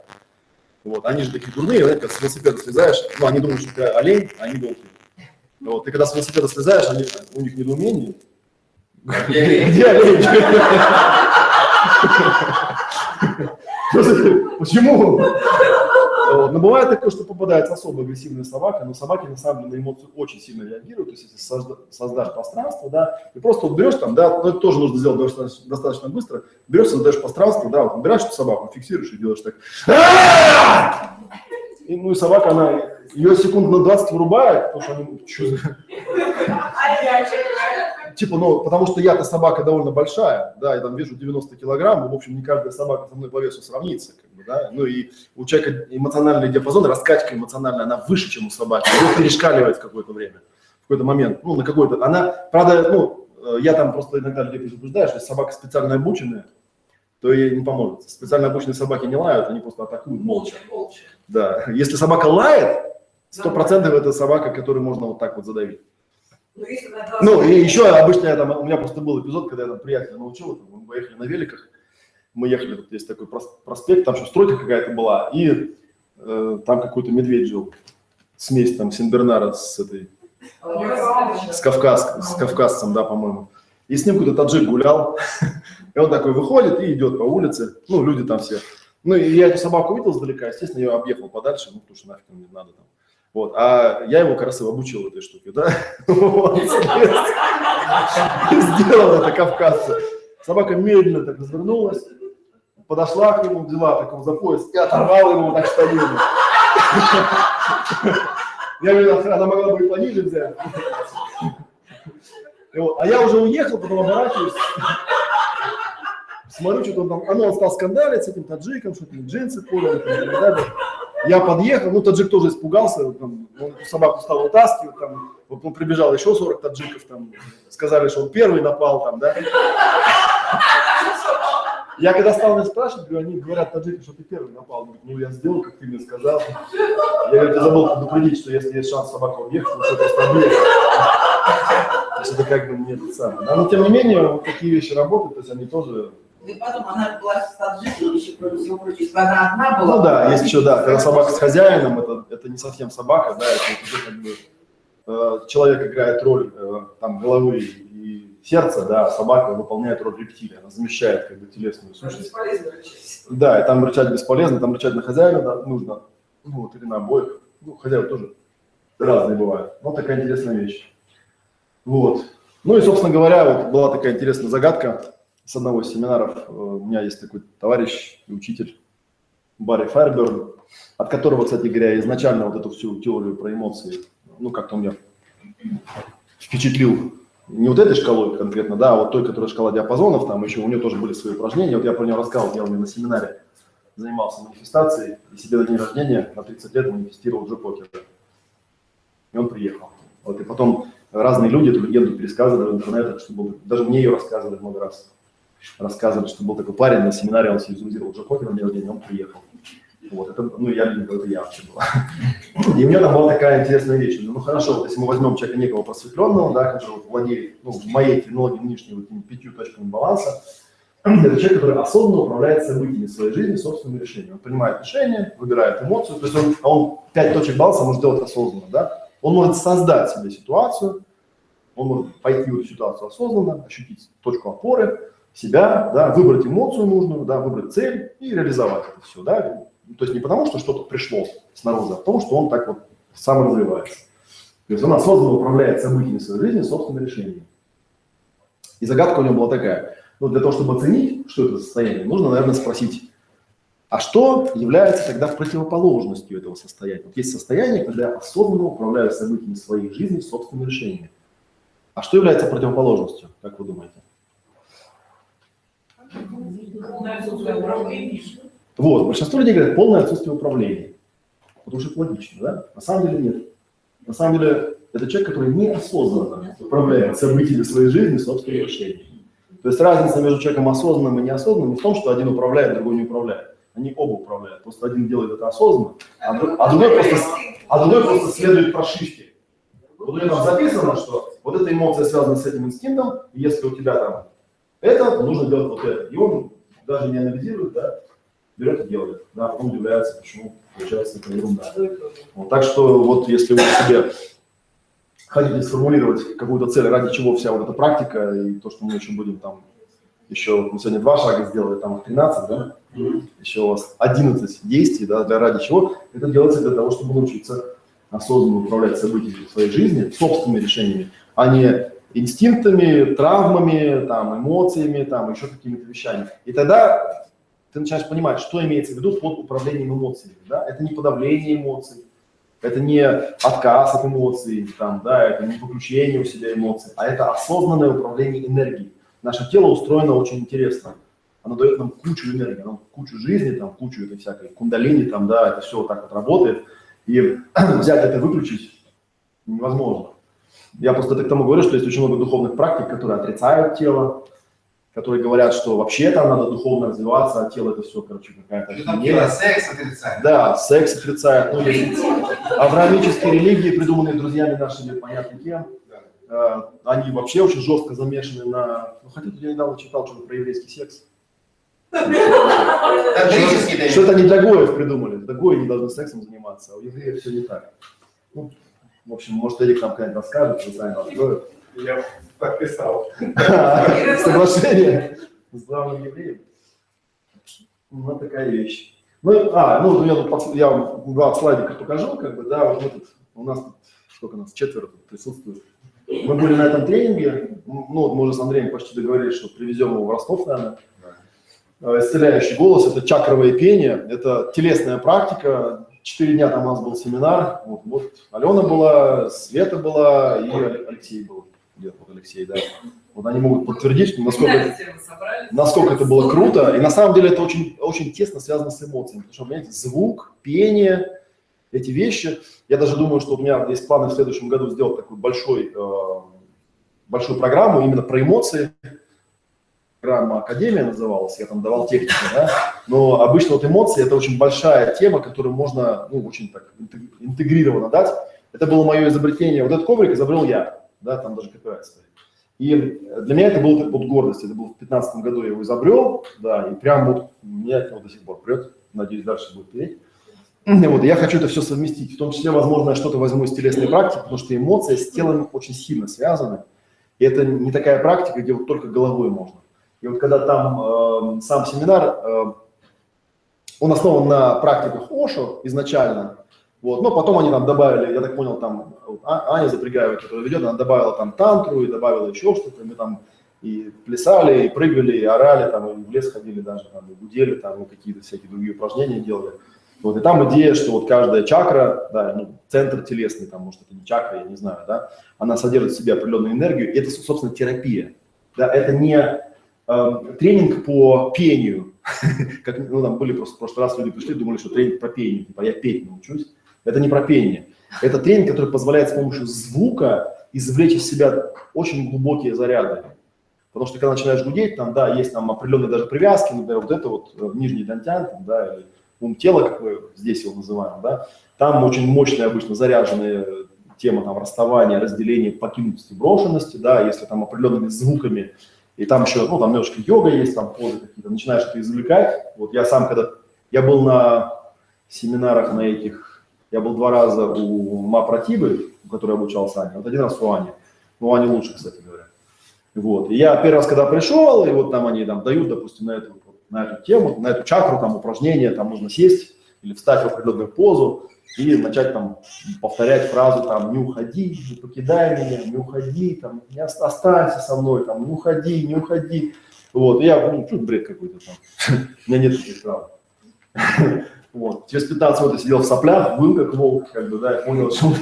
Вот, они же такие дурные, знаете, как с велосипеда слезаешь, ну, они думают, что ты олень, а они волки. Вот, ты когда с велосипеда слезаешь, они, у них недоумение. Где олень? Почему? Вот. Но бывает такое, что попадается особо агрессивная собака, но собаки на самом деле на эмоции очень сильно реагируют. То есть если созда- создашь пространство, да, и просто вот берешь там, да, ну, это тоже нужно сделать достаточно, достаточно быстро, берешь, создаешь пространство, да, вот убираешь эту собаку, фиксируешь и делаешь так. И, ну и собака, она, ее секунд на 20 вырубает, потому что они, что Типа, ну, потому что я-то собака довольно большая, да, я там вижу 90 килограмм, в общем, не каждая собака со мной по весу сравнится, как бы, да, ну и у человека эмоциональный диапазон, раскачка эмоциональная, она выше, чем у собаки, она перешкаливает в какое-то время, в какой-то момент, ну, на какой-то, она, правда, ну, э, я там просто иногда людей предупреждаю, что если собака специально обученная, то ей не поможет. Специально обученные собаки не лают, они просто атакуют молча. молча. Да, если собака лает, сто процентов это собака, которую можно вот так вот задавить. Ну, Ну, и еще обычно я там, у меня просто был эпизод, когда я там приятеля научил, мы поехали на великах, мы ехали, тут есть такой прос- проспект, там еще стройка какая-то была, и э, там какой-то медведь жил, смесь там Синбернара с этой, с, Кавказ, с кавказцем, да, по-моему. И с ним какой-то таджик гулял, и он такой выходит и идет по улице, ну, люди там все. Ну, и я эту собаку увидел издалека, естественно, ее объехал подальше, ну, потому что нафиг мне надо там. Вот, а я его как раз и обучил этой штуке, да? Сделал это кавказцы. Собака медленно так развернулась, подошла к нему, взяла такого за пояс и оторвала ему так штанину. Я говорю, она могла бы и пониже взять. Вот, А я уже уехал, потом оборачиваюсь. Смотрю, что там, а ну, он стал скандалить с этим таджиком, что-то джинсы подали, и так далее. Я подъехал, ну, таджик тоже испугался, там, он собаку стал вытаскивать, там, вот он прибежал еще 40 таджиков, там, сказали, что он первый напал, там, да. Я когда стал меня спрашивать, говорю, они говорят, таджики, что ты первый напал. Ну, я сделал, как ты мне сказал. Я говорю, ты забыл предупредить, что если есть шанс собаку объехать, то это просто объехать. То есть это как бы не это самое. Да, Но тем не менее, вот такие вещи работают, то есть они тоже И потом она была с еще, кроме всего прочего, она одна была. Ну да, есть еще, да, когда собака с хозяином, это, это не совсем собака, да, это уже как бы э, человек играет роль э, там головы и сердца, да, а собака выполняет роль рептилии, она замещает как бы телесную сущность. Бесполезно рычать. Да, и там рычать бесполезно, там рычать на хозяина да, нужно, ну вот, или на обоих, ну, хозяева тоже разные бывают, вот такая интересная вещь. Вот. Ну и, собственно говоря, вот была такая интересная загадка с одного из семинаров. Э, У меня есть такой товарищ и учитель Барри Файрберн, от которого, кстати говоря, изначально вот эту всю теорию про эмоции, ну, как-то он меня впечатлил не вот этой шкалой конкретно, да, а вот той, которая шкала диапазонов, там еще у нее тоже были свои упражнения. Вот я про нее рассказывал, я у нее на семинаре занимался манифестацией, и себе на день рождения на 30 лет манифестировал Джо. И он приехал. Вот, и потом разные люди эту легенду пересказывали в интернетах, что был, даже мне ее рассказывали много раз. Рассказывали, что был такой парень на семинаре, он символизировал Джо Покера на день он приехал. Вот, это, ну, я видел, это я вообще была. И у меня там была такая интересная вещь. Ну, хорошо, вот если мы возьмем человека некого просветленного, да, который вот владеет, ну, в моей терминологии нынешней вот пятью точками баланса, это человек, который осознанно управляет событиями своей жизни, собственными решениями. Он принимает решения, выбирает эмоцию, то есть он, а он пять точек баланса может делать осознанно, да? Он может создать себе ситуацию, он может пойти в эту ситуацию осознанно, ощутить точку опоры, себя, да, выбрать эмоцию нужную, да, выбрать цель и реализовать это все, да, то есть не потому, что что-то пришло снаружи, а потому, что он так вот сам развивается. То есть он осознанно управляет событиями своей жизни собственными решениями. И загадка у него была такая. Ну, для того, чтобы оценить, что это за состояние, нужно, наверное, спросить, а что является тогда противоположностью этого состояния? Вот есть состояние, когда я осознанно управляю событиями своей жизни собственными решениями. А что является противоположностью, как вы думаете? Полное отсутствие управления. Вот, большинство людей говорят полное отсутствие управления. Потому это логично, да? На самом деле нет. На самом деле это человек, который неосознанно управляет событиями своей жизни собственными решениями. То есть разница между человеком осознанным и неосознанным не в том, что один управляет, другой не управляет. Они оба управляют. Просто один делает это осознанно, а, а другой, просто, а другой просто следует прошивке. Вот у него там записано, что вот эта эмоция связана с этим инстинктом, и если у тебя там это, то нужно делать вот это. И он даже не анализирует, да, берет и делает. Да, потом удивляется, почему получается эта ерунда. Вот, так что вот если вы себе хотите сформулировать какую-то цель, ради чего вся вот эта практика и то, что мы еще будем там, еще мы сегодня два шага сделали, там их 13, да, еще у вас 11 действий, да, для ради чего, это делается для того, чтобы научиться осознанно управлять событиями своей жизни, собственными решениями, а не инстинктами, травмами, там, эмоциями, там, еще какими-то вещами. И тогда ты начинаешь понимать, что имеется в виду под управлением эмоциями. Да? Это не подавление эмоций, это не отказ от эмоций, там, да, это не выключение у себя эмоций, а это осознанное управление энергией. Наше тело устроено очень интересно. Оно дает нам кучу энергии, оно кучу жизни, там, кучу этой всякой кундалини, там, да, это все вот так вот работает. И взять это выключить невозможно. Я просто это к тому говорю, что есть очень много духовных практик, которые отрицают тело, которые говорят, что вообще там надо духовно развиваться, а тело это все, короче, какая-то дело? Секс отрицает. Да, секс отрицает. Ну, есть авраамические религии, придуманные друзьями нашими, понятно кем. Э, Они вообще очень жестко замешаны на... Ну, хотя я недавно читал что-то про еврейский секс. Тантрический Что это не для гоев придумали. Для не должны сексом заниматься, а у евреев все не так. Ну, в общем, может, Эрик нам когда-нибудь расскажет, вы сами откроют. Я подписал. Соглашение с главным евреем. Ну, такая вещь. Ну, а, ну, я, я вам два слайдика покажу, как бы, да, вот мы тут, у нас тут, сколько нас, четверо тут присутствует. Мы были на этом тренинге, ну, вот мы уже с Андреем почти договорились, что привезем его в Ростов, наверное. Э, Исцеляющий голос, это чакровое пение, это телесная практика. Четыре дня там у нас был семинар, вот, вот Алена была, Света была и Алексей был. Где-то вот Алексей, да. Вот они могут подтвердить, насколько, насколько это было круто. И на самом деле это очень, очень тесно связано с эмоциями. Потому что, понимаете, звук, пение, эти вещи. Я даже думаю, что у меня есть планы в следующем году сделать такую большой, э, большую программу именно про эмоции. Программа Академия называлась, я там давал технику, да. Но обычно вот эмоции это очень большая тема, которую можно, ну, очень так интег- интегрированно дать. Это было мое изобретение. Вот этот коврик изобрел я, да, там даже копирайт стоит. И для меня это был вот гордость. Это был в 2015 году я его изобрел, да, и прям вот меня это вот до сих пор прет. Надеюсь, дальше будет переть. Вот, я хочу это все совместить. В том числе, возможно, я что-то возьму из телесной практики, потому что эмоции с телом очень сильно связаны. И это не такая практика, где вот только головой можно. И вот когда там э, сам семинар, э, он основан на практиках Ошо изначально, вот, но потом они там добавили, я так понял, там А- Аня Запрягаева, которая ведет, она добавила там тантру и добавила еще что-то, мы там и плясали, и прыгали, и орали, там, и в лес ходили даже, там, и гудели, там, и какие-то всякие другие упражнения делали. Вот, и там идея, что вот каждая чакра, да, ну, центр телесный, там, может, это не чакра, я не знаю, да, она содержит в себе определенную энергию, и это, собственно, терапия. Да, это не тренинг по пению, как, ну, там были просто в прошлый раз люди пришли, думали, что тренинг про пение, типа, я петь научусь. Это не про пение. Это тренинг, который позволяет с помощью звука извлечь из себя очень глубокие заряды. Потому что когда начинаешь гудеть, там, да, есть там определенные даже привязки, например, вот это вот э, нижний дантян, там, да, или ум тела, как мы здесь его называем, да, там очень мощные обычно заряженные темы там расставания, разделения, покинутости, брошенности, да, если там определенными звуками, и там еще, ну, там немножко йога есть, там позы какие-то, начинаешь это извлекать. Вот я сам, когда, я был на семинарах на этих, я был два раза у Ма Пратибы, у которой обучался Аня, вот один раз у Ани, ну, Ани лучше, кстати говоря. Вот, и я первый раз, когда пришел, и вот там они там дают, допустим, на эту на эту тему, на эту чакру, там упражнение, там нужно сесть или встать в определенную позу и начать там повторять фразу там «не уходи, не покидай меня, не уходи, там, не ост- останься со мной, там, не уходи, не уходи». Вот, и я, ну, что бред какой-то там, у меня нет таких прав. Вот. Через 15 минут я сидел в соплях, был как волк, как бы, да, и понял, что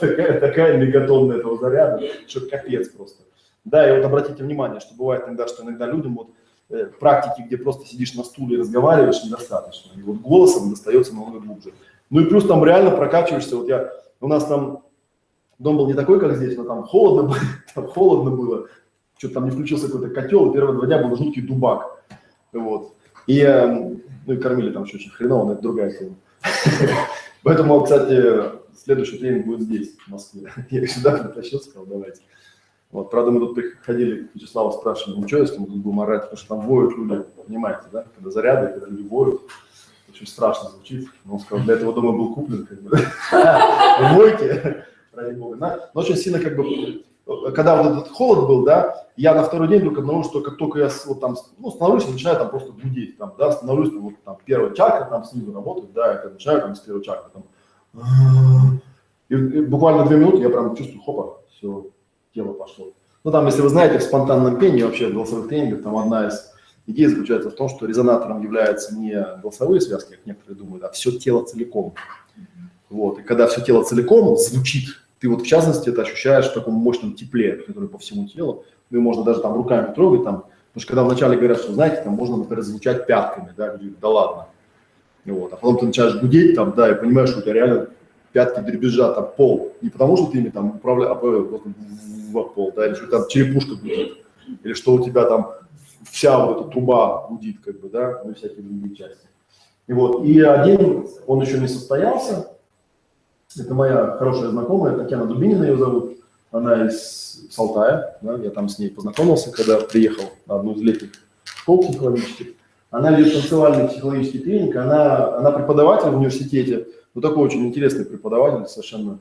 такая, такая мегатонна этого заряда, что капец просто. Да, и вот обратите внимание, что бывает иногда, что иногда людям вот э, практики, где просто сидишь на стуле и разговариваешь, недостаточно. И вот голосом достается намного глубже. Ну и плюс там реально прокачиваешься. Вот я, у нас там дом был не такой, как здесь, но там холодно, было, там холодно было. Что-то там не включился какой-то котел, и первые два дня был жуткий дубак. Вот. И, э, ну и кормили там еще очень хреново, но это другая тема. Поэтому, кстати, следующий тренинг будет здесь, в Москве. Я их сюда притащил, сказал, давайте. Вот, правда, мы тут приходили к Вячеславу, спрашивали, ну что, если мы тут будем орать, потому что там воют люди, понимаете, да, когда заряды, когда люди воют, очень страшно звучит. Он сказал, для этого дома был куплен, как бы, войте, ради бога. Но очень сильно, как бы, когда вот этот холод был, да, я на второй день вдруг обнаружил, что как только я вот там, ну, становлюсь, начинаю там просто гудеть, там, да, становлюсь, там, вот там первая чакра там снизу работает, да, я начинаю там с первой чакры, там, и, и буквально две минуты я прям чувствую, хопа, все, тело пошло. Ну, там, если вы знаете, в спонтанном пении, вообще в голосовых тренингах, там одна из идей заключается в том, что резонатором являются не голосовые связки, как некоторые думают, а все тело целиком. Вот, и когда все тело целиком звучит, ты вот в частности это ощущаешь в таком мощном тепле, которое по всему телу, ну и можно даже там руками трогать, там, потому что когда вначале говорят, что, знаете, там можно, например, звучать пятками, да, люди говорят, да ладно. И Вот, а потом ты начинаешь гудеть там, да, и понимаешь, что у тебя реально пятки дребезжат об пол. Не потому, что ты ими там управляешь, а просто в пол, да, или что там черепушка гудит, или что у тебя там вся вот эта труба гудит, как бы, да, ну всякие другие части. И вот, и один, он еще не состоялся, это моя хорошая знакомая, Татьяна Дубинина ее зовут, она из Салтая, да, я там с ней познакомился, когда приехал на одну из летних школ психологических. Она ведет танцевальный психологический тренинг, она, она преподаватель в университете, ну такой очень интересный преподаватель совершенно.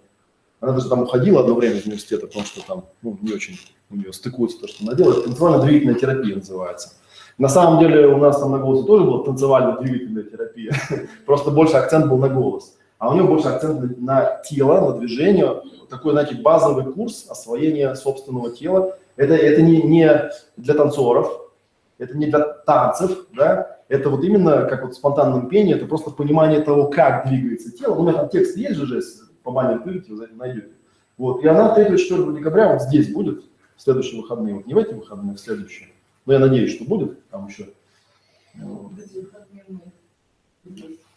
Она даже там уходила одно время из университета, потому что там ну, не очень у нее стыкуется то, что она делает. Танцевально-двигательная терапия называется. На самом деле у нас там на голосе тоже была танцевально-двигательная терапия, просто больше акцент был на голос. А у нее больше акцент на тело, на движение, такой, знаете, базовый курс освоения собственного тела. Это, это не, не для танцоров, это не для танцев, да, это вот именно как вот в спонтанном пении, это просто понимание того, как двигается тело. Ну, у меня там текст есть же, если по бане открыть, вы найдете. Вот, и она 3-4 декабря вот здесь будет, в следующие выходные, вот не в эти выходные, а в следующие. Но я надеюсь, что будет там еще.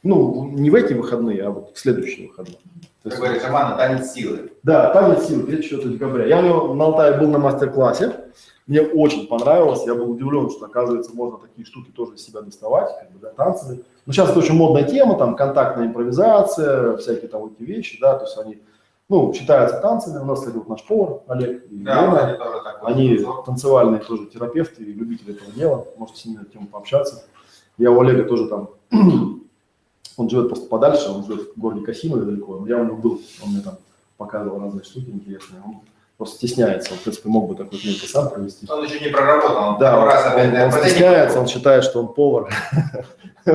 Ну, не в эти выходные, а вот в следующие выходные. То есть- говорит Шамана, танец силы. да, танец сил, 34 декабря. Я у него на Алтае был на мастер-классе. Мне очень понравилось. Я был удивлен, что, оказывается, можно такие штуки тоже из себя доставать, как бы, да, танцами. Но сейчас это очень модная тема, там, контактная импровизация, всякие там эти вещи, да, то есть они, ну, считаются танцами. У нас, кстати, вот наш повар Олег и Да, Лена, они тоже они танцевальные тоже терапевты и любители этого дела. Можете с ними на эту тему пообщаться. Я у Олега тоже там, он живет просто подальше, он живет в городе Касимове далеко, я у него был, он мне там показывал разные штуки интересные. Он просто стесняется, он, в принципе, мог бы такой тренинг и сам провести. Он еще не проработал, он Да, раз опять он- он стесняется, он считает, что он повар.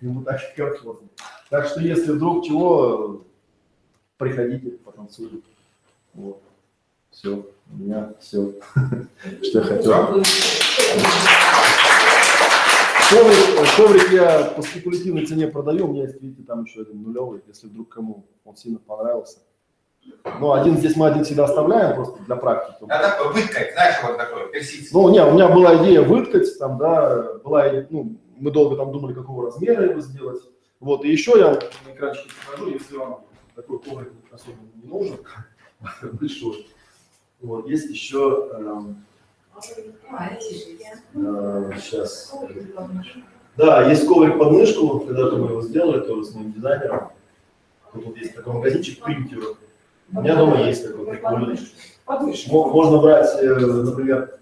Ему так комфортно. Так что, если вдруг чего, приходите, потанцуем. Вот. Все, у меня все, что я хотел. Коврик, коврик я по спекулятивной цене продаю, у меня есть, видите, там еще один нулевый, если вдруг кому он сильно понравился. Ну, один здесь мы один всегда оставляем просто для практики. Надо выткать, знаешь, вот такой, персидский. Ну, не, у меня была идея выткать, там, да, была, ну, мы долго там думали, какого размера его сделать. Вот, и еще я на экранчике покажу, если вам такой коврик особо не нужен, большой. Вот, есть еще, эм, э, сейчас, да, есть коврик под мышку, когда-то мы его сделали, тоже с моим дизайнером. Тут вот есть такой магазинчик Printio. У меня дома есть такой прикольный. Можно брать, э, например,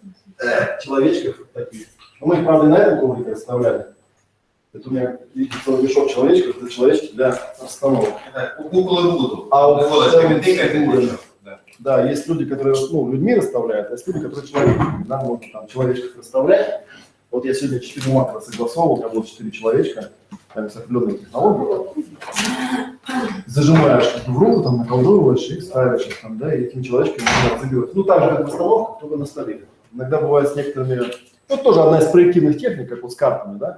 человечков таких. Ну, мы их, правда, и на этом коврике оставляли. Это у меня, целый мешок человечков, это человечки для расстановок. Куклы будут. А вот фигуры. больше. Да. Да, есть люди, которые ну, людьми расставляют, а есть люди, которые человеками. Да, можно там человечков расставлять. Вот я сегодня четыре макро согласовал, у меня было четыре человечка, там с определенной технологией. Зажимаешь в руку, там наколдовываешь и ставишь их там, да, и этими человечками можно разыгрывать. Ну, так же, как в установках, только на столе. Иногда бывает с некоторыми, ну, тоже одна из проективных техник, как вот с картами, да.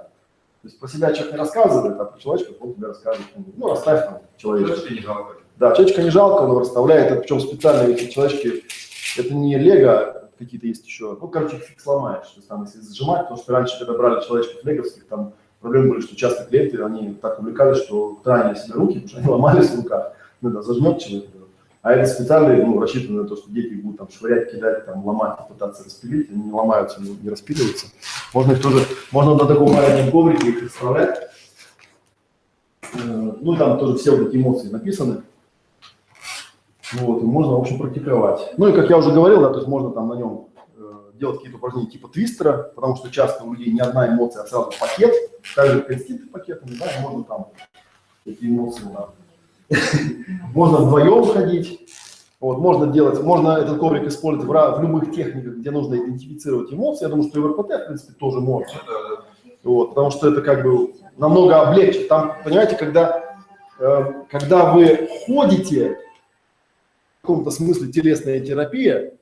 То есть про себя человек не рассказывает, а про человечка он тебе рассказывает. Ну, оставь там человечка. Что не жалко. Да, человечка не жалко, он его расставляет, это причем специально эти человечки, это не лего, какие-то есть еще, ну, короче, фиг сломаешь, то есть там, если зажимать, потому что раньше, когда брали человечков леговских, там проблемы были, что часто клиенты, они так увлекались, что ранили себе руки, потому что они ломались в руках, ну, да, зажмет человек, а это специально, ну, рассчитано на то, что дети будут там швырять, кидать, там, ломать, пытаться распилить, они не ломаются, не, распиливаются. Можно их тоже, можно на таком маленьком коврике их расставлять. Э, Ну, там тоже все вот эти эмоции написаны. Вот, и можно, в общем, практиковать. Ну и, как я уже говорил, да, то есть можно там на нем э, делать какие-то упражнения типа твистера, потому что часто у людей не одна эмоция, а сразу пакет, также с пакетами, да, можно там эти эмоции, да. Можно вдвоем ходить, вот, можно делать, можно этот коврик использовать в, в любых техниках, где нужно идентифицировать эмоции. Я думаю, что и в РПТ, в принципе, тоже можно. Вот, потому что это как бы намного облегчит. Там, понимаете, когда, э, когда вы ходите, каком-то смысле телесная терапия,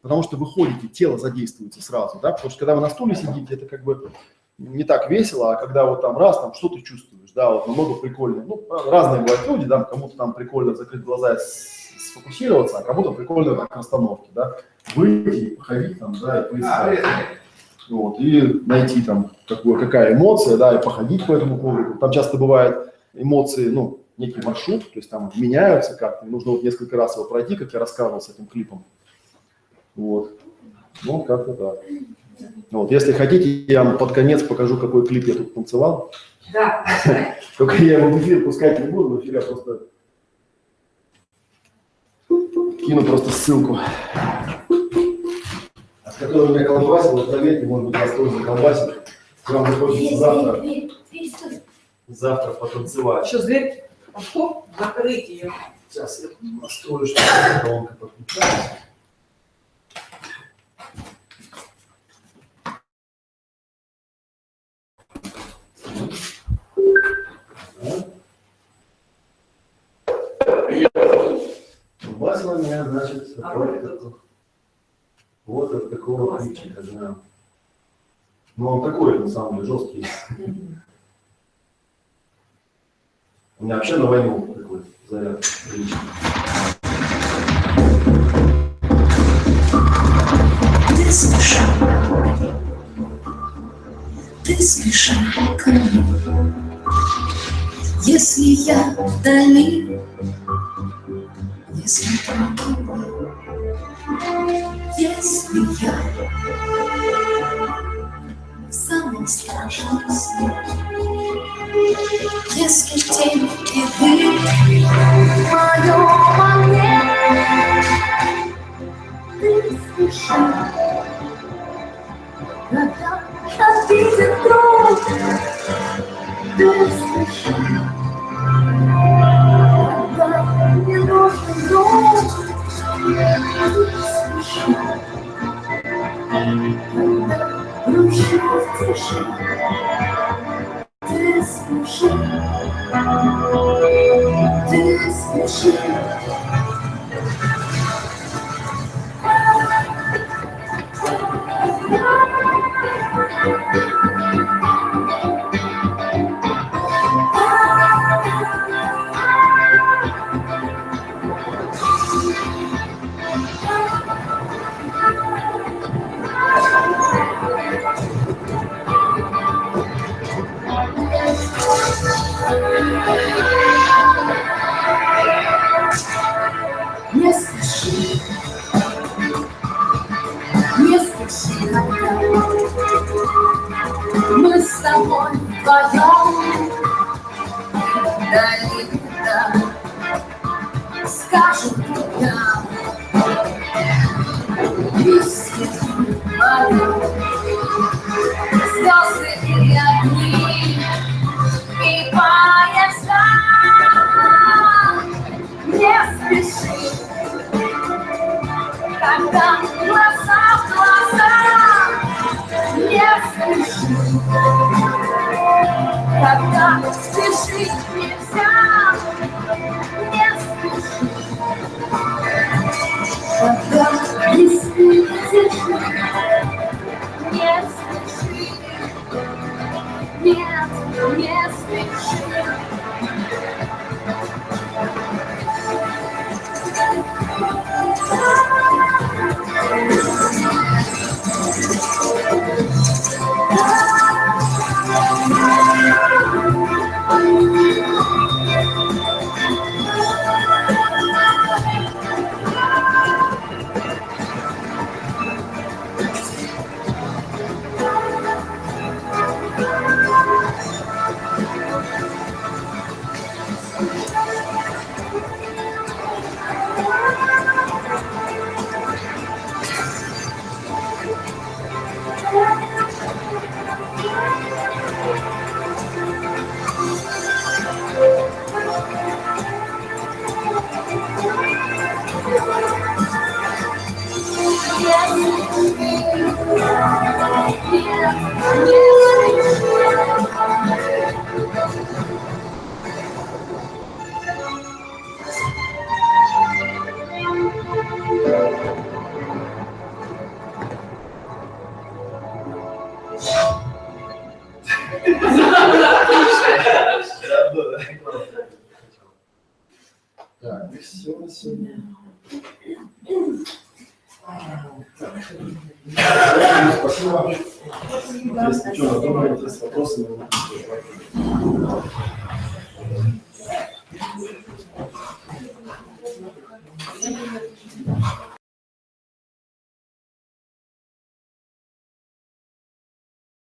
потому что вы ходите, тело задействуется сразу, да, потому что когда вы на стуле сидите, это как бы не так весело, а когда вот там раз, там что ты чувствуешь, да, вот намного прикольнее. Ну, разные бывают люди, да, кому-то там прикольно закрыть глаза и сфокусироваться, а кому-то прикольно так расстановки, да, выйти, походить там, да, и поискать. Вот, и найти там, какую, какая эмоция, да, и походить по этому коврику. Там часто бывают эмоции, ну, некий маршрут, то есть там меняются как-то, нужно вот несколько раз его пройти, как я рассказывал с этим клипом. Вот. Ну, как-то так. Вот, если хотите, я вам под конец покажу, какой клип я тут танцевал. Да. Только я его в эфир пускать не буду, эфире я просто кину просто ссылку. А с которой меня колбасил, вот поверьте, может быть, вас тоже заколбасит. Вам захочется завтра, завтра потанцевать. Сейчас дверь, что? Закрыть ее. Сейчас я настрою, чтобы колонка подключалась. Колбасила меня, значит, А вот вот это- вот от такого ключика, да. Ну, он такой, на самом деле, жесткий. У меня вообще на войну такой заряд приличный. Ты смешал, ты смешал мне. Если я вдали, если другой, если я в самом страшном сне, если тень и вы в моем огне, ты слышал, когда